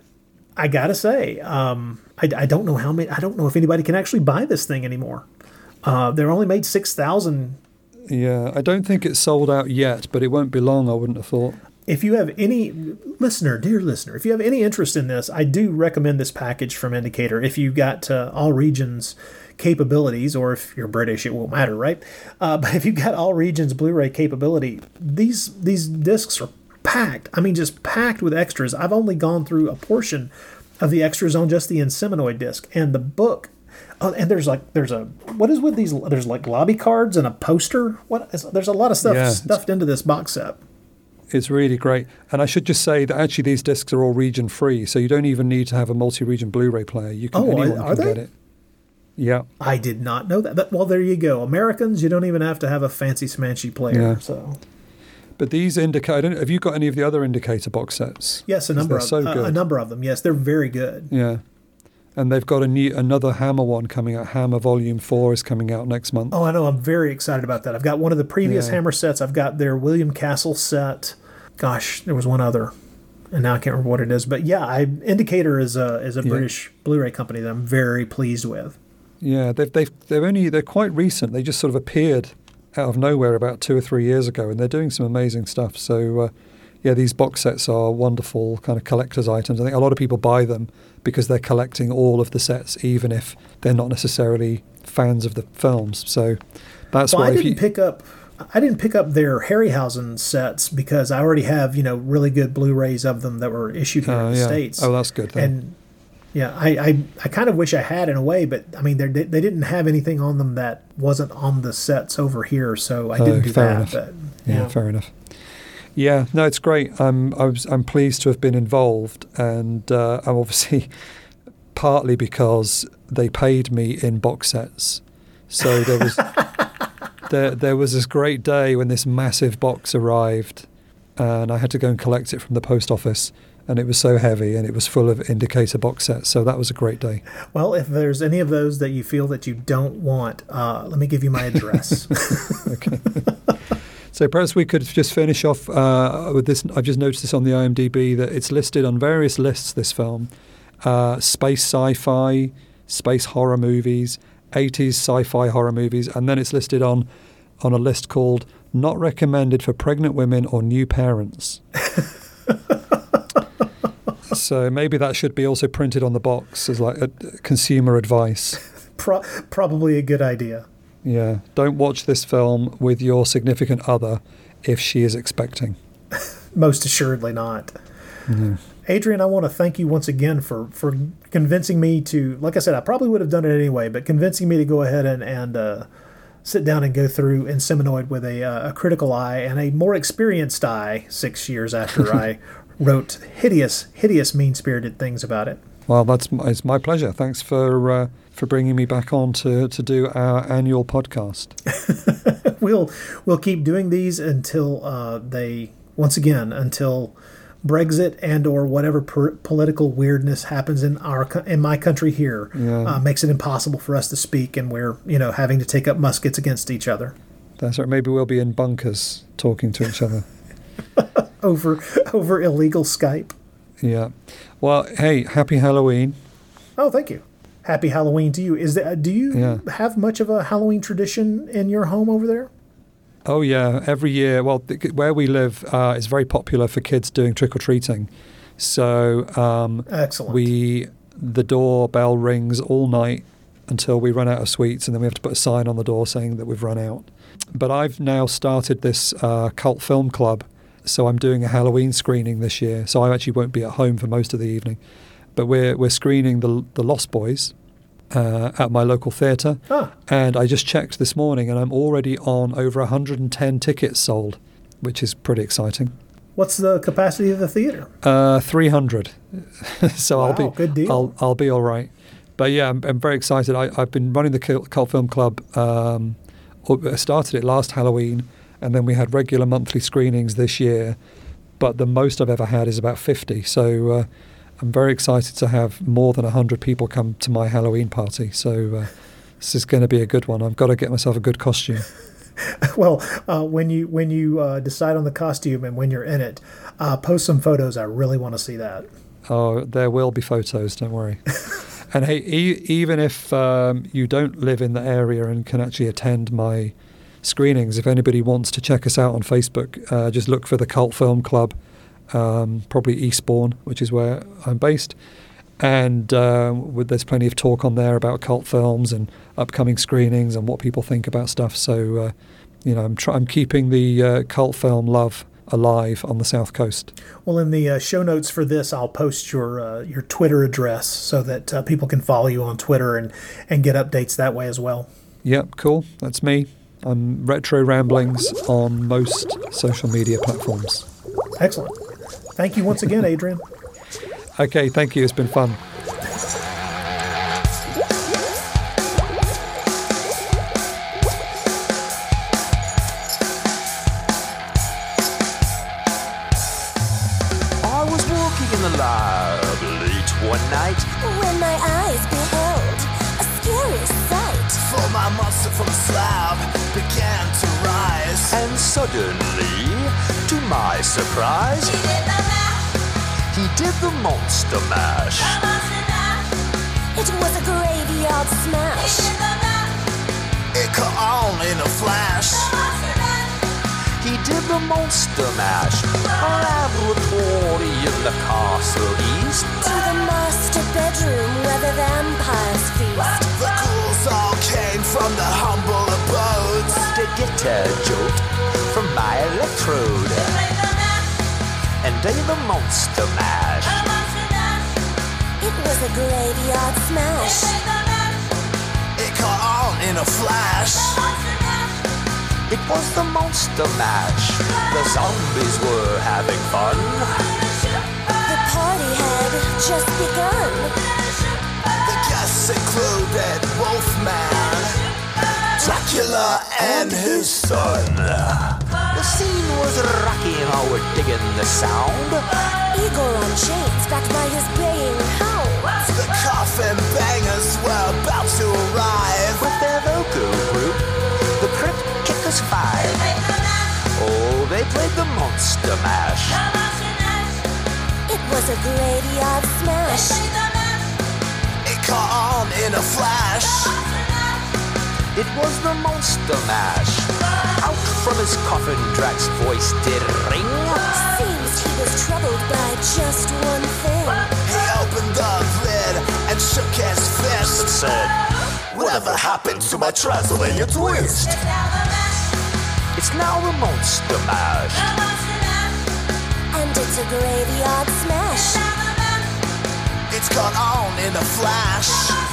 I gotta say um, I, I don't know how many I don't know if anybody can actually buy this thing anymore uh, they're only made six thousand yeah, I don't think it's sold out yet, but it won't be long. I wouldn't have thought if you have any listener, dear listener, if you have any interest in this, I do recommend this package from Indicator. If you've got uh, all regions capabilities, or if you're British, it won't matter, right? Uh, [LAUGHS] but if you've got all regions Blu-ray capability, these these discs are packed. I mean, just packed with extras. I've only gone through a portion of the extras on just the Inseminoid disc, and the book Oh, and there's like there's a what is with these? There's like lobby cards and a poster. What? Is, there's a lot of stuff yeah, stuffed into this box set. It's really great. And I should just say that actually these discs are all region free, so you don't even need to have a multi-region Blu-ray player. You can oh, anyone are can they? get it. Yeah. I did not know that. But, well, there you go. Americans, you don't even have to have a fancy smanchy player. Yeah. So. But these indicator, have you got any of the other indicator box sets? Yes, a number of so uh, a number of them. Yes, they're very good. Yeah and they've got a new another Hammer one coming out. Hammer Volume Four is coming out next month. Oh, I know. I'm very excited about that. I've got one of the previous yeah. Hammer sets. I've got their William Castle set. Gosh, there was one other, and now I can't remember what it is. But yeah, I, Indicator is a is a yeah. British Blu-ray company that I'm very pleased with. Yeah, they've they've they're only they're quite recent. They just sort of appeared out of nowhere about two or three years ago, and they're doing some amazing stuff. So. Uh, yeah, these box sets are wonderful kind of collector's items. I think a lot of people buy them because they're collecting all of the sets, even if they're not necessarily fans of the films. So that's well, why I didn't you, pick up. I didn't pick up their Harryhausen sets because I already have you know really good Blu-rays of them that were issued here uh, in the yeah. states. Oh, that's good. Then. And yeah, I, I, I kind of wish I had in a way, but I mean they they didn't have anything on them that wasn't on the sets over here, so I didn't uh, do that. Enough. But, yeah, yeah, fair enough. Yeah, no, it's great. I'm I was, I'm pleased to have been involved, and uh, I'm obviously [LAUGHS] partly because they paid me in box sets. So there was [LAUGHS] there there was this great day when this massive box arrived, and I had to go and collect it from the post office. and it was so heavy, and it was full of indicator box sets. So that was a great day. Well, if there's any of those that you feel that you don't want, uh, let me give you my address. [LAUGHS] So perhaps we could just finish off uh, with this. I've just noticed this on the IMDb that it's listed on various lists. This film, uh, space sci-fi, space horror movies, 80s sci-fi horror movies, and then it's listed on on a list called "Not Recommended for Pregnant Women or New Parents." [LAUGHS] so maybe that should be also printed on the box as like a, consumer advice. Pro- probably a good idea. Yeah, don't watch this film with your significant other if she is expecting. [LAUGHS] Most assuredly not. Adrian, I want to thank you once again for, for convincing me to, like I said, I probably would have done it anyway, but convincing me to go ahead and, and uh, sit down and go through Inseminoid with a, uh, a critical eye and a more experienced eye six years after [LAUGHS] I wrote hideous, hideous, mean spirited things about it. Well, that's it's my pleasure. Thanks for uh, for bringing me back on to, to do our annual podcast. [LAUGHS] we'll we'll keep doing these until uh, they once again until Brexit and or whatever per- political weirdness happens in our in my country here Yeah. uh, makes it impossible for us to speak, and we're you know having to take up muskets against each other That's right. Maybe we'll be in bunkers talking to each other. [LAUGHS] over over illegal Skype. Yeah. Well, hey, happy Halloween. Oh, thank you. Happy Halloween to you. Is that do you Yeah. have much of a Halloween tradition in your home over there? Oh yeah, every year. Well, th- where we live uh, is very popular for kids doing trick or treating. So um, Excellent. we the doorbell rings all night until we run out of sweets, and then we have to put a sign on the door saying that we've run out. But I've now started this uh, cult film club, so I'm doing a Halloween screening this year. So I actually won't be at home for most of the evening, but we're we're screening the the Lost Boys uh, at my local theatre. Ah. And I just checked this morning, and I'm already on over 110 tickets sold, which is pretty exciting. What's the capacity of the theater? Uh, 300. [LAUGHS] so I'll Wow, be good deal. I'll I'll be all right. But yeah, I'm, I'm very excited. I, I've been running the Cult Cult Film Club. Um, I started it last Halloween, and then we had regular monthly screenings this year. But the most I've ever had is about 50. So uh, I'm very excited to have more than 100 people come to my Halloween party. So uh, this is going to be a good one. I've got to get myself a good costume. [LAUGHS] Well, uh, when you when you uh, decide on the costume and when you're in it, uh, post some photos. I really want to see that. Oh, there will be photos. Don't worry. and hey, e- even if um, you don't live in the area and can actually attend my screenings, if anybody wants to check us out on Facebook, uh, just look for the Cult Film Club, um, probably Eastbourne, which is where I'm based. And um, with, there's plenty of talk on there about cult films and upcoming screenings and what people think about stuff. So, uh, you know, I'm, try- I'm keeping the uh, cult film love alive on the south coast. Well, in the uh, show notes for this, I'll post your uh, your Twitter address so that uh, people can follow you on Twitter and and get updates that way as well. Yep, cool. That's me. I'm Retro Ramblings on most social media platforms. Excellent. Thank you once again, [LAUGHS] Adrian. Okay, thank you. It's been fun. Suddenly, to my surprise, he did the monster mash. It was a graveyard smash. It caught on in a flash. He did the monster mash. A laboratory in the castle east. To the master bedroom where the vampires feast. The ghouls all came from the humble abodes to get a jolt from my electrode. And did the monster mash. It was a graveyard smash. It caught on in a flash. It was the monster mash. The zombies were having fun. The party had just begun. The guests included Wolfman, Dracula, and his son. The scene was rocking now we're digging the sound. Igor on chains, backed by his baying hounds. The coffin bangers were about to arrive with their vocal group, the Crypt Kickers Five. Oh, they played the Monster Mash. It was a graveyard smash. It caught on in a flash. It was the Monster Mash. Out from his coffin, Drac's voice did ring. Seems he was troubled by just one thing. He opened the lid and shook his fist and said, Whatever happened to my Transylvania twist? It's now the Monster Mash. And it's a graveyard smash. It's gone on in a flash.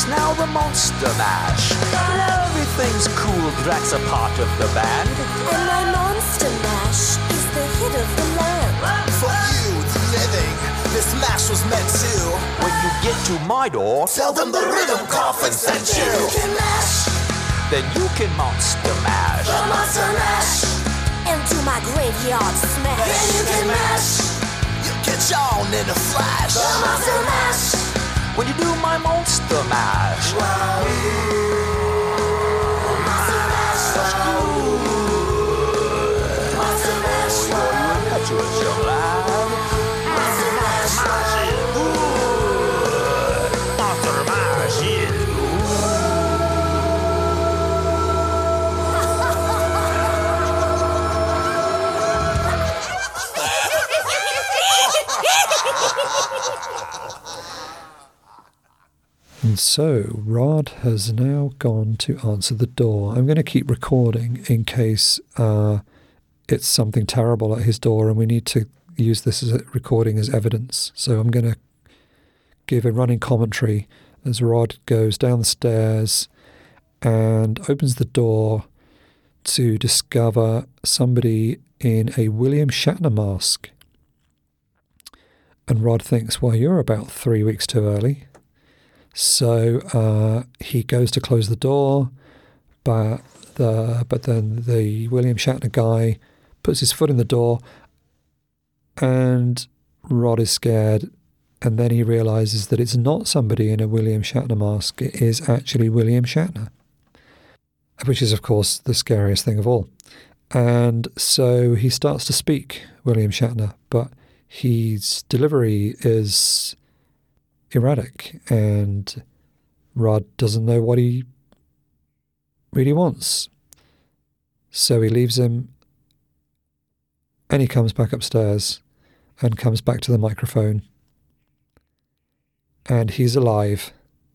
It's now the Monster Mash. Everything's cool, Drac's a part of the band. And my monster mash is the hit of the land. For you, the living, this mash was meant to. When you get to my door, tell them the rhythm coffin sent you. You can mash Then you can monster mash. the monster mash into my graveyard smash. Then you can mash. You catch on in a flash. The monster mash. When you do my monster mash. Monster mash. That you a young lad. Monster mash. Monster mash, yeah. And so Rod has now gone to answer the door. I'm going to keep recording in case uh, it's something terrible at his door and we need to use this as recording as evidence. So I'm going to give a running commentary as Rod goes down the stairs and opens the door to discover somebody in a William Shatner mask. And Rod thinks, well, you're about three weeks too early. So uh, he goes to close the door, but the but then the William Shatner guy puts his foot in the door, and Rod is scared, and then he realizes that it's not somebody in a William Shatner mask; it is actually William Shatner, which is of course the scariest thing of all. And so he starts to speak William Shatner, but his delivery is erratic and Rod doesn't know what he really wants. So he leaves him and he comes back upstairs and comes back to the microphone. And he's alive